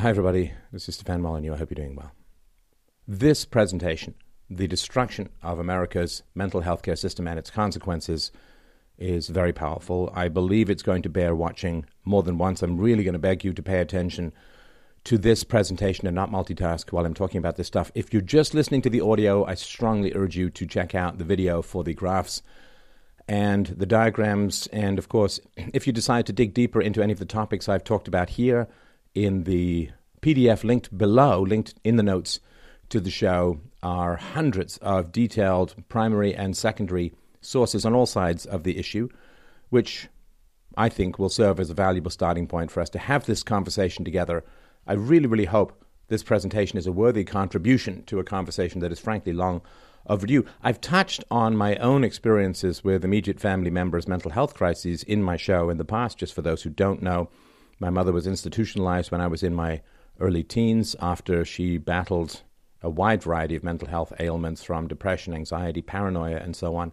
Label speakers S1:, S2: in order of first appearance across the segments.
S1: Hi, everybody. This is Stefan Molyneux. I hope you're doing well. This presentation, The Destruction of America's Mental Health Care System and Its Consequences, is very powerful. I believe it's going to bear watching more than once. I'm really going to beg you to pay attention to this presentation and not multitask while I'm talking about this stuff. If you're just listening to the audio, I strongly urge you to check out the video for the graphs and the diagrams. And of course, if you decide to dig deeper into any of the topics I've talked about here, in the PDF linked below, linked in the notes to the show, are hundreds of detailed primary and secondary sources on all sides of the issue, which I think will serve as a valuable starting point for us to have this conversation together. I really, really hope this presentation is a worthy contribution to a conversation that is frankly long overdue. I've touched on my own experiences with immediate family members' mental health crises in my show in the past, just for those who don't know. My mother was institutionalized when I was in my early teens after she battled a wide variety of mental health ailments from depression, anxiety, paranoia, and so on.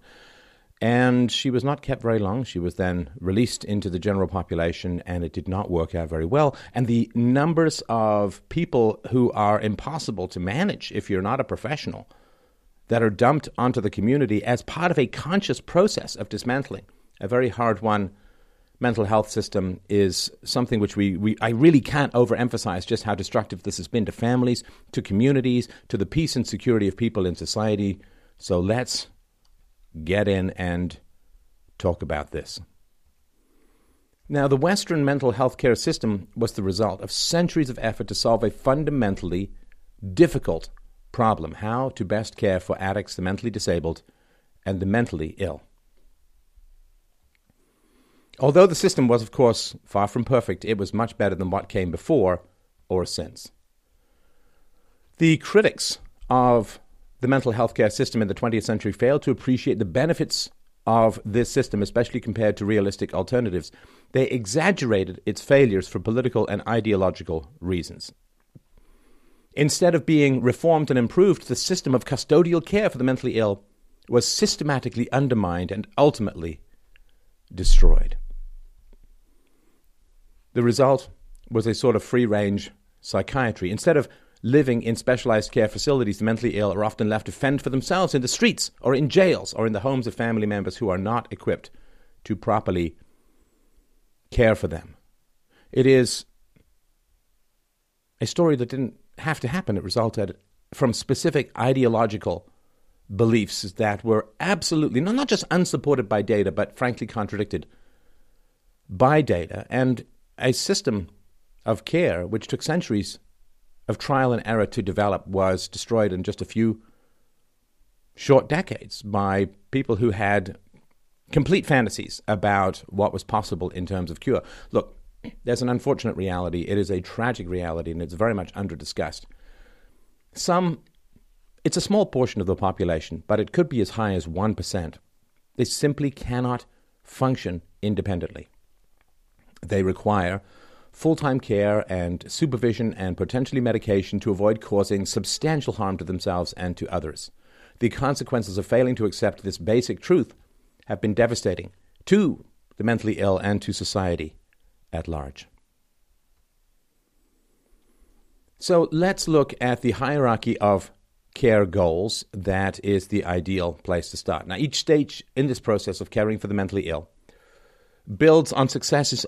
S1: And she was not kept very long. She was then released into the general population, and it did not work out very well. And the numbers of people who are impossible to manage if you're not a professional that are dumped onto the community as part of a conscious process of dismantling, a very hard one mental health system is something which we, we I really can't overemphasize just how destructive this has been to families, to communities, to the peace and security of people in society. So let's get in and talk about this. Now, the Western mental health care system was the result of centuries of effort to solve a fundamentally difficult problem how to best care for addicts, the mentally disabled, and the mentally ill. Although the system was, of course, far from perfect, it was much better than what came before or since. The critics of the mental health care system in the 20th century failed to appreciate the benefits of this system, especially compared to realistic alternatives. They exaggerated its failures for political and ideological reasons. Instead of being reformed and improved, the system of custodial care for the mentally ill was systematically undermined and ultimately destroyed. The result was a sort of free range psychiatry. Instead of living in specialized care facilities, the mentally ill are often left to fend for themselves in the streets or in jails or in the homes of family members who are not equipped to properly care for them. It is a story that didn't have to happen. It resulted from specific ideological beliefs that were absolutely not just unsupported by data, but frankly contradicted by data. And a system of care which took centuries of trial and error to develop was destroyed in just a few short decades by people who had complete fantasies about what was possible in terms of cure. Look, there's an unfortunate reality. It is a tragic reality, and it's very much under discussed. Some, it's a small portion of the population, but it could be as high as 1%. They simply cannot function independently. They require full time care and supervision and potentially medication to avoid causing substantial harm to themselves and to others. The consequences of failing to accept this basic truth have been devastating to the mentally ill and to society at large. So let's look at the hierarchy of care goals that is the ideal place to start. Now, each stage in this process of caring for the mentally ill builds on successes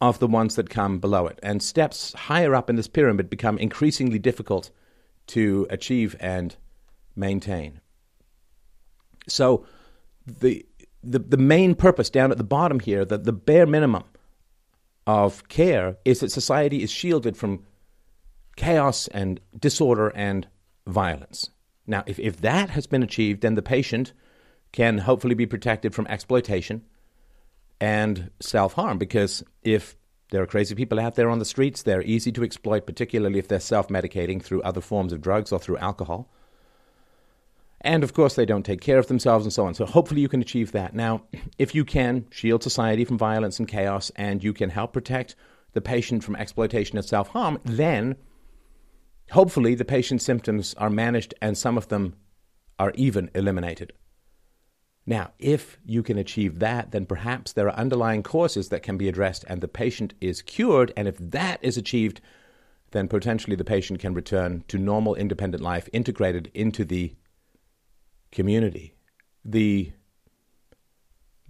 S1: of the ones that come below it. And steps higher up in this pyramid become increasingly difficult to achieve and maintain. So the the, the main purpose down at the bottom here, the, the bare minimum of care, is that society is shielded from chaos and disorder and violence. Now, if, if that has been achieved, then the patient can hopefully be protected from exploitation and self harm. Because if there are crazy people out there on the streets, they're easy to exploit, particularly if they're self medicating through other forms of drugs or through alcohol. And of course, they don't take care of themselves and so on. So hopefully, you can achieve that. Now, if you can shield society from violence and chaos and you can help protect the patient from exploitation and self harm, then hopefully the patient's symptoms are managed and some of them are even eliminated. Now, if you can achieve that, then perhaps there are underlying causes that can be addressed and the patient is cured. And if that is achieved, then potentially the patient can return to normal independent life integrated into the community. The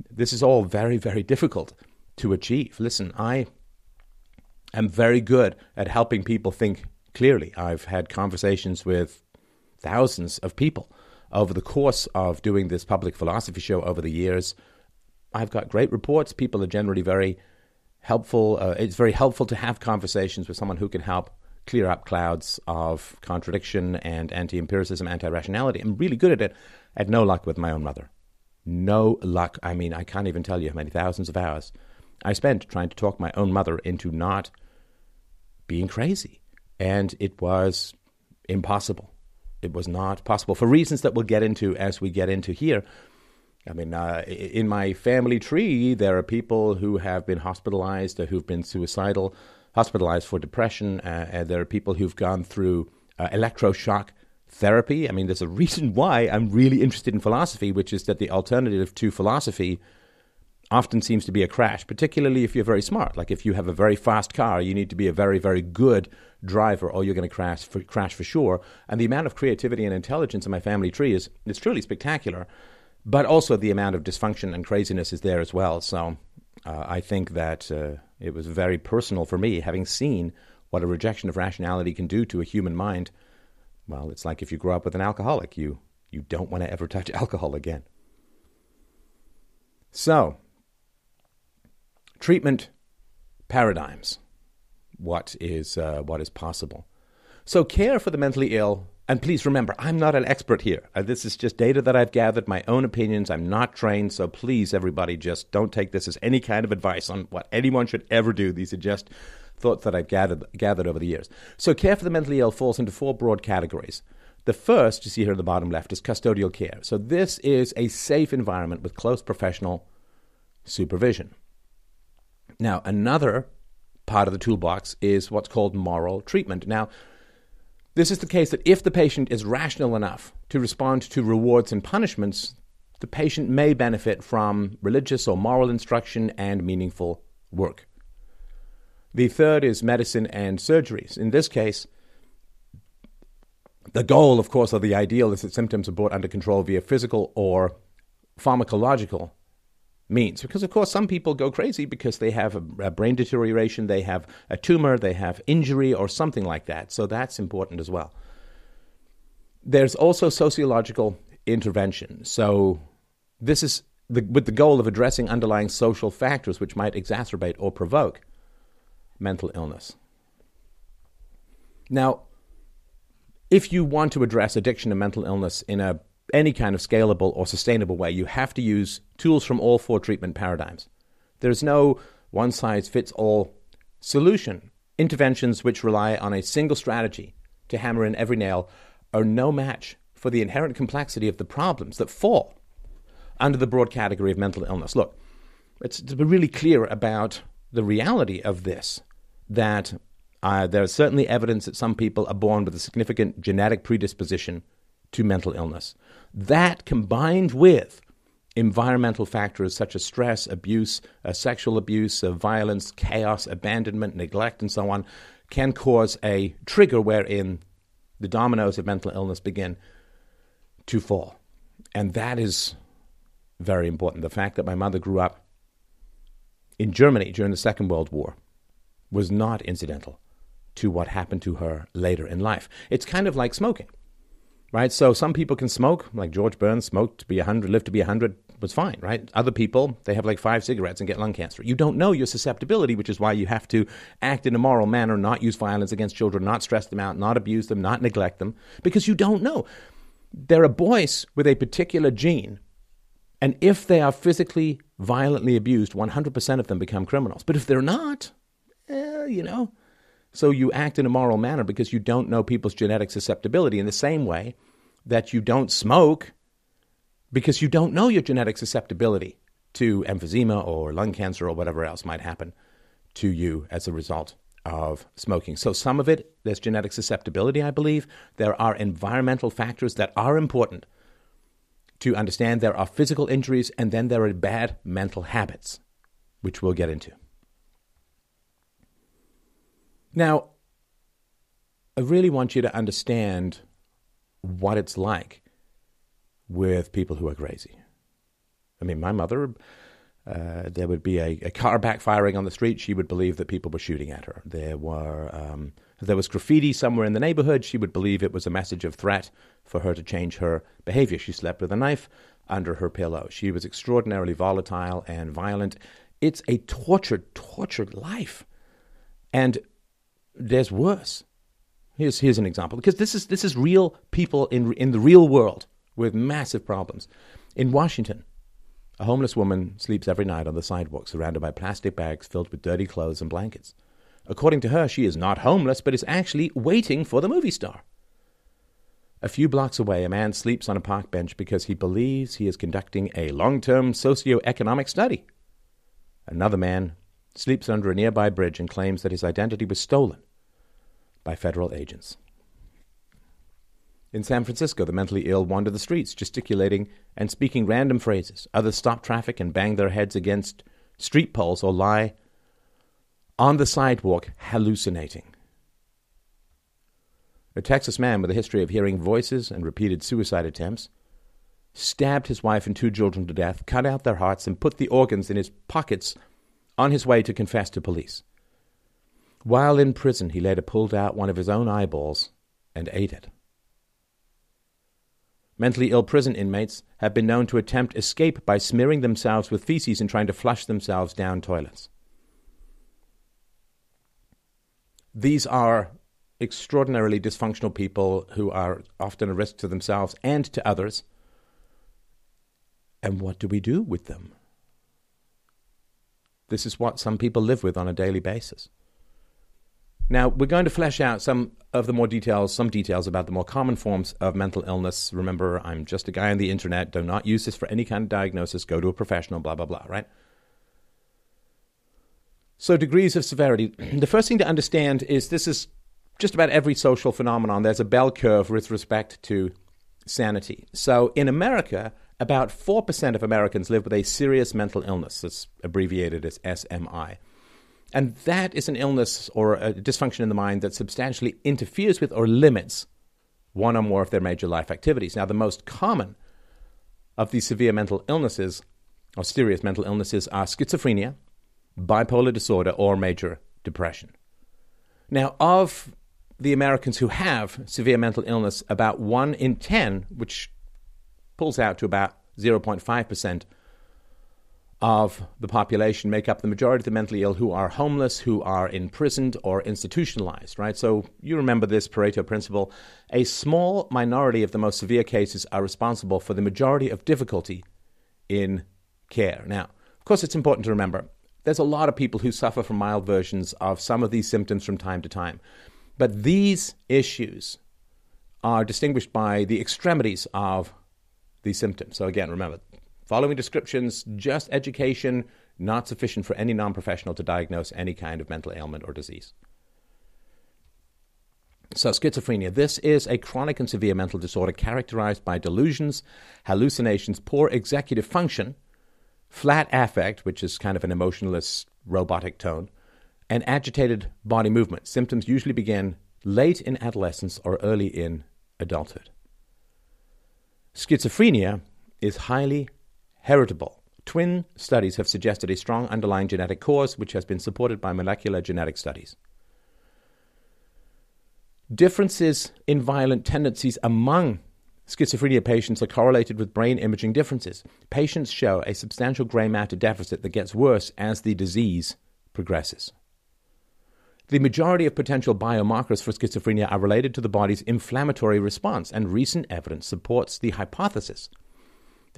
S1: this is all very very difficult to achieve. Listen, I am very good at helping people think clearly. I've had conversations with thousands of people over the course of doing this public philosophy show over the years. I've got great reports. People are generally very helpful. Uh, it's very helpful to have conversations with someone who can help clear up clouds of contradiction and anti empiricism, anti rationality. I'm really good at it. I had no luck with my own mother. No luck. I mean, I can't even tell you how many thousands of hours I spent trying to talk my own mother into not being crazy. And it was impossible. It was not possible for reasons that we'll get into as we get into here. I mean, uh, in my family tree, there are people who have been hospitalized, uh, who've been suicidal, hospitalized for depression. Uh, and there are people who've gone through uh, electroshock therapy. I mean, there's a reason why I'm really interested in philosophy, which is that the alternative to philosophy often seems to be a crash, particularly if you're very smart. Like if you have a very fast car, you need to be a very, very good driver, or you're going to crash for, crash for sure. And the amount of creativity and intelligence in my family tree is it's truly spectacular. But also the amount of dysfunction and craziness is there as well. So uh, I think that uh, it was very personal for me, having seen what a rejection of rationality can do to a human mind. Well, it's like if you grow up with an alcoholic, you you don't want to ever touch alcohol again. So, treatment paradigms. What is uh, what is possible? So, care for the mentally ill and please remember, I'm not an expert here. Uh, this is just data that I've gathered, my own opinions. I'm not trained, so please, everybody, just don't take this as any kind of advice on what anyone should ever do. These are just thoughts that I've gathered, gathered over the years. So, care for the mentally ill falls into four broad categories. The first, you see here in the bottom left, is custodial care. So, this is a safe environment with close professional supervision. Now, another part of the toolbox is what's called moral treatment. Now, this is the case that if the patient is rational enough to respond to rewards and punishments, the patient may benefit from religious or moral instruction and meaningful work. The third is medicine and surgeries. In this case, the goal, of course, or the ideal is that symptoms are brought under control via physical or pharmacological means. Because, of course, some people go crazy because they have a, a, brain deterioration, they have a tumor, they have injury, or something like that. So that's important as well. There's also sociological intervention. So this is the, with the goal of addressing underlying social factors which might exacerbate or provoke mental illness. Now, if you want to address addiction and mental illness in a any kind of scalable or sustainable way, you have to use tools from all four treatment paradigms. There's no one size fits all solution. Interventions which rely on a single strategy to hammer in every nail are no match for the inherent complexity of the problems that fall under the broad category of mental illness. Look, it's to be really clear about the reality of this that uh, there's certainly evidence that some people are born with a significant genetic predisposition to mental illness. That combined with environmental factors such as stress, abuse, uh, sexual abuse, uh, violence, chaos, abandonment, neglect, and so on, can cause a trigger wherein the dominoes of mental illness begin to fall. And that is very important. The fact that my mother grew up in Germany during the Second World War was not incidental to what happened to her later in life. It's kind of like smoking right? So some people can smoke, like George Burns smoked to be 100, lived to be 100, was fine, right? Other people, they have like five cigarettes and get lung cancer. You don't know your susceptibility, which is why you have to act in a moral manner, not use violence against children, not stress them out, not abuse them, not neglect them, because you don't know. They're boys with a particular gene, and if they are physically violently abused, 100% of them become criminals. But if they're not, eh, you know, so you act in a moral manner because you don't know people's genetic susceptibility in the same way that you don't smoke because you don't know your genetic susceptibility to emphysema or lung cancer or whatever else might happen to you as a result of smoking. So some of it, there's genetic susceptibility, I believe. There are environmental factors that are important to understand. There are physical injuries, and then there are bad mental habits, which we'll get into. Now, I really want you to understand what it's like with people who are crazy. I mean, my mother, uh, there would be a, a, car backfiring on the street. She would believe that people were shooting at her. There were um, there was graffiti somewhere in the neighborhood. She would believe it was a message of threat for her to change her behavior. She slept with a knife under her pillow. She was extraordinarily volatile and violent. It's a tortured, tortured life, and there's worse. Here's here's an example because this is this is real people in in the real world with massive problems. In Washington, a homeless woman sleeps every night on the sidewalk surrounded by plastic bags filled with dirty clothes and blankets. According to her, she is not homeless, but is actually waiting for the movie star. A few blocks away, a man sleeps on a park bench because he believes he is conducting a long term socio-economic study. Another man sleeps under a nearby bridge and claims that his identity was stolen by federal agents. In San Francisco, the mentally ill wander the streets, gesticulating and speaking random phrases. Others stop traffic and bang their heads against street poles or lie on the sidewalk hallucinating. A Texas man with a history of hearing voices and repeated suicide attempts stabbed his wife and two children to death, cut out their hearts, and put the organs in his pockets on his way to confess to police. While in prison, he later pulled out one of his own eyeballs and ate it. Mentally ill prison inmates have been known to attempt escape by smearing themselves with feces and trying to flush themselves down toilets. These are extraordinarily dysfunctional people who are often a risk to themselves and to others. And what do we do with them? This is what some people live with on a daily basis. Now, we're going to flesh out some of the more details, some details about the more common forms of mental illness. Remember, I'm just a guy on the internet. Do not use this for any kind of diagnosis. Go to a professional, blah, blah, blah, right? So, degrees of severity. The first thing to understand is this is just about every social phenomenon. There's a bell curve with respect to sanity. So, in America, about 4% of Americans live with a serious mental illness. It's abbreviated as SMI. And that is an illness or a dysfunction in the mind that substantially interferes with or limits one or more of their major life activities. Now, the most common of these severe mental illnesses or serious mental illnesses are schizophrenia, bipolar disorder, or major depression. Now, of the Americans who have severe mental illness, about 1 in 10, which pulls out to about 0.5%, of the population make up the majority of the mentally ill who are homeless, who are imprisoned or institutionalized, right? So you remember this Pareto principle. A small minority of the most severe cases are responsible for the majority of difficulty in care. Now, of course, it's important to remember there's a lot of people who suffer from mild versions of some of these symptoms from time to time. But these issues are distinguished by the extremities of these symptoms. So, again, remember, Following descriptions, just education, not sufficient for any non professional to diagnose any kind of mental ailment or disease. So, schizophrenia. This is a chronic and severe mental disorder characterized by delusions, hallucinations, poor executive function, flat affect, which is kind of an emotionless, robotic tone, and agitated body movement. Symptoms usually begin late in adolescence or early in adulthood. Schizophrenia is highly heritable. Twin studies have suggested a strong underlying genetic cause, which has been supported by molecular genetic studies. Differences in violent tendencies among schizophrenia patients are correlated with brain imaging differences. Patients show a substantial gray matter deficit that gets worse as the disease progresses. The majority of potential biomarkers for schizophrenia are related to the body's inflammatory response, and recent evidence supports the hypothesis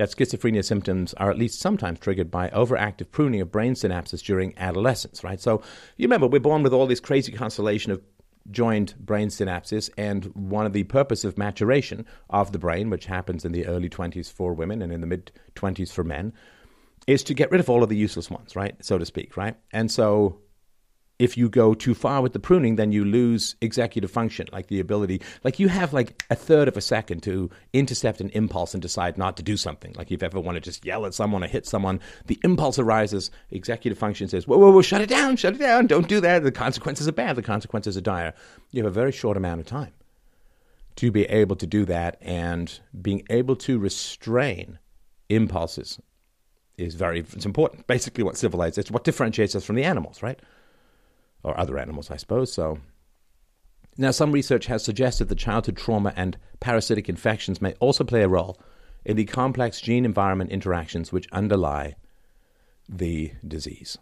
S1: that schizophrenia symptoms are at least sometimes triggered by overactive pruning of brain synapses during adolescence, right? So you remember, we're born with all this crazy constellation of joined brain synapses, and one of the purpose of maturation of the brain, which happens in the early 20s for women and in the mid 20s for men, is to get rid of all of the useless ones, right? So to speak, right? And so if you go too far with the pruning, then you lose executive function, like the ability, like you have like a third of a second to intercept an impulse and decide not to do something. Like if you ever want to just yell at someone or hit someone, the impulse arises, executive function says, whoa, whoa, whoa, shut it down, shut it down, don't do that. The consequences are bad, the consequences are dire. You have a very short amount of time to be able to do that and being able to restrain impulses is very it's important. Basically what civilized it's what differentiates us from the animals, right? Or other animals, I suppose. So, now some research has suggested that childhood trauma and parasitic infections may also play a role in the complex gene environment interactions which underlie the disease.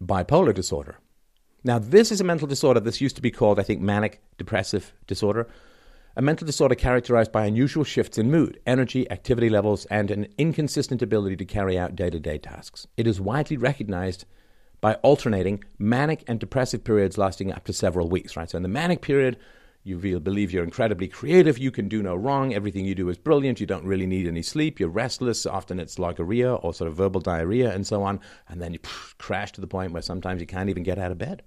S1: Bipolar disorder. Now, this is a mental disorder. This used to be called, I think, manic depressive disorder a mental disorder characterized by unusual shifts in mood, energy, activity levels, and an inconsistent ability to carry out day to day tasks. It is widely recognized by alternating manic and depressive periods lasting up to several weeks, right? So in the manic period, you believe you're incredibly creative, you can do no wrong, everything you do is brilliant, you don't really need any sleep, you're restless, often it's logorrhea or sort of verbal diarrhea and so on, and then you crash to the point where sometimes you can't even get out of bed.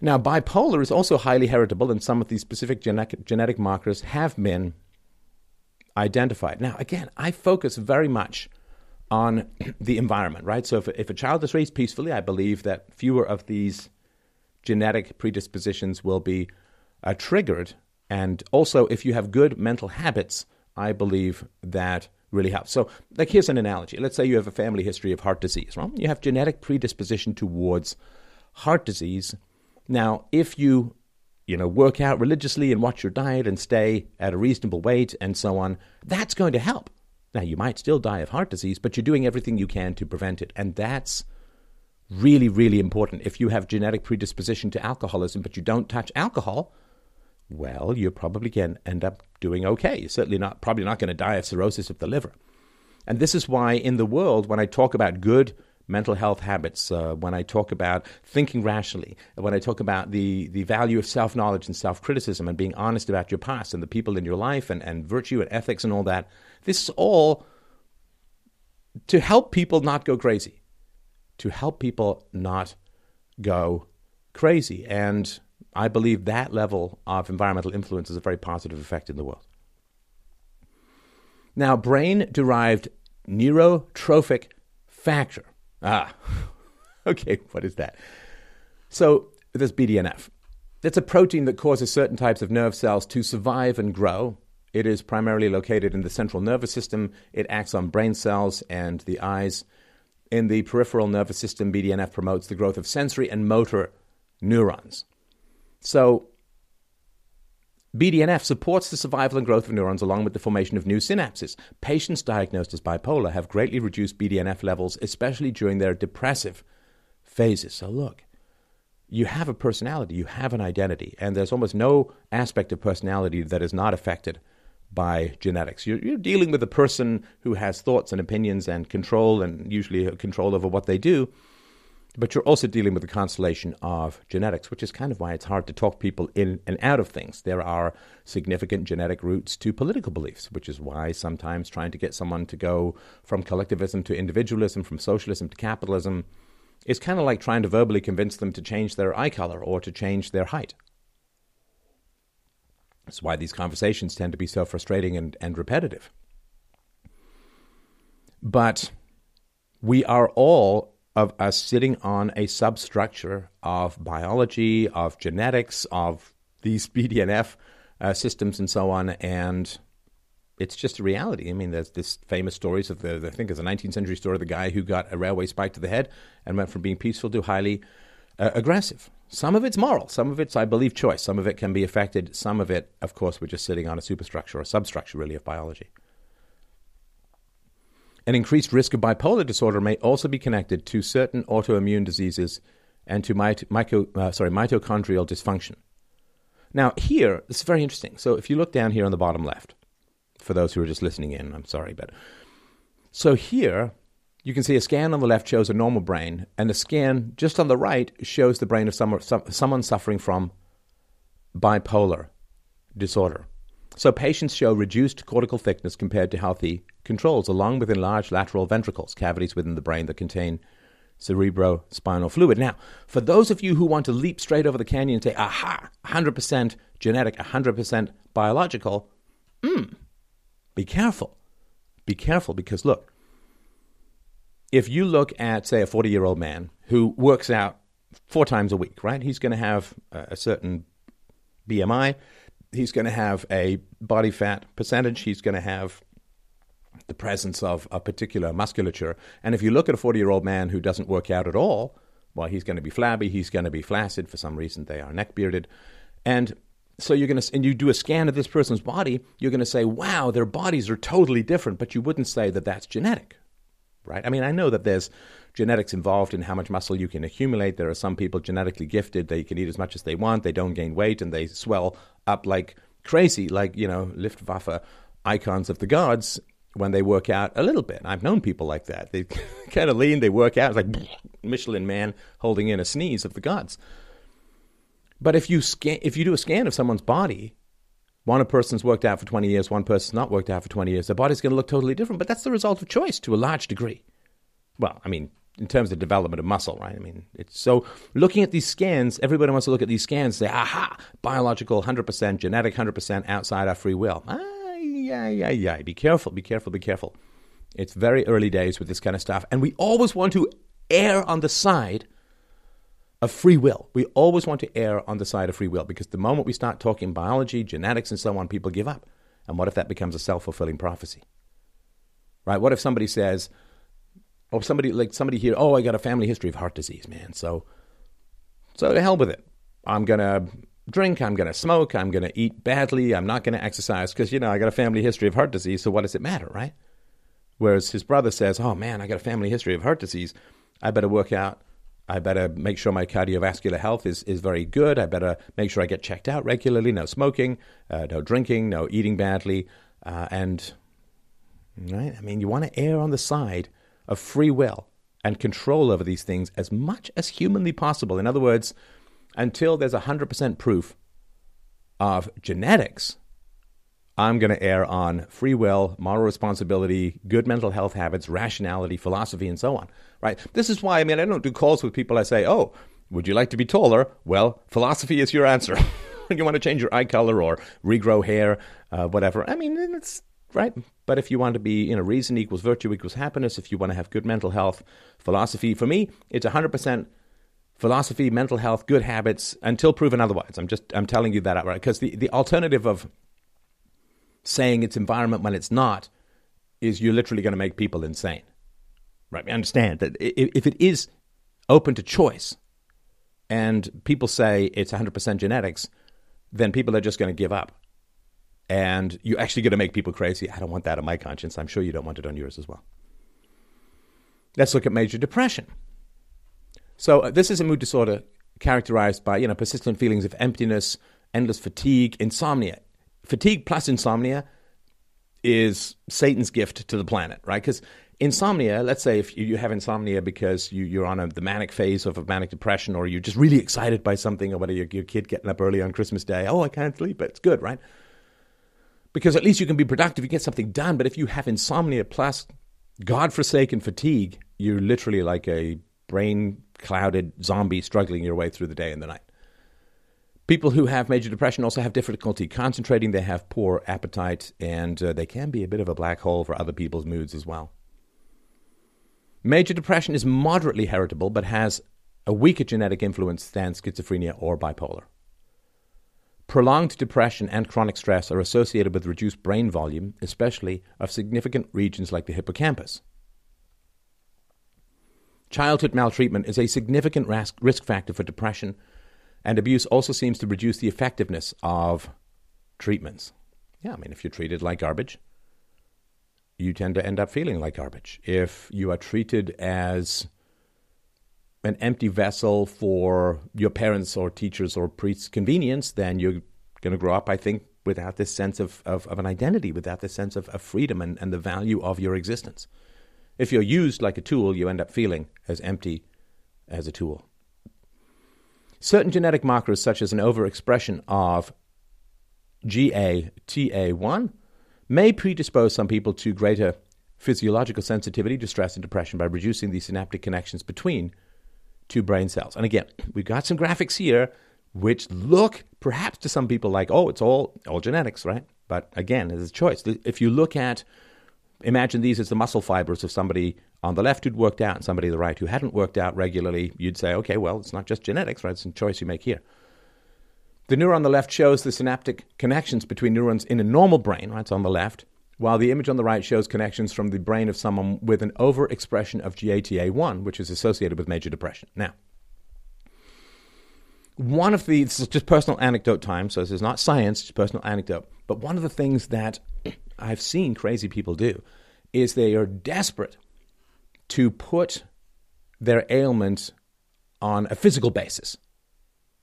S1: Now, bipolar is also highly heritable, and some of these specific genetic, genetic markers have been identified. Now, again, I focus very much on the environment, right? So, if, if a child is raised peacefully, I believe that fewer of these genetic predispositions will be uh, triggered. And also, if you have good mental habits, I believe that really helps. So, like, here's an analogy. Let's say you have a family history of heart disease. Well, you have genetic predisposition towards heart disease now, if you you know, work out religiously and watch your diet and stay at a reasonable weight and so on, that's going to help. Now, you might still die of heart disease, but you're doing everything you can to prevent it. And that's really, really important. If you have genetic predisposition to alcoholism, but you don't touch alcohol, well, you're probably going to end up doing okay. You're certainly not, probably not going to die of cirrhosis of the liver. And this is why in the world, when I talk about good mental health habits, uh, when I talk about thinking rationally, when I talk about the, the value of self knowledge and self criticism and being honest about your past and the people in your life and, and virtue and ethics and all that, this is all to help people not go crazy, to help people not go crazy. And I believe that level of environmental influence is a very positive effect in the world. Now, brain derived neurotrophic factor Ah, okay, what is that? So there's BDNF. It's a protein that causes certain types of nerve cells to survive and grow. It is primarily located in the central nervous system. It acts on brain cells and the eyes. In the peripheral nervous system, BDNF promotes the growth of sensory and motor neurons. So BDNF supports the survival and growth of neurons along with the formation of new synapses. Patients diagnosed as bipolar have greatly reduced BDNF levels, especially during their depressive phases. So, look, you have a personality, you have an identity, and there's almost no aspect of personality that is not affected by genetics. You're, you're dealing with a person who has thoughts and opinions and control, and usually control over what they do. But you're also dealing with the constellation of genetics, which is kind of why it's hard to talk people in and out of things. There are significant genetic roots to political beliefs, which is why sometimes trying to get someone to go from collectivism to individualism, from socialism to capitalism, is kind of like trying to verbally convince them to change their eye color or to change their height. That's why these conversations tend to be so frustrating and, and repetitive. But we are all of us sitting on a substructure of biology, of genetics, of these BDNF uh, systems, and so on. And it's just a reality. I mean, there's this famous stories of the, I think it's a 19th century story of the guy who got a railway spike to the head and went from being peaceful to highly uh, aggressive. Some of it's moral, some of it's, I believe, choice. Some of it can be affected. Some of it, of course, we're just sitting on a superstructure or substructure, really, of biology. An increased risk of bipolar disorder may also be connected to certain autoimmune diseases and to mit- uh, sorry, mitochondrial dysfunction. Now, here, this is very interesting. So, if you look down here on the bottom left, for those who are just listening in, I'm sorry, but so here you can see a scan on the left shows a normal brain, and a scan just on the right shows the brain of some, some, someone suffering from bipolar disorder. So patients show reduced cortical thickness compared to healthy controls, along with enlarged lateral ventricles, cavities within the brain that contain cerebrospinal fluid. Now, for those of you who want to leap straight over the canyon and say, aha, 100% genetic, 100% biological, mm, be careful. Be careful because look, if you look at, say, a 40 year old man who works out four times a week, right? He's going to have a certain BMI. He's going to have a body fat percentage. He's going to have the presence of a particular musculature. And if you look at a 40 year old man who doesn't work out at all, well, he's going to be flabby, he's going to be flaccid. For some reason, they are neck bearded. And so you're going to, and you do a scan of this person's body, you're going to say, wow, their bodies are totally different, but you wouldn't say that that's genetic, right? I mean, I know that there's genetics involved in how much muscle you can accumulate. There are some people genetically gifted, they can eat as much as they want, they don't gain weight, and they swell up like crazy, like, you know, Luftwaffe icons of the gods when they work out a little bit. I've known people like that. They kind of lean, they work out. It's like Michelin man holding in a sneeze of the gods. But if you scan, if you do a scan of someone's body, one person's worked out for 20 years, one person's not worked out for 20 years, their body's going to look totally different. But that's the result of choice to a large degree. Well, I mean, in terms of development of muscle, right? I mean, it's so looking at these scans, everybody wants to look at these scans and say, aha, biological 100%, genetic 100%, outside our free will. Ah, yeah, yeah, yeah. Be careful, be careful, be careful. It's very early days with this kind of stuff. And we always want to err on the side of free will. We always want to err on the side of free will because the moment we start talking biology, genetics, and so on, people give up. And what if that becomes a self fulfilling prophecy? Right? What if somebody says, or somebody like somebody here, oh, I got a family history of heart disease, man. So, so to hell with it. I'm gonna drink, I'm going to smoke, I'm going to eat badly, I'm not going to exercise because, you know, I got a family history of heart disease, so what does it matter, right? Whereas his brother says, oh man, I got a family history of heart disease, I better work out, I better make sure my cardiovascular health is, is very good, I better make sure I get checked out regularly, no smoking, uh, no drinking, no eating badly, uh, and, right? I mean, you want to err on the side of free will and control over these things as much as humanly possible. In other words, until there's 100% proof of genetics, I'm going to err on free will, moral responsibility, good mental health habits, rationality, philosophy, and so on. Right? This is why I mean I don't do calls with people. I say, "Oh, would you like to be taller?" Well, philosophy is your answer. you want to change your eye color or regrow hair, uh, whatever. I mean, it's right. But if you want to be, you know, reason equals virtue equals happiness. If you want to have good mental health, philosophy. For me, it's 100 percent philosophy, mental health, good habits until proven otherwise. I'm just I'm telling you that outright because the, the alternative of saying it's environment when it's not is you're literally going to make people insane. Right? I understand that if it is open to choice and people say it's 100% genetics, then people are just going to give up. And you're actually going to make people crazy. I don't want that on my conscience. I'm sure you don't want it on yours as well. Let's look at major depression. So uh, this is a mood disorder characterized by you know persistent feelings of emptiness, endless fatigue, insomnia. Fatigue plus insomnia is Satan's gift to the planet, right? Because insomnia, let's say if you have insomnia because you, are on a, the manic phase of a manic depression or you're just really excited by something or whether your, your kid getting up early on Christmas Day, oh, I can't sleep, but it's good, right? Because at least you can be productive, you get something done. But if you have insomnia plus God-forsaken fatigue, you're literally like a brain clouded zombie struggling your way through the day and the night. People who have major depression also have difficulty concentrating, they have poor appetite, and uh, they can be a bit of a black hole for other people's moods as well. Major depression is moderately heritable but has a weaker genetic influence than schizophrenia or bipolar. Prolonged depression and chronic stress are associated with reduced brain volume, especially of significant regions like the hippocampus. Childhood maltreatment is a significant risk factor for depression, and abuse also seems to reduce the effectiveness of treatments. Yeah, I mean, if you're treated like garbage, you tend to end up feeling like garbage. If you are treated as an empty vessel for your parents or teachers or priests' convenience, then you're going to grow up, I think, without this sense of, of, of an identity, without this sense of, of freedom and, and the value of your existence. If you're used like a tool, you end up feeling as empty as a tool. Certain genetic markers, such as an overexpression of GATA1 may predispose some people to greater physiological sensitivity to stress and depression by reducing the synaptic connections between two brain cells. And again, we've got some graphics here which look perhaps to some people like, oh, it's all, all genetics, right? But again, it's a choice. If you look at, imagine these as the muscle fibers of somebody on the left who'd worked out and somebody on the right who hadn't worked out regularly, you'd say, okay, well, it's not just genetics, right? It's a choice you make here. The neuron on the left shows the synaptic connections between neurons in a normal brain, right? It's on the left, while the image on the right shows connections from the brain of someone with an overexpression of GATA1, which is associated with major depression. Now, one of the, this is just personal anecdote time, so this is not science, it's personal anecdote, but one of the things that I've seen crazy people do is they are desperate to put their ailment on a physical basis.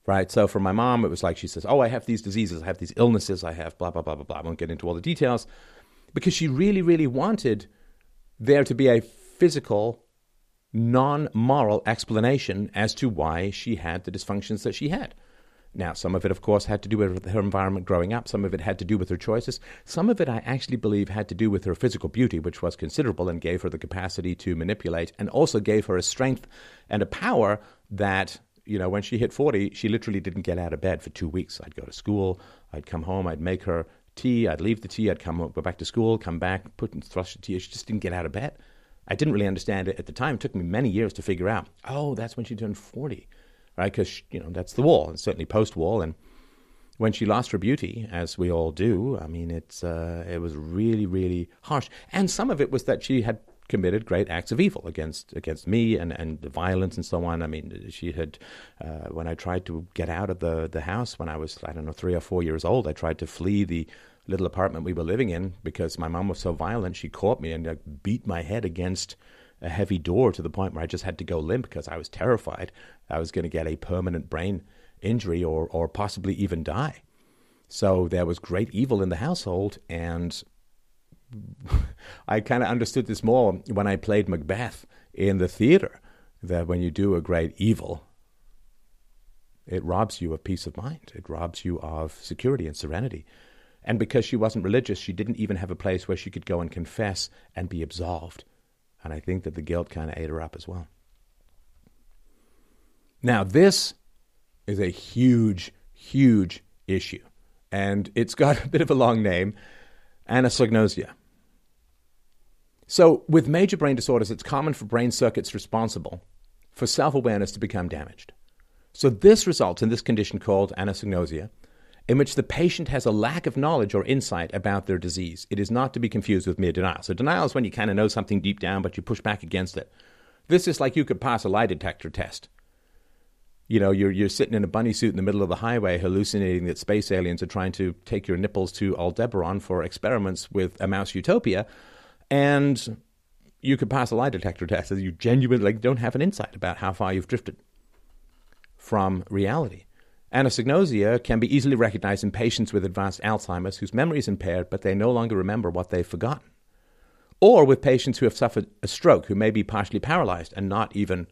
S1: Right? So for my mom, it was like she says, Oh, I have these diseases, I have these illnesses, I have blah, blah, blah, blah, blah. I won't get into all the details because she really, really wanted there to be a physical, non moral explanation as to why she had the dysfunctions that she had. Now, some of it, of course, had to do with her environment growing up. Some of it had to do with her choices. Some of it, I actually believe, had to do with her physical beauty, which was considerable and gave her the capacity to manipulate and also gave her a strength and a power that, you know, when she hit 40, she literally didn't get out of bed for two weeks. I'd go to school, I'd come home, I'd make her tea, I'd leave the tea, I'd come go back to school, come back, put in thrush the tea. She just didn't get out of bed. I didn't really understand it at the time. It took me many years to figure out. Oh, that's when she turned forty, right? Because you know that's the wall, and certainly post-wall. And when she lost her beauty, as we all do, I mean, it's uh, it was really, really harsh. And some of it was that she had committed great acts of evil against against me and and violence and so on. I mean, she had uh, when I tried to get out of the the house when I was I don't know three or four years old. I tried to flee the little apartment we were living in because my mom was so violent. She caught me and uh, beat my head against a heavy door to the point where I just had to go limp because I was terrified I was going to get a permanent brain injury or or possibly even die. So there was great evil in the household and I kind of understood this more when I played Macbeth in the theater. That when you do a great evil, it robs you of peace of mind. It robs you of security and serenity. And because she wasn't religious, she didn't even have a place where she could go and confess and be absolved. And I think that the guilt kind of ate her up as well. Now, this is a huge, huge issue. And it's got a bit of a long name anosognosia. So, with major brain disorders, it's common for brain circuits responsible for self awareness to become damaged. So, this results in this condition called anosognosia, in which the patient has a lack of knowledge or insight about their disease. It is not to be confused with mere denial. So, denial is when you kind of know something deep down, but you push back against it. This is like you could pass a lie detector test. You know, you're, you're sitting in a bunny suit in the middle of the highway hallucinating that space aliens are trying to take your nipples to Aldebaran for experiments with a mouse utopia and you could pass a lie detector test as you genuinely like, don't have an insight about how far you've drifted from reality. Anosognosia can be easily recognized in patients with advanced Alzheimer's whose memory is impaired, but they no longer remember what they've forgotten. Or with patients who have suffered a stroke, who may be partially paralyzed and not even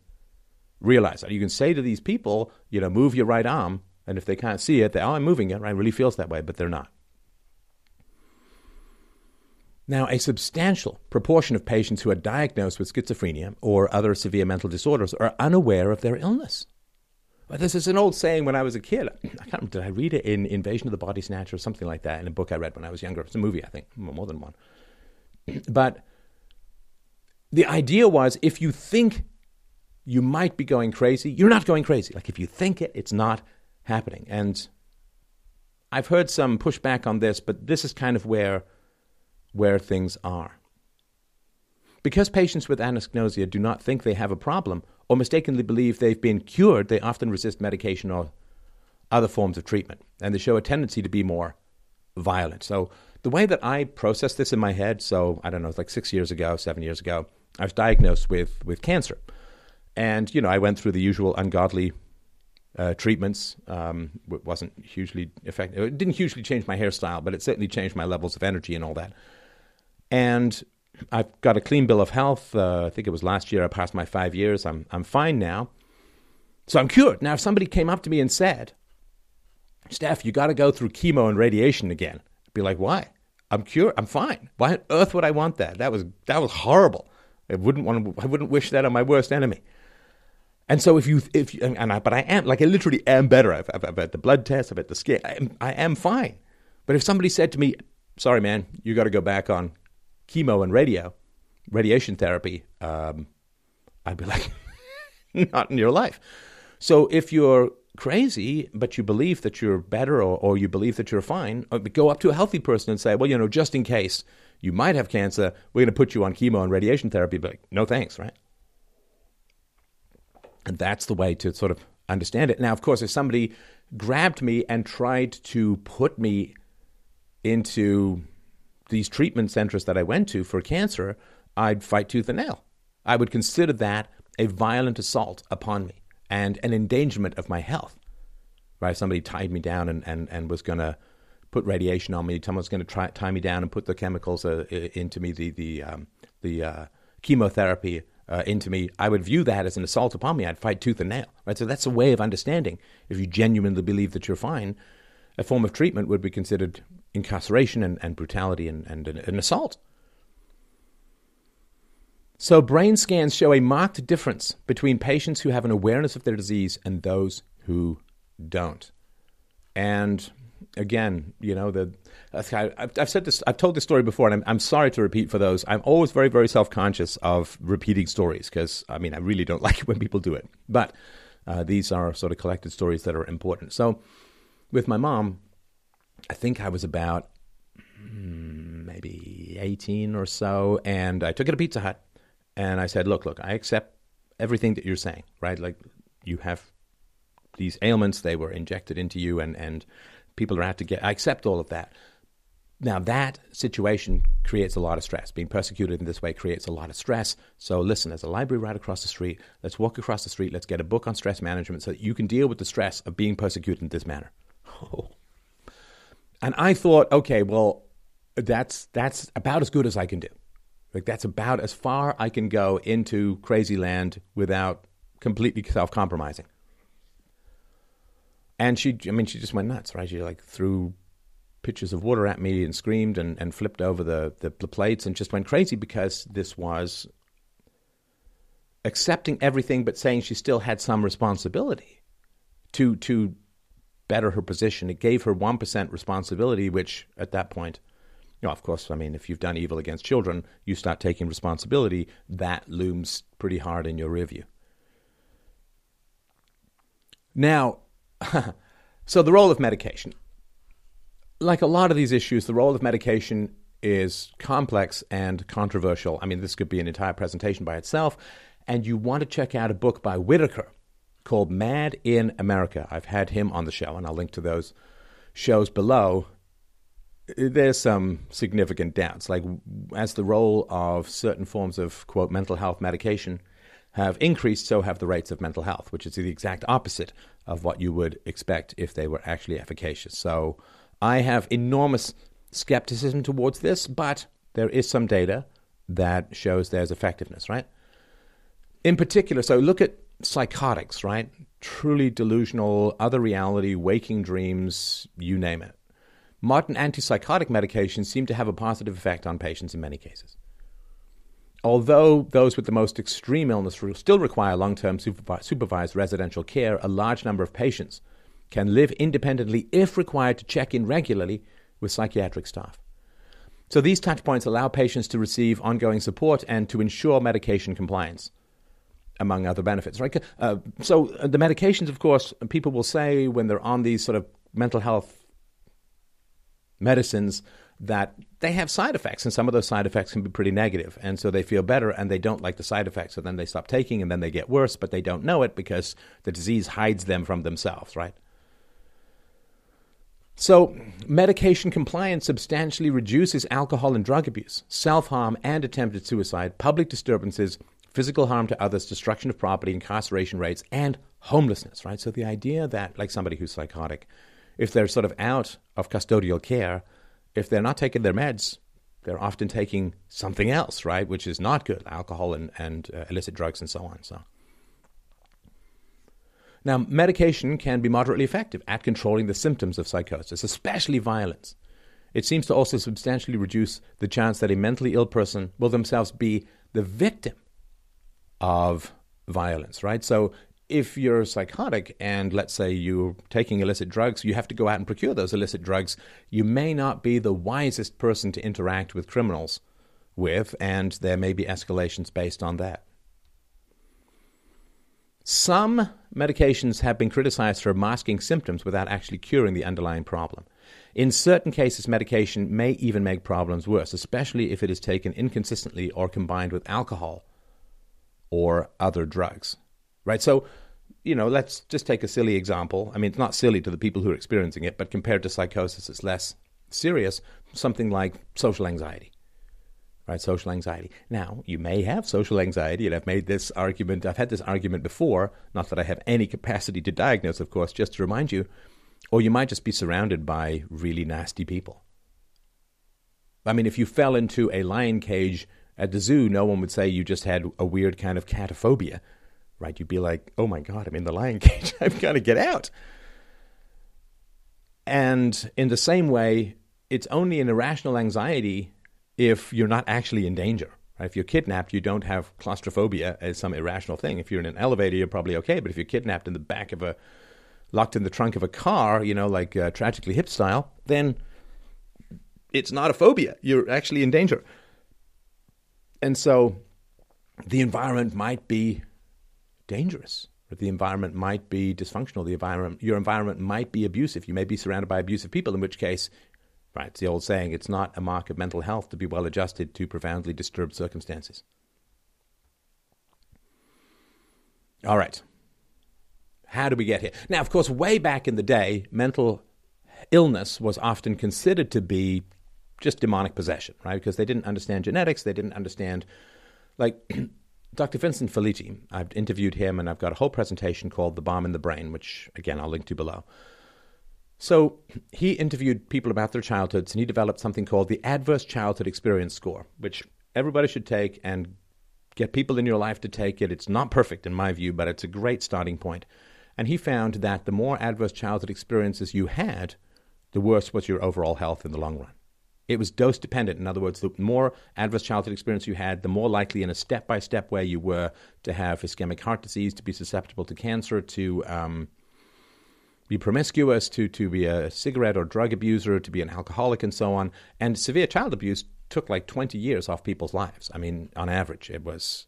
S1: realize that. You can say to these people, you know, move your right arm, and if they can't see it, they, oh, I'm moving it, right? It really feels that way, but they're not. Now, a substantial proportion of patients who are diagnosed with schizophrenia or other severe mental disorders are unaware of their illness. But this is an old saying when I was a kid. I can't remember, did I read it in Invasion of the Body Snatcher or something like that in a book I read when I was younger? It's a movie, I think, more than one. But the idea was if you think you might be going crazy, you're not going crazy. Like if you think it, it's not happening. And I've heard some pushback on this, but this is kind of where where things are. Because patients with anosognosia do not think they have a problem or mistakenly believe they've been cured, they often resist medication or other forms of treatment, and they show a tendency to be more violent. So, the way that I process this in my head, so I don't know, it's like six years ago, seven years ago, I was diagnosed with, with cancer. And, you know, I went through the usual ungodly uh, treatments. Um, it wasn't hugely effective. It didn't hugely change my hairstyle, but it certainly changed my levels of energy and all that. And I've got a clean bill of health. Uh, I think it was last year I passed my five years. I'm, I'm fine now. So I'm cured. Now, if somebody came up to me and said, Steph, you got to go through chemo and radiation again. I'd be like, why? I'm cured. I'm fine. Why on earth would I want that? That was that was horrible. I wouldn't want. To, I wouldn't wish that on my worst enemy. And so if you if you, and I, but I am like I literally am better. I've, I've, I've had the blood test. I've had the skin. I am, I am fine. But if somebody said to me, "Sorry, man, you got to go back on chemo and radio, radiation therapy," um, I'd be like, "Not in your life." So if you're crazy, but you believe that you're better or, or you believe that you're fine, uh, go up to a healthy person and say, well, you know, just in case you might have cancer, we're going to put you on chemo and radiation therapy. But like, no thanks, right? And that's the way to sort of understand it. Now, of course, if somebody grabbed me and tried to put me into these treatment centers that I went to for cancer, I'd fight tooth and nail. I would consider that a violent assault upon me and an endangerment of my health. Right? If somebody tied me down and, and, and was going to put radiation on me. Someone was going to tie me down and put the chemicals uh, into me, the, the, um, the uh, chemotherapy uh, into me. I would view that as an assault upon me. I'd fight tooth and nail. Right? So that's a way of understanding. If you genuinely believe that you're fine, a form of treatment would be considered incarceration and, and brutality and, and an, an assault. So, brain scans show a marked difference between patients who have an awareness of their disease and those who don't. And again, you know, the I've said this, I've told this story before, and I'm, I'm sorry to repeat for those. I'm always very, very self conscious of repeating stories because, I mean, I really don't like it when people do it. But uh, these are sort of collected stories that are important. So, with my mom, I think I was about hmm, maybe 18 or so, and I took it to Pizza Hut and I said, look, look, I accept everything that you're saying, right? Like you have these ailments, they were injected into you, and, and people are out to get, I accept all of that. Now, that situation creates a lot of stress. Being persecuted in this way creates a lot of stress. So, listen, there's a library right across the street. Let's walk across the street. Let's get a book on stress management so that you can deal with the stress of being persecuted in this manner. And I thought, okay, well, that's, that's about as good as I can do. Like that's about as far I can go into crazy land without completely self-compromising. And she, I mean, she just went nuts, right? She like threw pitchers of water at me and screamed and, and flipped over the, the, the plates and just went crazy because this was accepting everything but saying she still had some responsibility to to better her position. It gave her one percent responsibility, which at that point you know, of course, I mean, if you've done evil against children, you start taking responsibility. That looms pretty hard in your review. Now, so the role of medication. Like a lot of these issues, the role of medication is complex and controversial. I mean, this could be an entire presentation by itself. And you want to check out a book by Whitaker called Mad in America. I've had him on the show, and I'll link to those shows below there's some significant doubts. Like, as the role of certain forms of, quote, mental health medication have increased, so have the rates of mental health, which is the exact opposite of what you would expect if they were actually efficacious. So, I have enormous skepticism towards this, but there is some data that shows there's effectiveness, right? In particular, so look at psychotics, right? Truly delusional, other reality, waking dreams, you name it modern antipsychotic medications seem to have a positive effect on patients in many cases. Although those with the most extreme illness still require long term supervised residential care, a large number of patients can live independently if required to check in regularly with psychiatric staff. So these touchpoints allow patients to receive ongoing support and to ensure medication compliance, among other benefits. Right? Uh, so the medications, of course, people will say when they're on these sort of mental health medicines that they have side effects, and some of those side effects can be pretty negative. And so they feel better and they don't like the side effects. So then they stop taking and then they get worse, but they don't know it because the disease hides them from themselves, right? So, medication compliance substantially reduces alcohol and drug abuse, self harm and attempted suicide, public disturbances, physical harm to others, destruction of property, incarceration rates, and homelessness, right? So, the idea that, like somebody who's psychotic, if they're sort of out of custodial care, if they're not taking their meds, they're often taking something else, right, which is not good, alcohol and, and uh, illicit drugs and so on. So. Now, medication can be moderately effective at controlling the symptoms of psychosis, especially violence. It seems to also substantially reduce the chance that a mentally ill person will themselves be the victim of violence, right? So if you're psychotic and let's say you're taking illicit drugs, you have to go out and procure those illicit drugs. You may not be the wisest person to interact with criminals with, and there may be escalations based on that. Some medications have been criticized for masking symptoms without actually curing the underlying problem. In certain cases, medication may even make problems worse, especially if it is taken inconsistently or combined with alcohol or other drugs. Right? So, you know, let's just take a silly example. I mean, it's not silly to the people who are experiencing it, but compared to psychosis, it's less serious. Something like social anxiety right? Social anxiety. Now, you may have social anxiety, and I've made this argument, I've had this argument before, not that I have any capacity to diagnose, of course, just to remind you, or you might just be surrounded by really nasty people. I mean, if you fell into a lion cage at the zoo, no one would say you just had a weird kind of catophobia, right? You'd be like, oh my God, I'm in the lion cage, I've got to get out. And in the same way, it's only an irrational anxiety if you're not actually in danger. Right? If you're kidnapped, you don't have claustrophobia as some irrational thing. If you're in an elevator, you're probably okay. But if you're kidnapped in the back of a, locked in the trunk of a car, you know, like uh, tragically hip style, then it's not a phobia. You're actually in danger. And so the environment might be dangerous. The environment might be dysfunctional. The environment, your environment might be abusive. You may be surrounded by abusive people, in which case Right, it's the old saying, it's not a mark of mental health to be well adjusted to profoundly disturbed circumstances. All right. How do we get here? Now, of course, way back in the day, mental illness was often considered to be just demonic possession, right? Because they didn't understand genetics, they didn't understand, like Dr. Vincent Felitti. I've interviewed him, and I've got a whole presentation called "The Bomb in the Brain," which again I'll link to below. So he interviewed people about their childhoods and he developed something called the Adverse Childhood Experience Score, which everybody should take and get people in your life to take it. It's not perfect in my view, but it's a great starting point. And he found that the more adverse childhood experiences you had, the worse was your overall health in the long run. It was dose dependent. In other words, the more adverse childhood experience you had, the more likely in a step by step way you were to have ischemic heart disease, to be susceptible to cancer, to um, be promiscuous, to, to be a cigarette or drug abuser, to be an alcoholic, and so on. And severe child abuse took like 20 years off people's lives. I mean, on average, it was.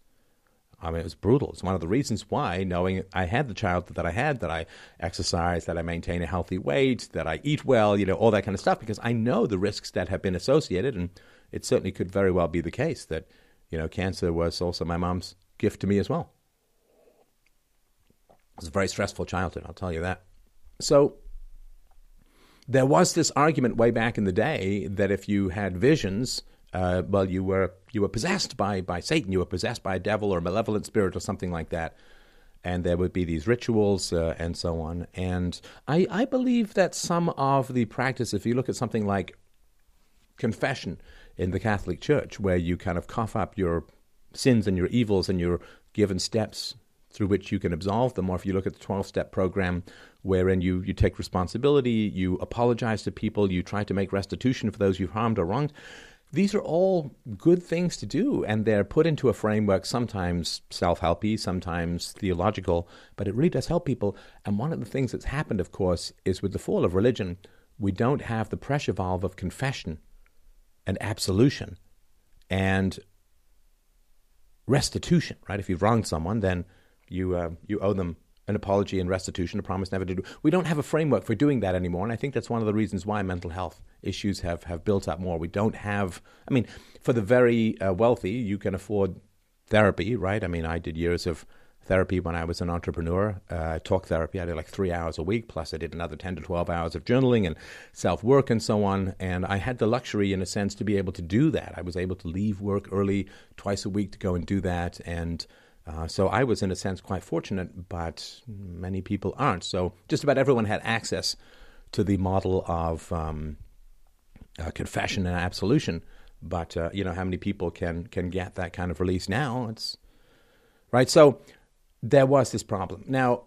S1: I mean, it was brutal. It's one of the reasons why, knowing I had the child that I had, that I exercise, that I maintain a healthy weight, that I eat well, you know, all that kind of stuff, because I know the risks that have been associated, and it certainly could very well be the case that, you know, cancer was also my mom's gift to me as well. It was a very stressful childhood, I'll tell you that. So there was this argument way back in the day that if you had visions, uh, well, you were you were possessed by by Satan, you were possessed by a devil or a malevolent spirit or something like that, and there would be these rituals uh, and so on. And I I believe that some of the practice, if you look at something like confession in the Catholic Church, where you kind of cough up your sins and your evils and you're given steps through which you can absolve them, or if you look at the 12 step program wherein you, you take responsibility, you apologize to people, you try to make restitution for those you've harmed or wronged. These are all good things to do, and they're put into a framework, sometimes self helpy, sometimes theological, but it really does help people. And one of the things that's happened, of course, is with the fall of religion, we don't have the pressure valve of confession and absolution and restitution, right? If you've wronged someone, then you, uh, you owe them an apology and restitution, a promise never to do. We don't have a framework for doing that anymore, and I think that's one of the reasons why mental health issues have, have built up more. We don't have, I mean, for the very uh, wealthy, you can afford therapy, right? I mean, I did years of therapy when I was an entrepreneur, uh, talk therapy. I did like three hours a week, plus I did another 10 to 12 hours of journaling and self work and so on. And I had the luxury, in a sense, to be able to do that. I was able to leave work early twice a week to go and do that. And uh, so I was, in a sense, quite fortunate, but many people aren't. So just about everyone had access to the model of um, uh, confession and absolution. But uh, you know how many people can can get that kind of release now? It's right. So there was this problem. Now,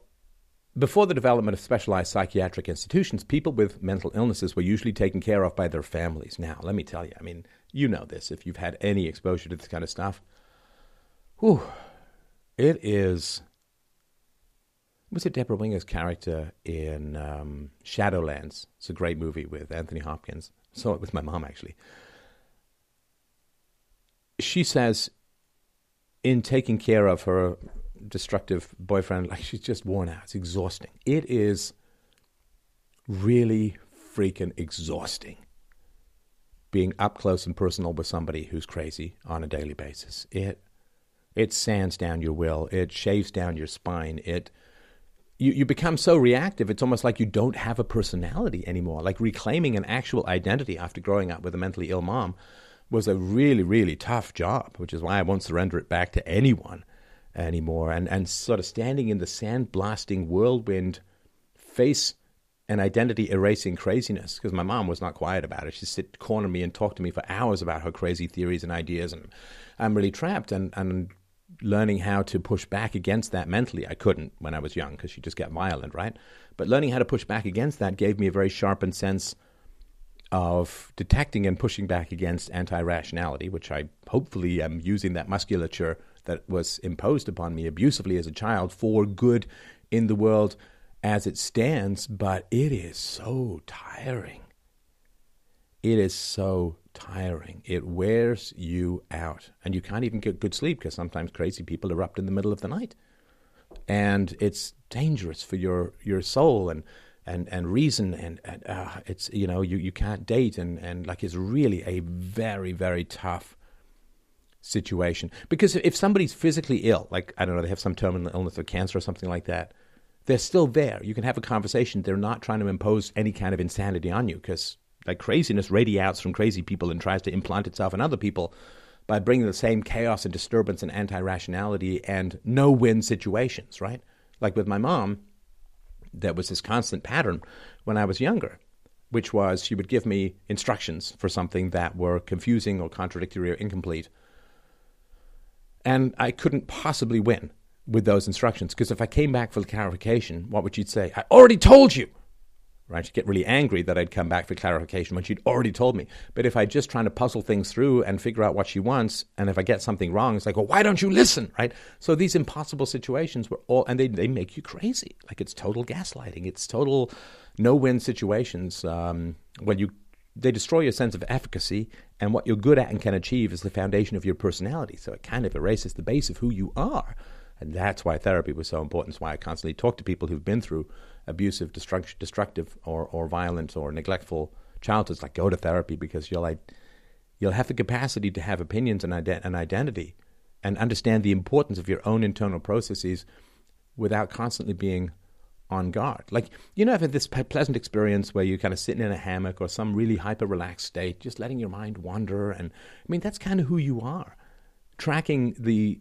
S1: before the development of specialized psychiatric institutions, people with mental illnesses were usually taken care of by their families. Now, let me tell you, I mean, you know this if you've had any exposure to this kind of stuff. Whew, it is. Was it Debra Winger's character in um, Shadowlands? It's a great movie with Anthony Hopkins. I saw it with my mom, actually. She says, in taking care of her destructive boyfriend, like she's just worn out. It's exhausting. It is really freaking exhausting being up close and personal with somebody who's crazy on a daily basis. It it sands down your will. It shaves down your spine. It you, you become so reactive, it's almost like you don't have a personality anymore. Like reclaiming an actual identity after growing up with a mentally ill mom was a really, really tough job, which is why I won't surrender it back to anyone anymore. And, and sort of standing in the sand-blasting whirlwind, face an identity erasing craziness, because my mom was not quiet about it. She'd sit corner me and talk to me for hours about her crazy theories and ideas. And I'm really trapped and, and learning how to push back against that mentally. I couldn't when I was young because she just get violent, right? But learning how to push back against that gave me a very sharpened sense of detecting and pushing back against anti rationality, which I hopefully am using that musculature that was imposed upon me abusively as a child for good in the world as it stands, but it is so tiring. It is so tiring. It wears you out. And you can't even get good sleep because sometimes crazy people erupt in the middle of the night. And it's dangerous for your, your soul and, and, and reason. And, and uh, it's, you know, you, you can't date. And, and like it's really a very, very tough situation. Because if somebody's physically ill, like, I don't know, they have some terminal illness or cancer or something like that, they're still there. You can have a conversation. They're not trying to impose any kind of insanity on you because, like, craziness radiates from crazy people and tries to implant itself in other people by bringing the same chaos and disturbance and anti rationality and no win situations, right? Like with my mom, there was this constant pattern when I was younger, which was she would give me instructions for something that were confusing or contradictory or incomplete and I couldn't possibly win with those instructions because if I came back for clarification, what would she say? I already told you. Right? She'd get really angry that I'd come back for clarification when she'd already told me. But if I just trying to puzzle things through and figure out what she wants, and if I get something wrong, it's like, well, why don't you listen? Right? So these impossible situations were all, and they, they make you crazy. Like it's total gaslighting. It's total no win situations um, when you they destroy your sense of efficacy, and what you're good at and can achieve is the foundation of your personality. So it kind of erases the base of who you are. And that's why therapy was so important. It's why I constantly talk to people who've been through abusive, destructive, or, or violent or neglectful childhoods. Like, go to therapy because you'll, you'll have the capacity to have opinions and an identity and understand the importance of your own internal processes without constantly being on guard. Like, you know, I've had this pleasant experience where you're kind of sitting in a hammock or some really hyper relaxed state, just letting your mind wander. And I mean, that's kind of who you are. Tracking the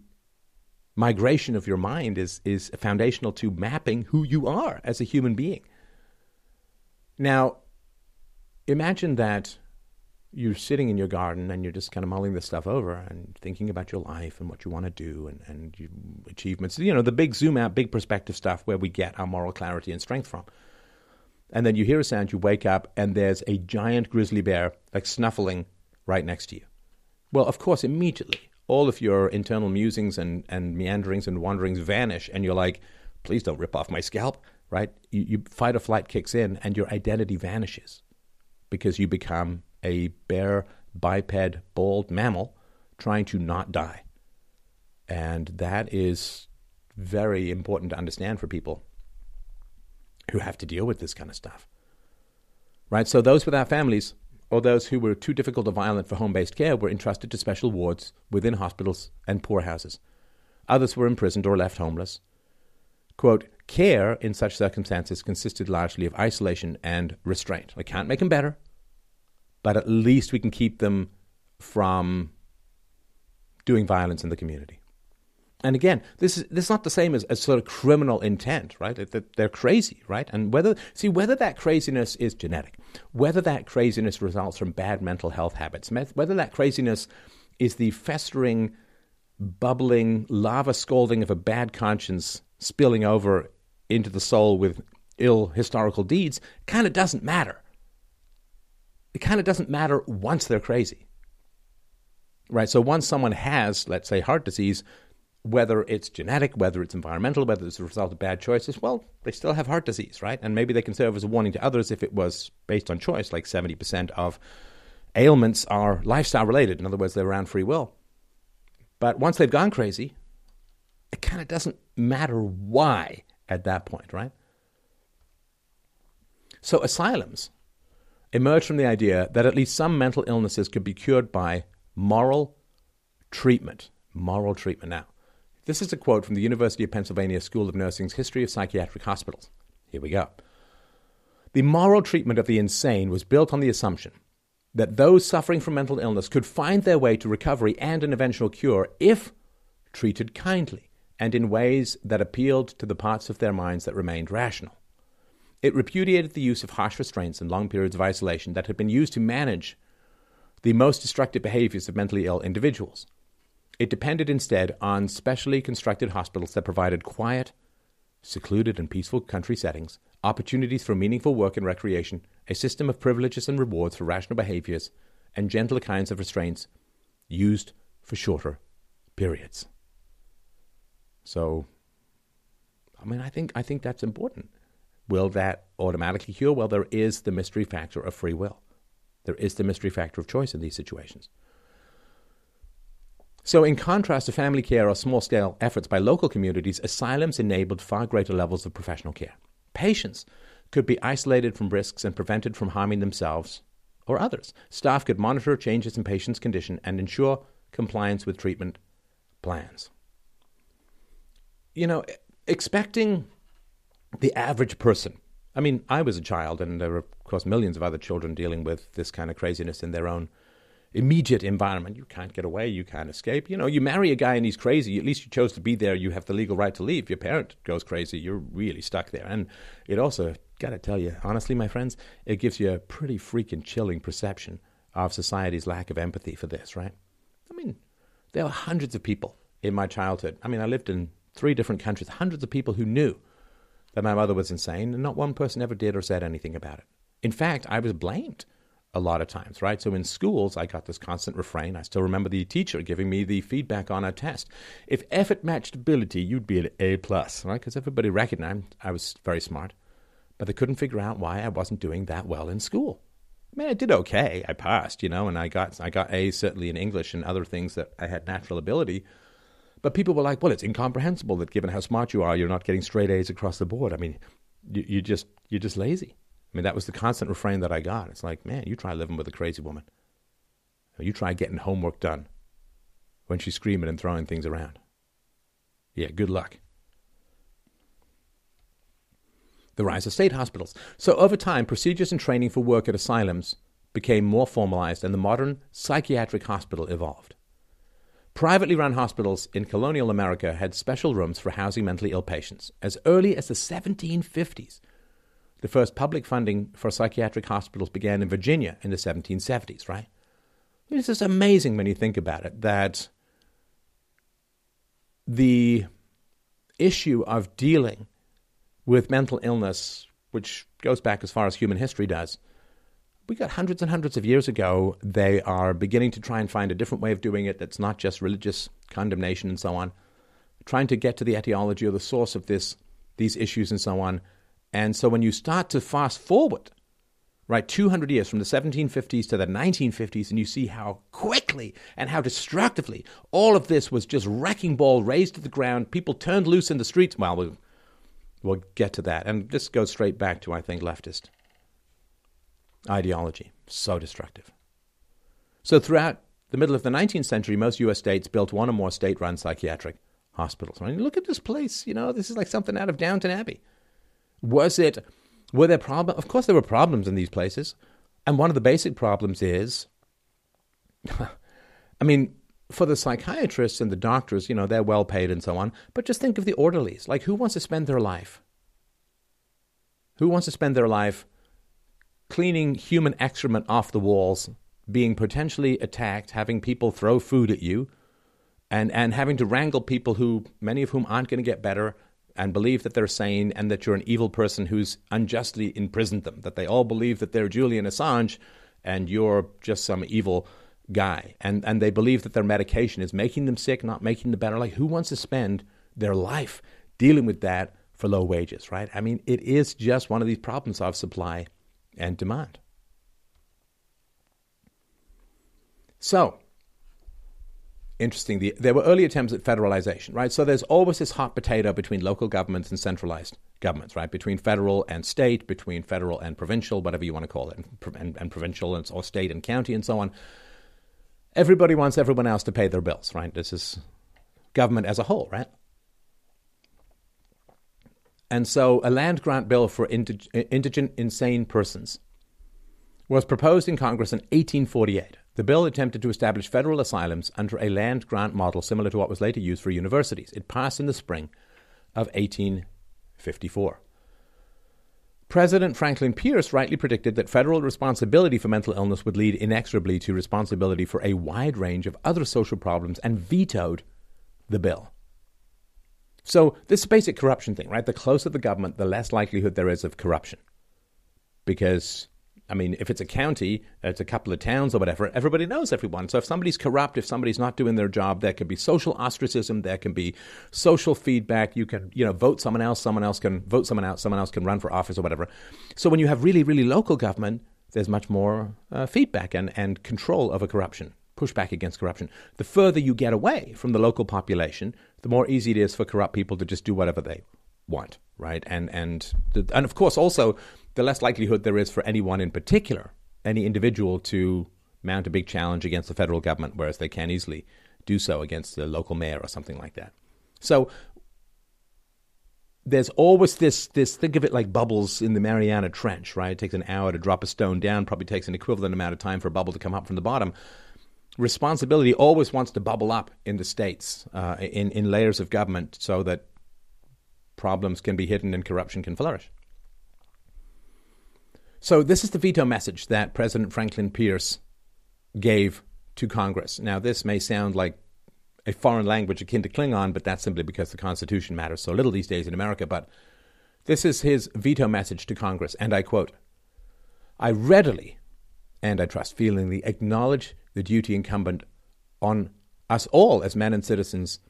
S1: migration of your mind is, is foundational to mapping who you are as a human being. Now, imagine that you're sitting in your garden and you're just kind of mulling this stuff over and thinking about your life and what you want to do and, and your achievements. You know, the big zoom out, big perspective stuff where we get our moral clarity and strength from. And then you hear a sound, you wake up, and there's a giant grizzly bear like snuffling right next to you. Well, of course, immediately all of your internal musings and, and meanderings and wanderings vanish, and you're like, please don't rip off my scalp, right? You, you fight or flight kicks in, and your identity vanishes because you become a bare, biped, bald mammal trying to not die. And that is very important to understand for people who have to deal with this kind of stuff. Right? So, those without families or those who were too difficult or violent for home based care were entrusted to special wards within hospitals and poorhouses. Others were imprisoned or left homeless. Quote, care in such circumstances consisted largely of isolation and restraint. I can't make them better but at least we can keep them from doing violence in the community. And again, this is this is not the same as, as sort of criminal intent, right? They're crazy, right? And whether see whether that craziness is genetic, whether that craziness results from bad mental health habits, whether that craziness is the festering, bubbling lava scalding of a bad conscience spilling over into the soul with ill historical deeds kind of doesn't matter. It kind of doesn't matter once they're crazy. Right? So once someone has, let's say, heart disease, whether it's genetic, whether it's environmental, whether it's a result of bad choices, well, they still have heart disease, right? And maybe they can serve as a warning to others if it was based on choice, like 70% of ailments are lifestyle related. In other words, they're around free will. But once they've gone crazy, it kind of doesn't matter why at that point, right? So asylums emerged from the idea that at least some mental illnesses could be cured by moral treatment. Moral treatment. Now, this is a quote from the University of Pennsylvania School of Nursing's History of Psychiatric Hospitals. Here we go. The moral treatment of the insane was built on the assumption that those suffering from mental illness could find their way to recovery and an eventual cure if treated kindly and in ways that appealed to the parts of their minds that remained rational. It repudiated the use of harsh restraints and long periods of isolation that had been used to manage the most destructive behaviors of mentally ill individuals. It depended instead on specially constructed hospitals that provided quiet, secluded, and peaceful country settings, opportunities for meaningful work and recreation, a system of privileges and rewards for rational behaviors, and gentler kinds of restraints used for shorter periods. So, I mean, I think I think that's important. Will that automatically cure? Well, there is the mystery factor of free will. There is the mystery factor of choice in these situations. So, in contrast to family care or small scale efforts by local communities, asylums enabled far greater levels of professional care. Patients could be isolated from risks and prevented from harming themselves or others. Staff could monitor changes in patients' condition and ensure compliance with treatment plans. You know, expecting the average person. I mean, I was a child, and there were, of course, millions of other children dealing with this kind of craziness in their own immediate environment. You can't get away, you can't escape. You know, you marry a guy and he's crazy, at least you chose to be there, you have the legal right to leave. Your parent goes crazy, you're really stuck there. And it also, got to tell you, honestly, my friends, it gives you a pretty freaking chilling perception of society's lack of empathy for this, right? I mean, there were hundreds of people in my childhood. I mean, I lived in three different countries, hundreds of people who knew that my mother was insane, and not one person ever did or said anything about it. In fact, I was blamed a lot of times, right? So in schools, I got this constant refrain. I still remember the teacher giving me the feedback on a test. If effort matched ability, you'd be an A plus, right? Because everybody recognized I was very smart, but they couldn't figure out why I wasn't doing that well in school. I mean, I did okay. I passed, you know, and I got I got A's certainly in English and other things that I had natural ability. But people were like, "Well, it's incomprehensible that given how smart you are, you're not getting straight A's across the board." I mean, you, you just you're just lazy. I mean, that was the constant refrain that I got. It's like, man, you try living with a crazy woman. You try getting homework done when she's screaming and throwing things around. Yeah, good luck. The rise of state hospitals. So, over time, procedures and training for work at asylums became more formalized and the modern psychiatric hospital evolved. Privately run hospitals in colonial America had special rooms for housing mentally ill patients as early as the 1750s the first public funding for psychiatric hospitals began in Virginia in the 1770s, right? This is amazing when you think about it that the issue of dealing with mental illness, which goes back as far as human history does, we got hundreds and hundreds of years ago. They are beginning to try and find a different way of doing it that's not just religious condemnation and so on, trying to get to the etiology or the source of this, these issues and so on. And so when you start to fast forward, right, 200 years from the 1750s to the 1950s, and you see how quickly and how destructively all of this was just wrecking ball raised to the ground, people turned loose in the streets. Well, we'll, we'll get to that. And this goes straight back to, I think, leftist ideology. So destructive. So throughout the middle of the 19th century, most U.S. states built one or more state run psychiatric hospitals. I mean, look at this place. You know, this is like something out of Downton Abbey. Was it, were there problems? Of course, there were problems in these places. And one of the basic problems is, I mean, for the psychiatrists and the doctors, you know, they're well paid and so on. But just think of the orderlies. Like, who wants to spend their life? Who wants to spend their life cleaning human excrement off the walls, being potentially attacked, having people throw food at you, and, and having to wrangle people who, many of whom aren't going to get better, and believe that they're sane and that you're an evil person who's unjustly imprisoned them, that they all believe that they're Julian Assange and you're just some evil guy. And, and they believe that their medication is making them sick, not making them better. Like, who wants to spend their life dealing with that for low wages, right? I mean, it is just one of these problems of supply and demand. So, interesting. The, there were early attempts at federalization, right? So there's always this hot potato between local governments and centralized governments, right? Between federal and state, between federal and provincial, whatever you want to call it, and, and, and provincial and, or state and county and so on. Everybody wants everyone else to pay their bills, right? This is government as a whole, right? And so a land grant bill for indig- indigent insane persons was proposed in Congress in 1848. The bill attempted to establish federal asylums under a land grant model similar to what was later used for universities. It passed in the spring of 1854. President Franklin Pierce rightly predicted that federal responsibility for mental illness would lead inexorably to responsibility for a wide range of other social problems and vetoed the bill. So, this basic corruption thing, right? The closer the government, the less likelihood there is of corruption. Because I mean, if it's a county, it's a couple of towns or whatever, everybody knows everyone. So if somebody's corrupt, if somebody's not doing their job, there can be social ostracism, there can be social feedback. You can, you know, vote someone else, someone else can vote someone else, someone else can run for office or whatever. So when you have really, really local government, there's much more uh, feedback and, and control over corruption, pushback against corruption. The further you get away from the local population, the more easy it is for corrupt people to just do whatever they want, right? And and the, and of course also the less likelihood there is for anyone in particular, any individual, to mount a big challenge against the federal government, whereas they can easily do so against the local mayor or something like that. So there's always this this think of it like bubbles in the Mariana Trench, right? It takes an hour to drop a stone down, probably takes an equivalent amount of time for a bubble to come up from the bottom. Responsibility always wants to bubble up in the states, uh, in in layers of government, so that problems can be hidden and corruption can flourish. So, this is the veto message that President Franklin Pierce gave to Congress. Now, this may sound like a foreign language akin to Klingon, but that's simply because the Constitution matters so little these days in America. But this is his veto message to Congress, and I quote I readily, and I trust feelingly, acknowledge the duty incumbent on us all as men and citizens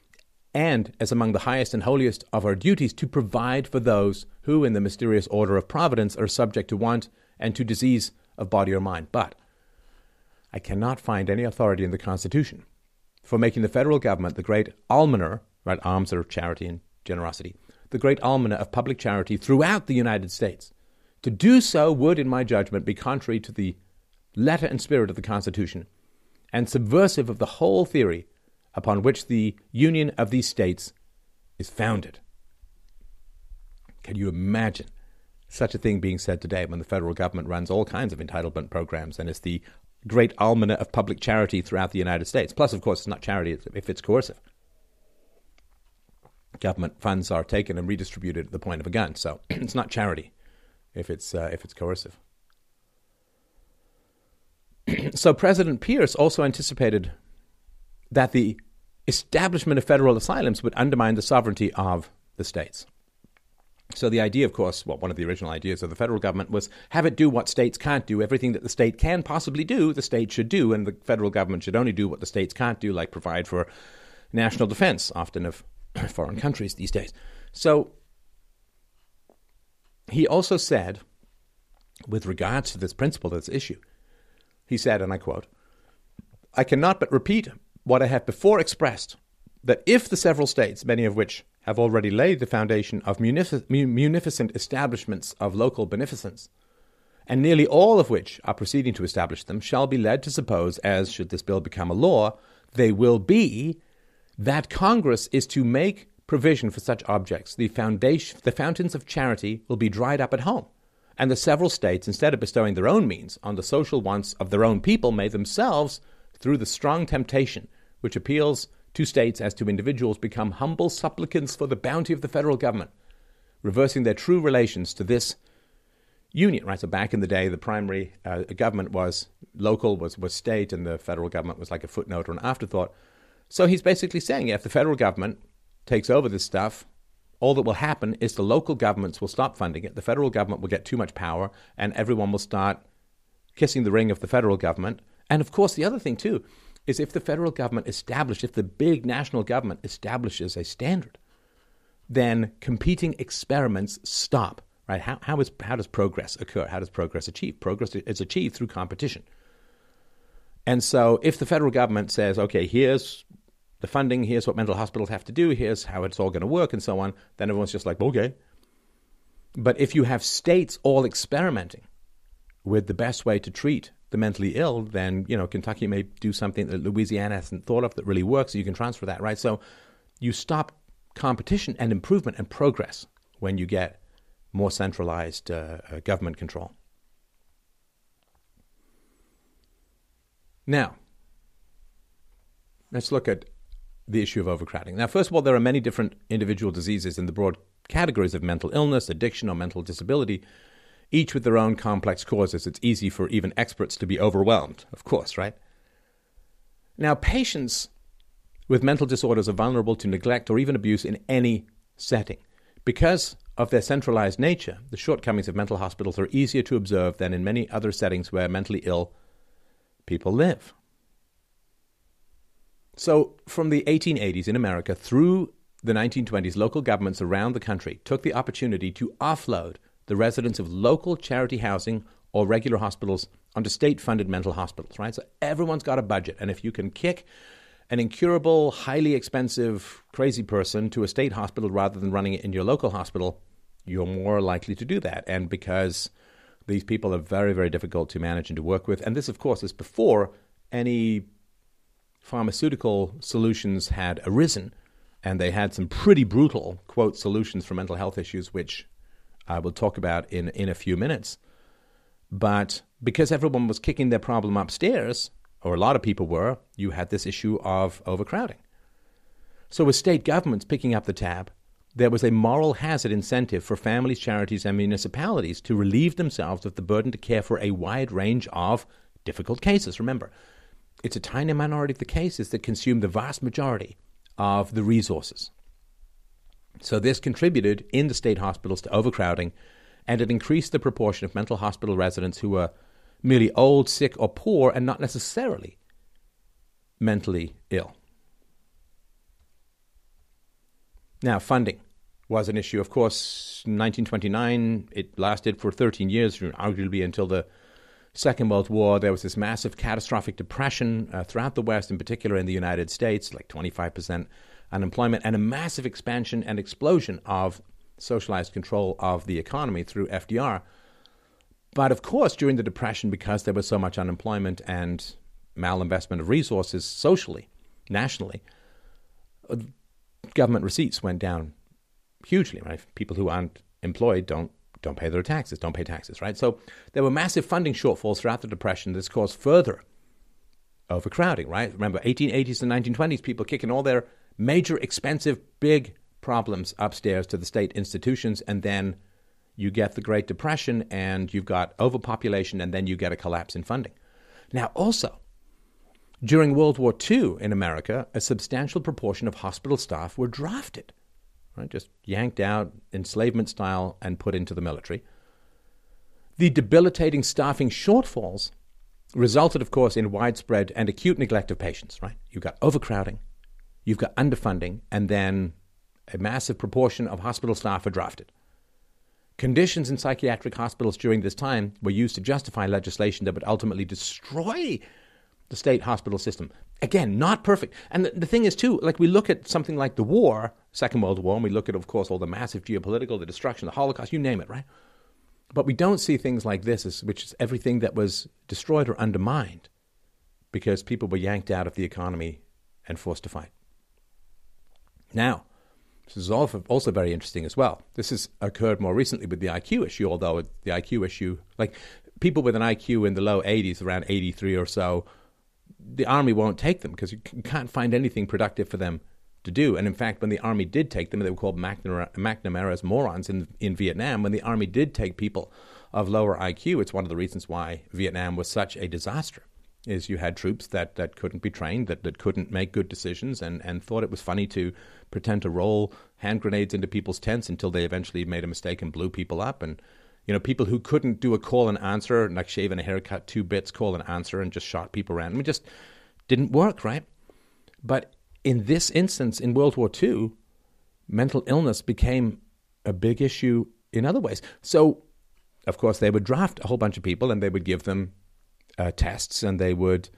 S1: and as among the highest and holiest of our duties to provide for those who, in the mysterious order of providence, are subject to want and to disease of body or mind. But I cannot find any authority in the Constitution for making the federal government the great almoner, right? Alms are of charity and generosity, the great almoner of public charity throughout the United States. To do so would, in my judgment, be contrary to the letter and spirit of the Constitution and subversive of the whole theory upon which the union of these states is founded. Can you imagine such a thing being said today when the federal government runs all kinds of entitlement programs and is the great almoner of public charity throughout the United States? Plus, of course, it's not charity if it's coercive. Government funds are taken and redistributed at the point of a gun, so it's not charity if it's uh, if it's coercive. so President Pierce also anticipated that the establishment of federal asylums would undermine the sovereignty of the states. So the idea, of course, well, one of the original ideas of the federal government was have it do what states can't do. Everything that the state can possibly do, the state should do, and the federal government should only do what the states can't do, like provide for national defense, often of foreign countries these days. So he also said, with regards to this principle, this issue, he said, and I quote, I cannot but repeat what I have before expressed that if the several states, many of which have already laid the foundation of munific- munificent establishments of local beneficence, and nearly all of which are proceeding to establish them, shall be led to suppose, as should this bill become a law, they will be, that Congress is to make provision for such objects. The foundation, the fountains of charity will be dried up at home, and the several states, instead of bestowing their own means on the social wants of their own people, may themselves, through the strong temptation which appeals to states as to individuals become humble supplicants for the bounty of the federal government, reversing their true relations to this union. Right. So back in the day, the primary uh, government was local, was was state, and the federal government was like a footnote or an afterthought. So he's basically saying, if the federal government takes over this stuff, all that will happen is the local governments will stop funding it, the federal government will get too much power, and everyone will start kissing the ring of the federal government. And of course, the other thing, too, is if the federal government establishes, if the big national government establishes a standard, then competing experiments stop. Right? How, how, is, how does progress occur? How does progress achieve? Progress is achieved through competition. And so, if the federal government says, okay, here's the funding, here's what mental hospitals have to do, here's how it's all going to work, and so on, then everyone's just like, okay. But if you have states all experimenting with the best way to treat the mentally ill, then you know Kentucky may do something that Louisiana hasn't thought of that really works. You can transfer that, right? So you stop competition and improvement and progress when you get more centralized uh, uh, government control. Now, let's look at the issue of overcrowding. Now, first of all, there are many different individual diseases in the broad categories of mental illness, addiction, or mental disability, each with their own complex causes. It's easy for even experts to be overwhelmed, of course, right? Now, patients with mental disorders are vulnerable to neglect or even abuse in any setting. Because of their centralized nature, the shortcomings of mental hospitals are easier to observe than in many other settings where mentally ill people live. So, from the 1880s in America through the 1920s, local governments around the country took the opportunity to offload the residents of local charity housing or regular hospitals onto state funded mental hospitals, right? So everyone's got a budget. And if you can kick an incurable, highly expensive, crazy person to a state hospital rather than running it in your local hospital, you're more likely to do that. And because these people are very, very difficult to manage and to work with, and this, of course, is before any pharmaceutical solutions had arisen, and they had some pretty brutal, quote, solutions for mental health issues, which I will talk about in, in a few minutes. But because everyone was kicking their problem upstairs, or a lot of people were, you had this issue of overcrowding. So, with state governments picking up the tab, there was a moral hazard incentive for families, charities, and municipalities to relieve themselves of the burden to care for a wide range of difficult cases. Remember, it's a tiny minority of the cases that consume the vast majority of the resources. So, this contributed in the state hospitals to overcrowding, and it increased the proportion of mental hospital residents who were merely old, sick, or poor, and not necessarily mentally ill. Now, funding was an issue. Of course, 1929, it lasted for 13 years, arguably until the Second World War. There was this massive catastrophic depression uh, throughout the West, in particular in the United States, like 25% unemployment, and a massive expansion and explosion of socialized control of the economy through FDR. But of course, during the Depression, because there was so much unemployment and malinvestment of resources socially, nationally, government receipts went down hugely. Right, people who aren't employed don't don't pay their taxes, don't pay taxes. Right, so there were massive funding shortfalls throughout the Depression. This caused further overcrowding. Right, remember 1880s and 1920s, people kicking all their major, expensive, big problems upstairs to the state institutions, and then you get the Great Depression and you've got overpopulation, and then you get a collapse in funding. Now, also, during World War II in America, a substantial proportion of hospital staff were drafted, right? just yanked out enslavement style and put into the military. The debilitating staffing shortfalls resulted, of course, in widespread and acute neglect of patients, right? You've got overcrowding, you've got underfunding, and then a massive proportion of hospital staff are drafted. Conditions in psychiatric hospitals during this time were used to justify legislation that would ultimately destroy the state hospital system. Again, not perfect. And the, the, thing is, too, like we look at something like the war, Second World War, and we look at, of course, all the massive geopolitical, the destruction, the Holocaust, you name it, right? But we don't see things like this, as, which is everything that was destroyed or undermined because people were yanked out of the economy and forced to fight. Now, this is also very interesting as well. This has occurred more recently with the IQ issue, although the IQ issue, like people with an IQ in the low 80s, around 83 or so, the army won't take them because you can't find anything productive for them to do. And in fact, when the army did take them, they were called McNamara, McNamara's morons in, in Vietnam. When the army did take people of lower IQ, it's one of the reasons why Vietnam was such a disaster is you had troops that, that couldn't be trained, that, that couldn't make good decisions, and, and thought it was funny to pretend to roll hand grenades into people's tents until they eventually made a mistake and blew people up. And, you know, people who couldn't do a call and answer, like shaving a haircut, two bits, call and answer, and just shot people around. I mean, just didn't work, right? But in this instance, in World War II, mental illness became a big issue in other ways. So, of course, they would draft a whole bunch of people and they would give them uh, tests and they would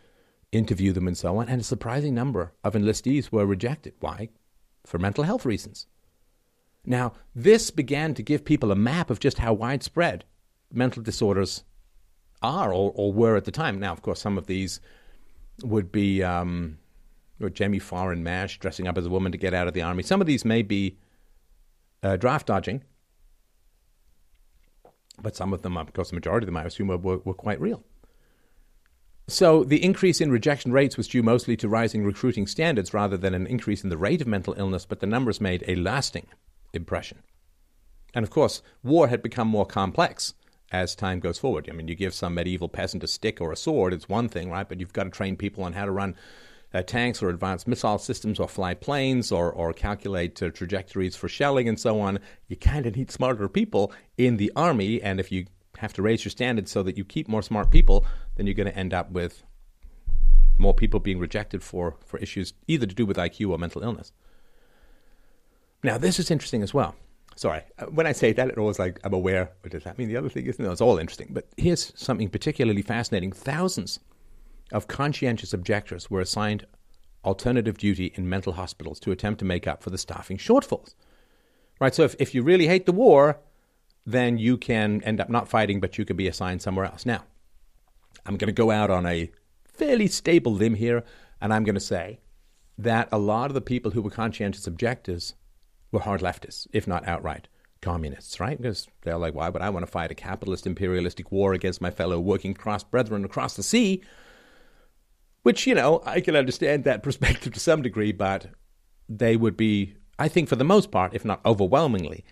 S1: interview them and so on. And a surprising number of enlistees were rejected. Why? For mental health reasons. Now, this began to give people a map of just how widespread mental disorders are or, or were at the time. Now, of course, some of these would be um, Jamie Farr and MASH dressing up as a woman to get out of the army. Some of these may be uh, draft dodging, but some of them, of course, the majority of them, I assume, were, were, were quite real. So the increase in rejection rates was due mostly to rising recruiting standards rather than an increase in the rate of mental illness, but the numbers made a lasting impression. And of course, war had become more complex as time goes forward. I mean, you give some medieval peasant a stick or a sword, it's one thing, right? But you've got to train people on how to run uh, tanks or advanced missile systems or fly planes or, or calculate uh, trajectories for shelling and so on. You kind of need smarter people in the army. And if you have to raise your standards so that you keep more smart people, then you're going to end up with more people being rejected for, for issues either to do with IQ or mental illness. Now, this is interesting as well. Sorry, uh, when I say that, it always like I'm aware. What does that mean? The other thing is, no, it's all interesting. But here's something particularly fascinating: thousands of conscientious objectors were assigned alternative duty in mental hospitals to attempt to make up for the staffing shortfalls. Right. So if, if you really hate the war, then you can end up not fighting, but you could be assigned somewhere else. Now, I'm going to go out on a fairly stable limb here, and I'm going to say that a lot of the people who were conscientious objectors were hard leftists, if not outright communists, right? Because they're like, why would I want to fight a capitalist imperialistic war against my fellow working class brethren across the sea? Which, you know, I can understand that perspective to some degree, but they would be, I think, for the most part, if not overwhelmingly,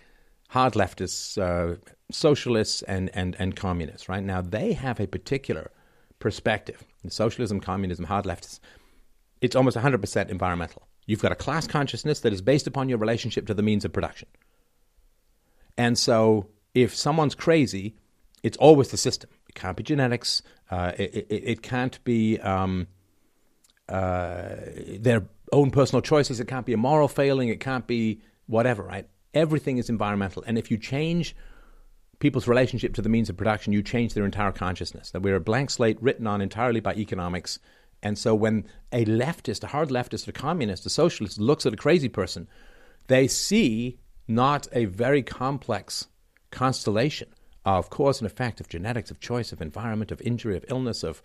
S1: hard leftists, uh, socialists, and, and, and communists, right? Now, they have a particular perspective. Socialism, communism, hard leftists, it's almost 100% environmental. You've got a class consciousness that is based upon your relationship to the means of production. And so, if someone's crazy, it's always the system. It can't be genetics. Uh, it, it, it, can't be um, uh, their own personal choices. It can't be a moral failing. It can't be whatever, right? Everything is environmental. And if you change people's relationship to the means of production, you change their entire consciousness. That we're a blank slate written on entirely by economics. And so when a leftist, a hard leftist, a communist, a socialist looks at a crazy person, they see not a very complex constellation of cause and effect, of genetics, of choice, of environment, of injury, of illness, of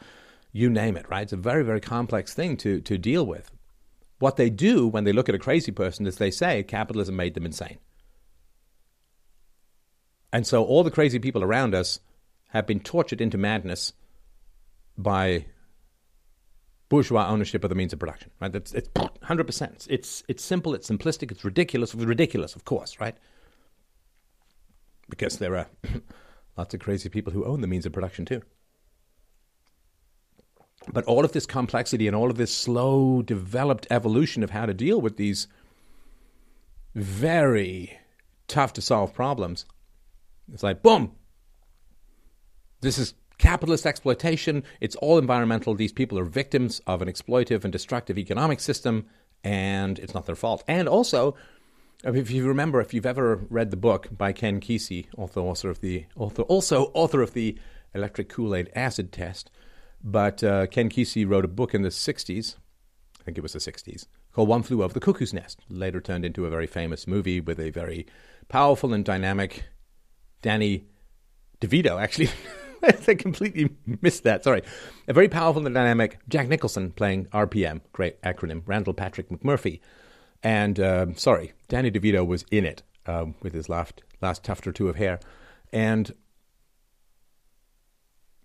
S1: you name it, right? It's a very, very complex thing to, to deal with. What they do when they look at a crazy person is they say capitalism made them insane. And so all the crazy people around us have been tortured into madness by bourgeois ownership of the means of production. Right? It's, it's 100%. It's, it's simple, it's simplistic, it's ridiculous, it's ridiculous, of course, right? Because there are lots of crazy people who own the means of production too. But all of this complexity and all of this slow developed evolution of how to deal with these very tough to solve problems, it's like, boom, this is capitalist exploitation. It's all environmental. These people are victims of an exploitive and destructive economic system, and it's not their fault. And also, if you remember, if you've ever read the book by Ken Kesey, author, author of the author, also author of the Electric Kool Aid Acid Test, but uh, Ken Kesey wrote a book in the 60s, I think it was the 60s, called One Flew Over the Cuckoo's Nest, later turned into a very famous movie with a very powerful and dynamic Danny DeVito, actually. I completely missed that. Sorry. A very powerful and dynamic Jack Nicholson playing RPM, great acronym, Randall Patrick McMurphy. And uh, sorry, Danny DeVito was in it um, with his last, last tuft or two of hair. And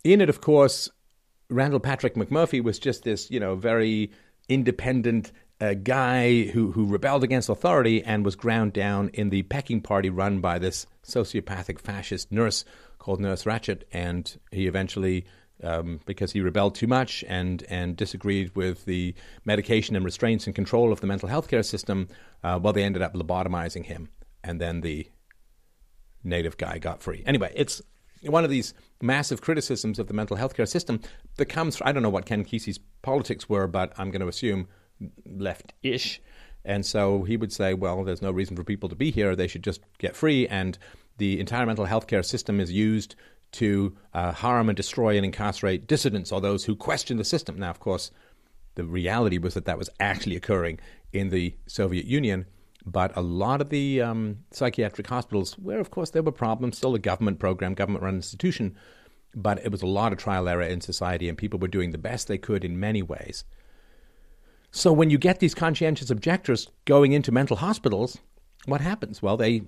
S1: in it, of course, Randall Patrick McMurphy was just this, you know, very independent uh, guy who, who rebelled against authority and was ground down in the pecking party run by this sociopathic fascist nurse called Nurse Ratched. And he eventually um, because he rebelled too much and, and disagreed with the medication and restraints and control of the mental health care system. Uh, well, they ended up lobotomizing him, and then the native guy got free. Anyway, it's one of these massive criticisms of the mental health care system that comes I don't know what Ken Kesey's politics were, but I'm going to assume left ish. And so he would say, well, there's no reason for people to be here. They should just get free. And the entire mental health care system is used to uh, harm and destroy and incarcerate dissidents or those who question the system. Now, of course, the reality was that that was actually occurring in the Soviet Union. But a lot of the um, psychiatric hospitals, where of course there were problems, still a government program, government run institution, but it was a lot of trial error in society, and people were doing the best they could in many ways. So when you get these conscientious objectors going into mental hospitals, what happens? Well, they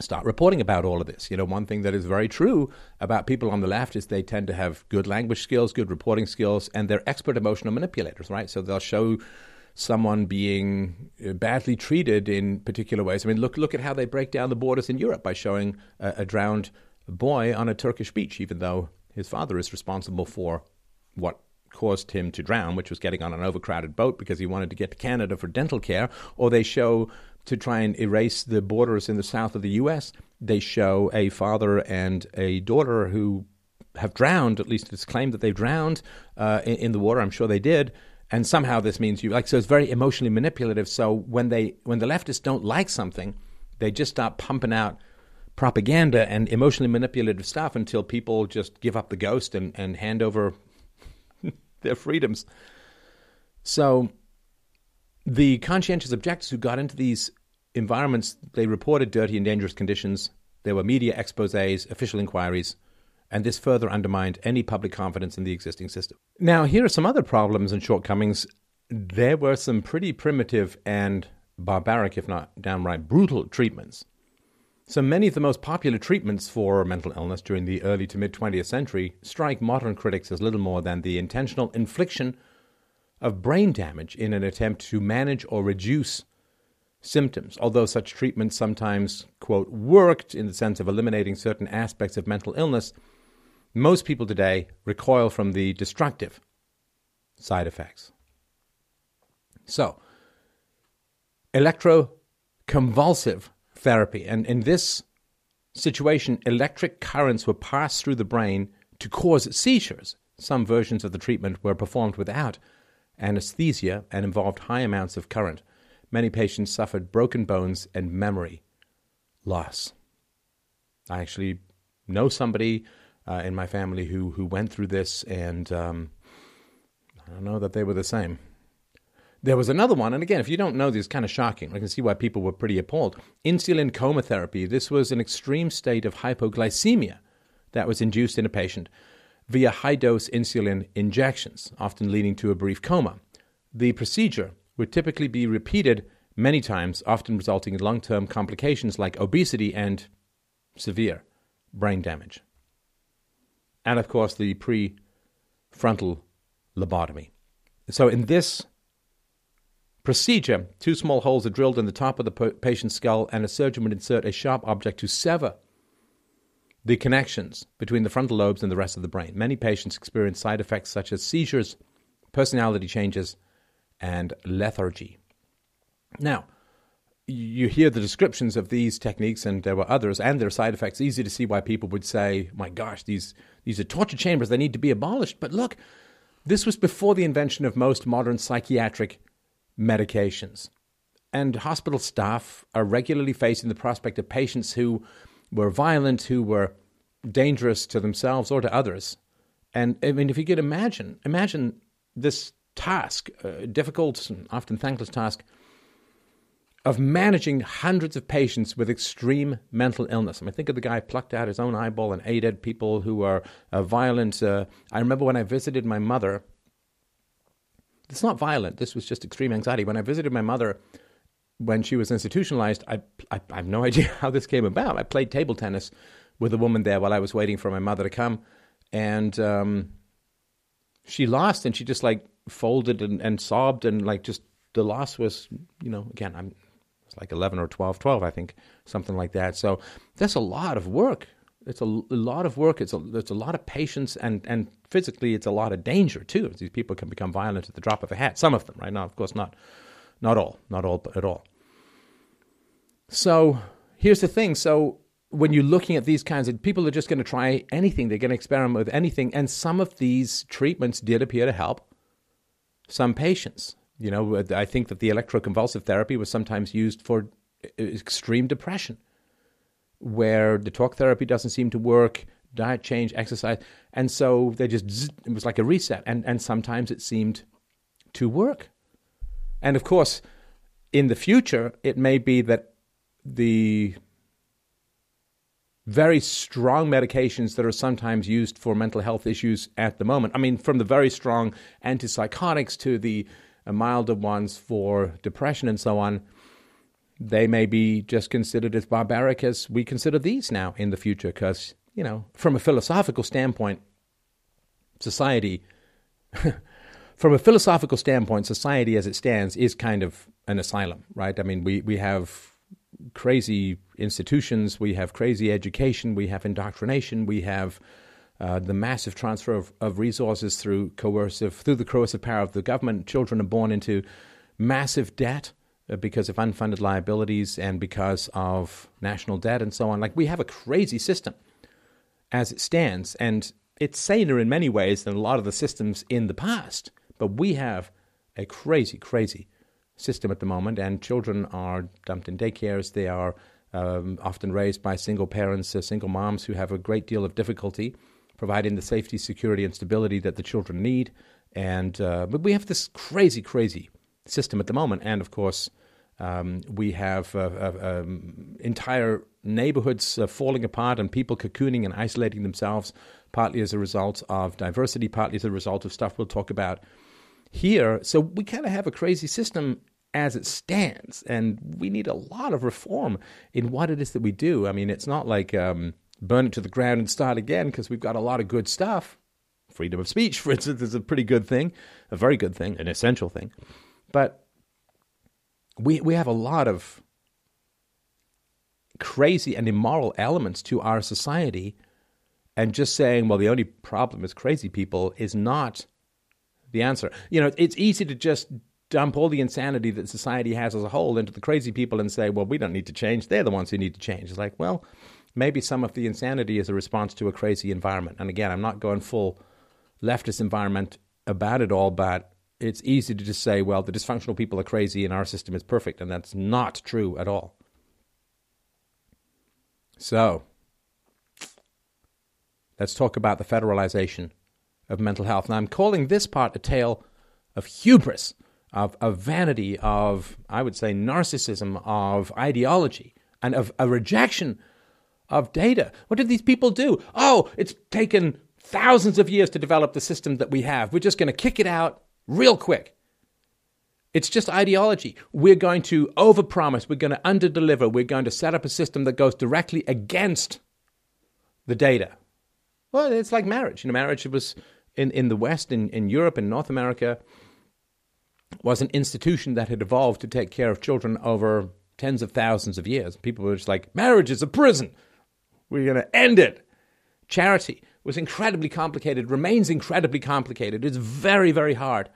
S1: start reporting about all of this. You know, one thing that is very true about people on the left is they tend to have good language skills, good reporting skills, and they're expert emotional manipulators, right? So they'll show someone being uh, badly treated in particular ways. I mean, look look at how they break down the borders in Europe by showing a, a drowned boy on a Turkish beach, even though his father is responsible for what caused him to drown, which was getting on an overcrowded boat because he wanted to get to Canada for dental care, or they show to try and erase the borders in the south of the U.S. They show a father and a daughter who have drowned. At least it's claimed that they drowned uh, in, in, the water. I'm sure they did. And somehow this means you like so. It's very emotionally manipulative. So when they when the leftists don't like something, they just start pumping out propaganda and emotionally manipulative stuff until people just give up the ghost and, and hand over their freedoms. So the conscientious objectors who got into these environments, they reported dirty and dangerous conditions. There were media exposés, official inquiries, and this further undermined any public confidence in the existing system. Now, here are some other problems and shortcomings. There were some pretty primitive and barbaric, if not downright brutal, treatments. So many of the most popular treatments for mental illness during the early to mid 20th century strike modern critics as little more than the intentional infliction of brain damage in an attempt to manage or reduce symptoms. Although such treatments sometimes, quote, worked in the sense of eliminating certain aspects of mental illness, most people today recoil from the destructive side effects. So, electroconvulsive therapy, and in this situation, electric currents were passed through the brain to cause seizures. Some versions of the treatment were performed without anesthesia, and involved high amounts of current. Many patients suffered broken bones and memory loss. I actually know somebody uh, in my family who, who went through this, and um, I don't know that they were the same. There was another one, and again, if you don't know, this is kind of shocking. I can see why people were pretty appalled. Insulin coma therapy. This was an extreme state of hypoglycemia that was induced in a patient via high dose insulin injections, often leading to a brief coma. The procedure would typically be repeated many times, often resulting in long term complications like obesity and severe brain damage. And of course, the prefrontal lobotomy. So, in this procedure, two small holes are drilled in the top of the patient's skull, and a surgeon would insert a sharp object to sever the connections between the frontal lobes and the rest of the brain. Many patients experience side effects such as seizures, personality changes, and lethargy. Now, you hear the descriptions of these techniques, and there were others, and their side effects. Easy to see why people would say, "My gosh, these these are torture chambers. They need to be abolished." But look, this was before the invention of most modern psychiatric medications, and hospital staff are regularly facing the prospect of patients who were violent, who were dangerous to themselves or to others. And I mean, if you could imagine, imagine this task, a difficult and often thankless task, of managing hundreds of patients with extreme mental illness. I mean, think of the guy plucked out his own eyeball and aided people who are uh, violent. Uh, I remember when I visited my mother. It's not violent. This was just extreme anxiety. When I visited my mother when she was institutionalized, I, I, I, have no idea how this came about. I played table tennis with a woman there while I was waiting for my mother to come, and um, she lost, and she just like folded and, and sobbed, and like just the loss was, you know, again, I'm it's like 11 or 12, 12, I think, something like that. So that's a lot of work It's a, a lot of work. It's a, it's a lot of patience, and, and physically, it's a lot of danger too. These people can become violent at the drop of a hat. Some of them, right now, of course, not not all, not all but at all. So here's the thing. So when you're looking at these kinds of people are just going to try anything, they're going to experiment with anything, and some of these treatments did appear to help some patients. You know, I think that the electroconvulsive therapy was sometimes used for uh, extreme depression, where the talk therapy doesn't seem to work, diet change, exercise, and so they just it was like a reset, and and sometimes it seemed to work, and of course, in the future, it may be that the very strong medications that are sometimes used for mental health issues at the moment. I mean, from the very strong antipsychotics to the uh, milder ones for depression and so on, they may be just considered as barbaric as we consider these now in the future. Because, you know, from a philosophical standpoint, society, from a philosophical standpoint, society as it stands is kind of an asylum, right? I mean, we, we have crazy institutions, we have crazy education, we have indoctrination, we have uh, the massive transfer of, of, resources through coercive through the coercive power of the government. Children are born into massive debt uh, because of unfunded liabilities and because of national debt and so on. Like we have a crazy system as it stands, and it's saner in many ways than a lot of the systems in the past. But we have a crazy, crazy system at the moment, and children are dumped in daycares. They are um, often raised by single parents, uh, single moms who have a great deal of difficulty providing the safety, security, and stability that the children need. And uh, but we have this crazy, crazy system at the moment, and of course. Um, we have uh, uh um, entire neighborhoods uh, falling apart and people cocooning and isolating themselves, partly as a result of diversity, partly as a result of stuff we'll talk about here. So we kind of have a crazy system as it stands, and we need a lot of reform in what it is that we do. I mean, it's not like um, burn it to the ground and start again because we've got a lot of good stuff. Freedom of speech, for instance, is a pretty good thing, a very good thing, an essential thing. But we we have a lot of crazy and immoral elements to our society, and just saying, well, the only problem is crazy people is not the answer. You know, it's easy to just dump all the insanity that society has as a whole into the crazy people and say, well, we don't need to change. They're the ones who need to change. It's like, well, maybe some of the insanity is a response to a crazy environment. And again, I'm not going full leftist environment about it all, but it's easy to just say, well, the dysfunctional people are crazy and our system is perfect. And that's not true at all. So, let's talk about the federalization of mental health. And I'm calling this part a tale of hubris, of, of vanity, of, I would say, narcissism, of ideology, and of a rejection of data. What did these people do? Oh, it's taken thousands of years to develop the system that we have. We're just going to kick it out real quick. It's just ideology. We're going to overpromise. We're going to underdeliver. We're going to set up a system that goes directly against the data. Well, it's like marriage. You know, marriage was in, in the West, in, in Europe, in North America, was an institution that had evolved to take care of children over tens of thousands of years. People were just like, marriage is a prison. We're going to end it. Charity was incredibly complicated, remains incredibly complicated. It's very, very hard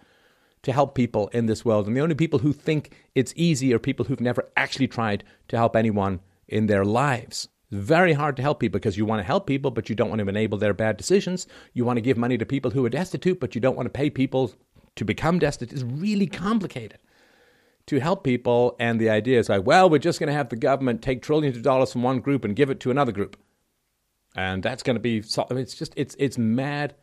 S1: to help people in this world. And the only people who think it's easy are people who've never actually tried to help anyone in their lives. It's very hard to help people because you want to help people, but you don't want to enable their bad decisions. You want to give money to people who are destitute, but you don't want to pay people to become destitute. It's really complicated to help people. And the idea is like, well, we're just going to have the government take trillions of dollars from one group and give it to another group. And that's going to be, I mean, it's just, it's, it's mad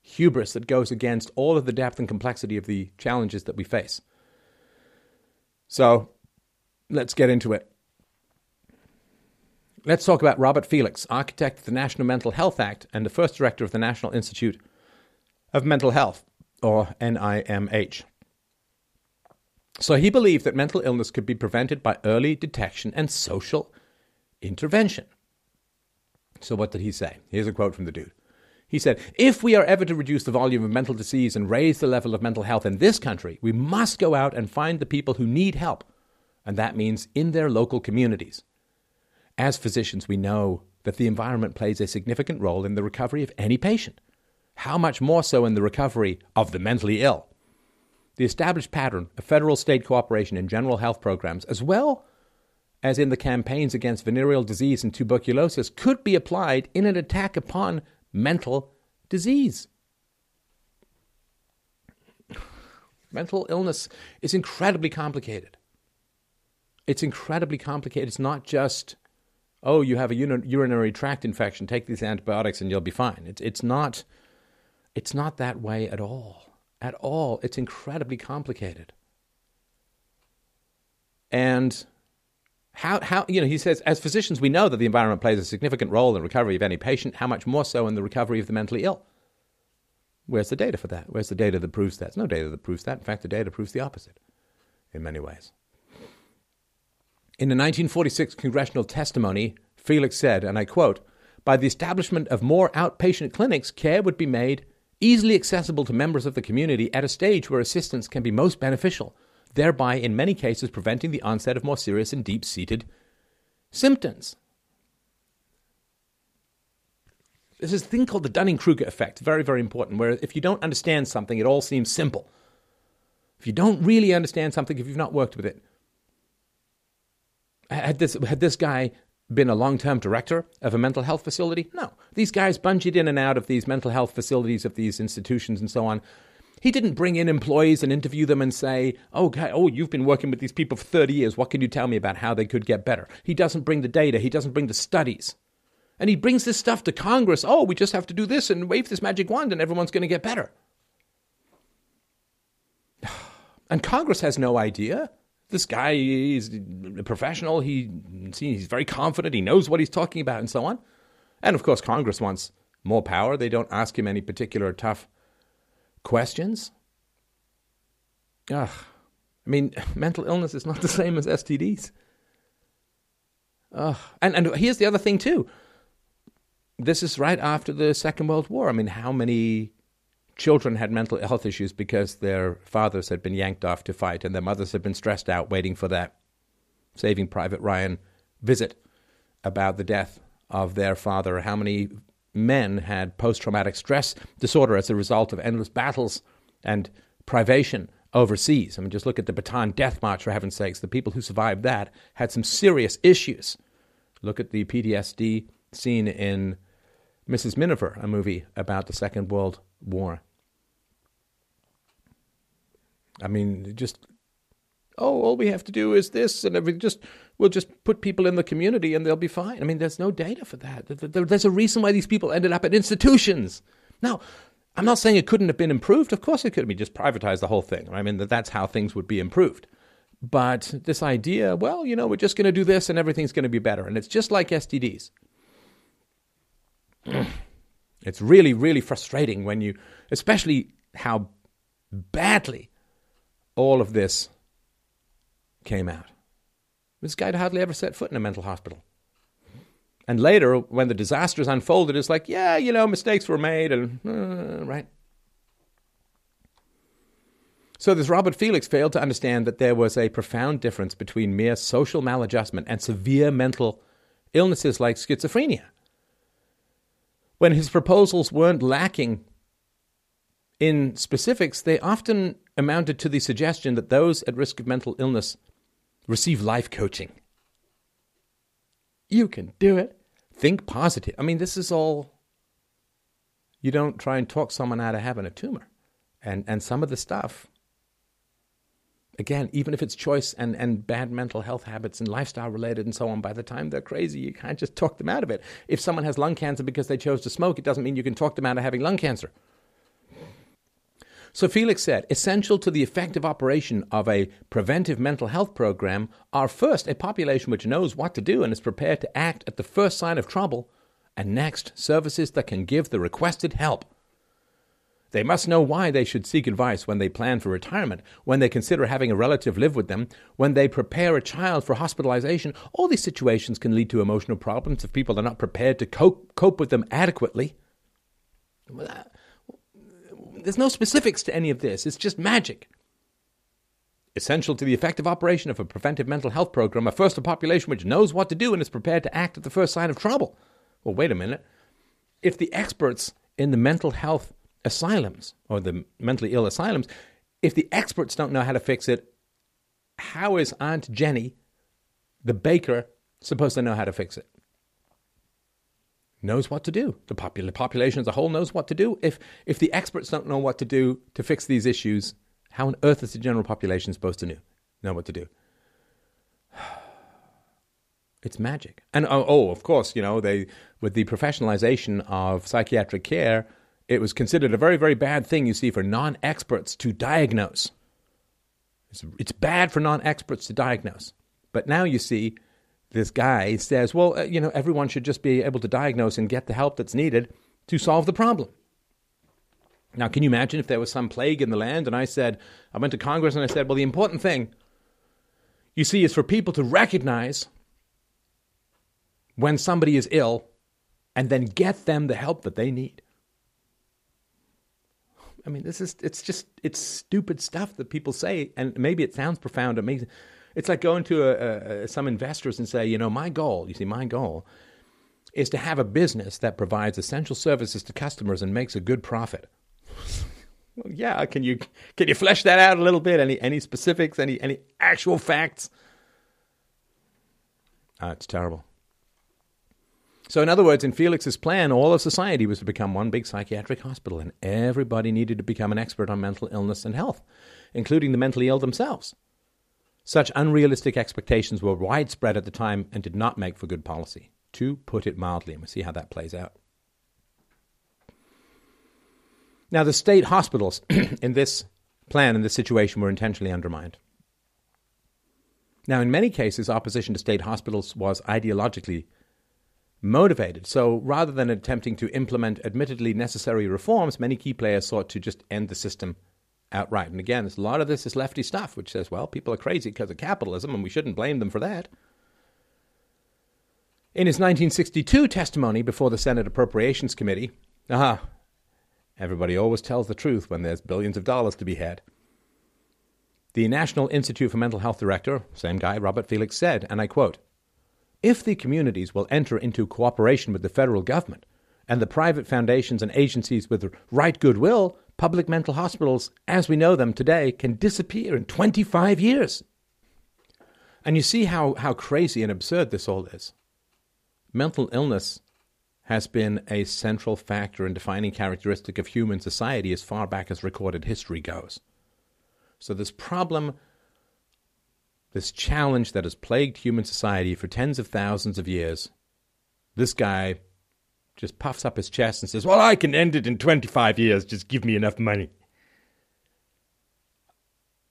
S1: hubris that goes against all of the depth and complexity of the challenges that we face. So let's get into it. Let's talk about Robert Felix, architect of the National Mental Health Act and the first director of the National Institute of Mental Health, or NIMH. So he believed that mental illness could be prevented by early detection and social intervention. So, what did he say? Here's a quote from the dude. He said, If we are ever to reduce the volume of mental disease and raise the level of mental health in this country, we must go out and find the people who need help. And that means in their local communities. As physicians, we know that the environment plays a significant role in the recovery of any patient. How much more so in the recovery of the mentally ill? The established pattern of federal state cooperation in general health programs, as well as in the campaigns against venereal disease and tuberculosis, could be applied in an attack upon mental disease. Mental illness is incredibly complicated. It's incredibly complicated. It's not just, oh, you have a urinary tract infection, take these antibiotics and you'll be fine. It's, it's, not, it's not that way at all. At all. It's incredibly complicated. And how, how, you know, he says, as physicians, we know that the environment plays a significant role in recovery of any patient, how much more so in the recovery of the mentally ill. Where's the data for that? Where's the data that proves that? There's no data that proves that. In fact, the data proves the opposite in many ways. In the 1946 congressional testimony, Felix said, and I quote, By the establishment of more outpatient clinics, care would be made easily accessible to members of the community at a stage where assistance can be most beneficial, thereby, in many cases, preventing the onset of more serious and deep seated symptoms. There's this thing called the Dunning Kruger effect, very, very important, where if you don't understand something, it all seems simple. If you don't really understand something, if you've not worked with it, had this, had this guy been a long term director of a mental health facility? No. These guys bungeed in and out of these mental health facilities, of these institutions, and so on. He didn't bring in employees and interview them and say, oh, oh, you've been working with these people for 30 years. What can you tell me about how they could get better? He doesn't bring the data, he doesn't bring the studies. And he brings this stuff to Congress. Oh, we just have to do this and wave this magic wand and everyone's going to get better. And Congress has no idea. This guy is a professional. He, he's very confident. He knows what he's talking about and so on. And of course, Congress wants more power. They don't ask him any particular tough questions. Ugh. I mean, mental illness is not the same as STDs. Ugh. And, and here's the other thing, too this is right after the Second World War. I mean, how many children had mental health issues because their fathers had been yanked off to fight and their mothers had been stressed out waiting for that Saving Private Ryan visit about the death of their father? How many men had post traumatic stress disorder as a result of endless battles and privation overseas? I mean, just look at the Bataan Death March, for heaven's sakes. The people who survived that had some serious issues. Look at the PTSD scene in Mrs. Miniver, a movie about the Second World War. I mean, just oh, all we have to do is this, and everything. Just we'll just put people in the community, and they'll be fine. I mean, there's no data for that. There's a reason why these people ended up at institutions. Now, I'm not saying it couldn't have been improved. Of course, it could have been just privatized the whole thing. I mean, that's how things would be improved. But this idea, well, you know, we're just going to do this, and everything's going to be better, and it's just like STDs. it's really, really frustrating when you, especially how badly all of this came out. This guy had hardly ever set foot in a mental hospital. And later, when the disasters unfolded, it's like, yeah, you know, mistakes were made, and uh, right. So this Robert Felix failed to understand that there was a profound difference between mere social maladjustment and severe mental illnesses like schizophrenia when his proposals weren't lacking in specifics, they often amounted to the suggestion that those at risk of mental illness receive life coaching. You can do it. Think positive. I mean, this is all. You don't try and talk someone out of having a tumor. And, and some of the stuff again, even if it's choice and, and bad mental health habits and lifestyle related and so on, by the time they're crazy, you can't just talk them out of it. If someone has lung cancer because they chose to smoke, it doesn't mean you can talk them out of having lung cancer. So Felix said, essential to the effective operation of a preventive mental health program are first a population which knows what to do and is prepared to act at the first sign of trouble, and next, services that can give the requested help. They must know why they should seek advice when they plan for retirement, when they consider having a relative live with them, when they prepare a child for hospitalization. All these situations can lead to emotional problems if people are not prepared to cope, cope with them adequately. There's no specifics to any of this, it's just magic. Essential to the effective operation of a preventive mental health program are first a population which knows what to do and is prepared to act at the first sign of trouble. well, wait a minute. If the experts in the mental health asylums or the mentally ill asylums, if the experts don't know how to fix it, how is Aunt Jenny, the baker, supposed to know how to fix it? Knows what to do. The popul- population as a whole knows what to do. If, if the experts don't know what to do to fix these issues, how on earth is the general population supposed to know, know what to do? It's magic. And oh, oh, of course, you know, they with the professionalization of psychiatric care, it was considered a very, very bad thing, you see, for non experts to diagnose. It's, it's bad for non experts to diagnose. But now you see, this guy says, well, uh, you know, everyone should just be able to diagnose and get the help that's needed to solve the problem. Now, can you imagine if there was some plague in the land and I said, I went to Congress and I said, well, the important thing, you see, is for people to recognize when somebody is ill and then get them the help that they need. I mean, this is it's just it's stupid stuff that people say, and maybe it sounds profound, amazing. It's like going to a, a, some investors and say, you know, my goal, you see, my goal is to have a business that provides essential services to customers and makes a good profit. well, yeah, can you can you flesh that out a little bit? Any any specifics? Any any actual facts? Uh, it's terrible. So, in other words, in Felix's plan, all of society was to become one big psychiatric hospital, and everybody needed to become an expert on mental illness and health, including the mentally ill themselves. Such unrealistic expectations were widespread at the time and did not make for good policy, to put it mildly, and we'll see how that plays out. Now, the state hospitals in this plan, in this situation, were intentionally undermined. Now, in many cases, opposition to state hospitals was ideologically motivated. So rather than attempting to implement admittedly necessary reforms, many key players sought to just end the system outright. And again, a lot of this is lefty stuff, which says, well, people are crazy because of capitalism, and we shouldn't blame them for that. In his 1962 testimony before the Senate Appropriations Committee, aha, everybody always tells the truth when there's billions of dollars to be had. The National Institute for Mental Health director, same guy, Robert Felix, said, and I quote, if the communities will enter into cooperation with the federal government and the private foundations and agencies with right goodwill, public mental hospitals, as we know them today, can disappear in 25 years. And you see how, how crazy and absurd this all is. Mental illness has been a central factor and defining characteristic of human society as far back as recorded history goes. So this problem this challenge that has plagued human society for tens of thousands of years, this guy just puffs up his chest and says, Well, I can end it in 25 years. Just give me enough money.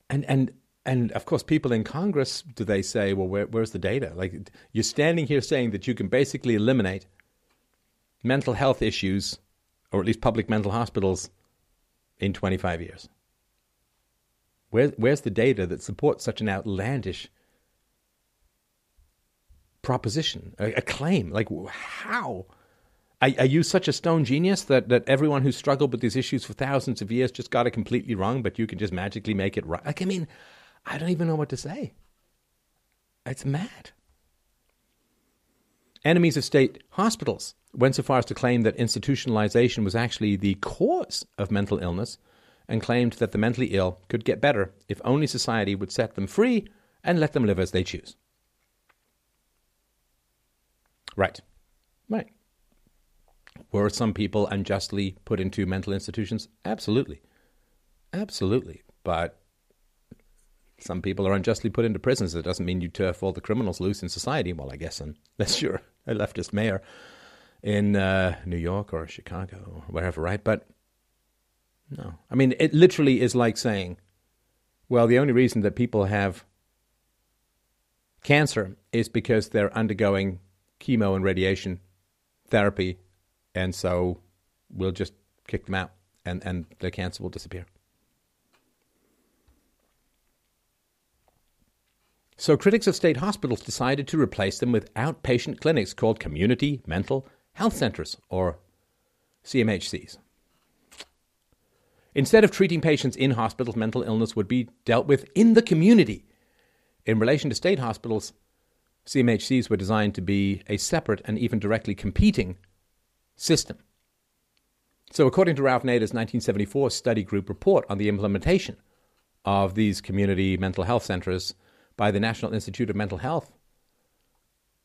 S1: And, and, and of course, people in Congress, do they say, Well, where, where's the data? Like, you're standing here saying that you can basically eliminate mental health issues, or at least public mental hospitals, in 25 years. Where, where's the data that supports such an outlandish proposition, a, a claim? Like, how? Are, are, you such a stone genius that, that everyone who's struggled with these issues for thousands of years just got it completely wrong, but you can just magically make it right? Like, I mean, I don't even know what to say. It's mad. Enemies of state hospitals went so far as to claim that institutionalization was actually the cause of mental illness and claimed that the mentally ill could get better if only society would set them free and let them live as they choose. Right. Right. Were some people unjustly put into mental institutions? Absolutely. Absolutely. But some people are unjustly put into prisons. It doesn't mean you turf all the criminals loose in society. Well, I guess unless you're a leftist mayor in uh, New York or Chicago or wherever, right? But no. I mean, it literally is like saying, well, the only reason that people have cancer is because they're undergoing chemo and radiation therapy, and so we'll just kick them out and, and the cancer will disappear. So, critics of state hospitals decided to replace them with outpatient clinics called community mental health centers, or CMHCs. Instead of treating patients in hospitals, mental illness would be dealt with in the community. In relation to state hospitals, CMHCs were designed to be a separate and even directly competing system. So, according to Ralph Nader's 1974 study group report on the implementation of these community mental health centers by the National Institute of Mental Health,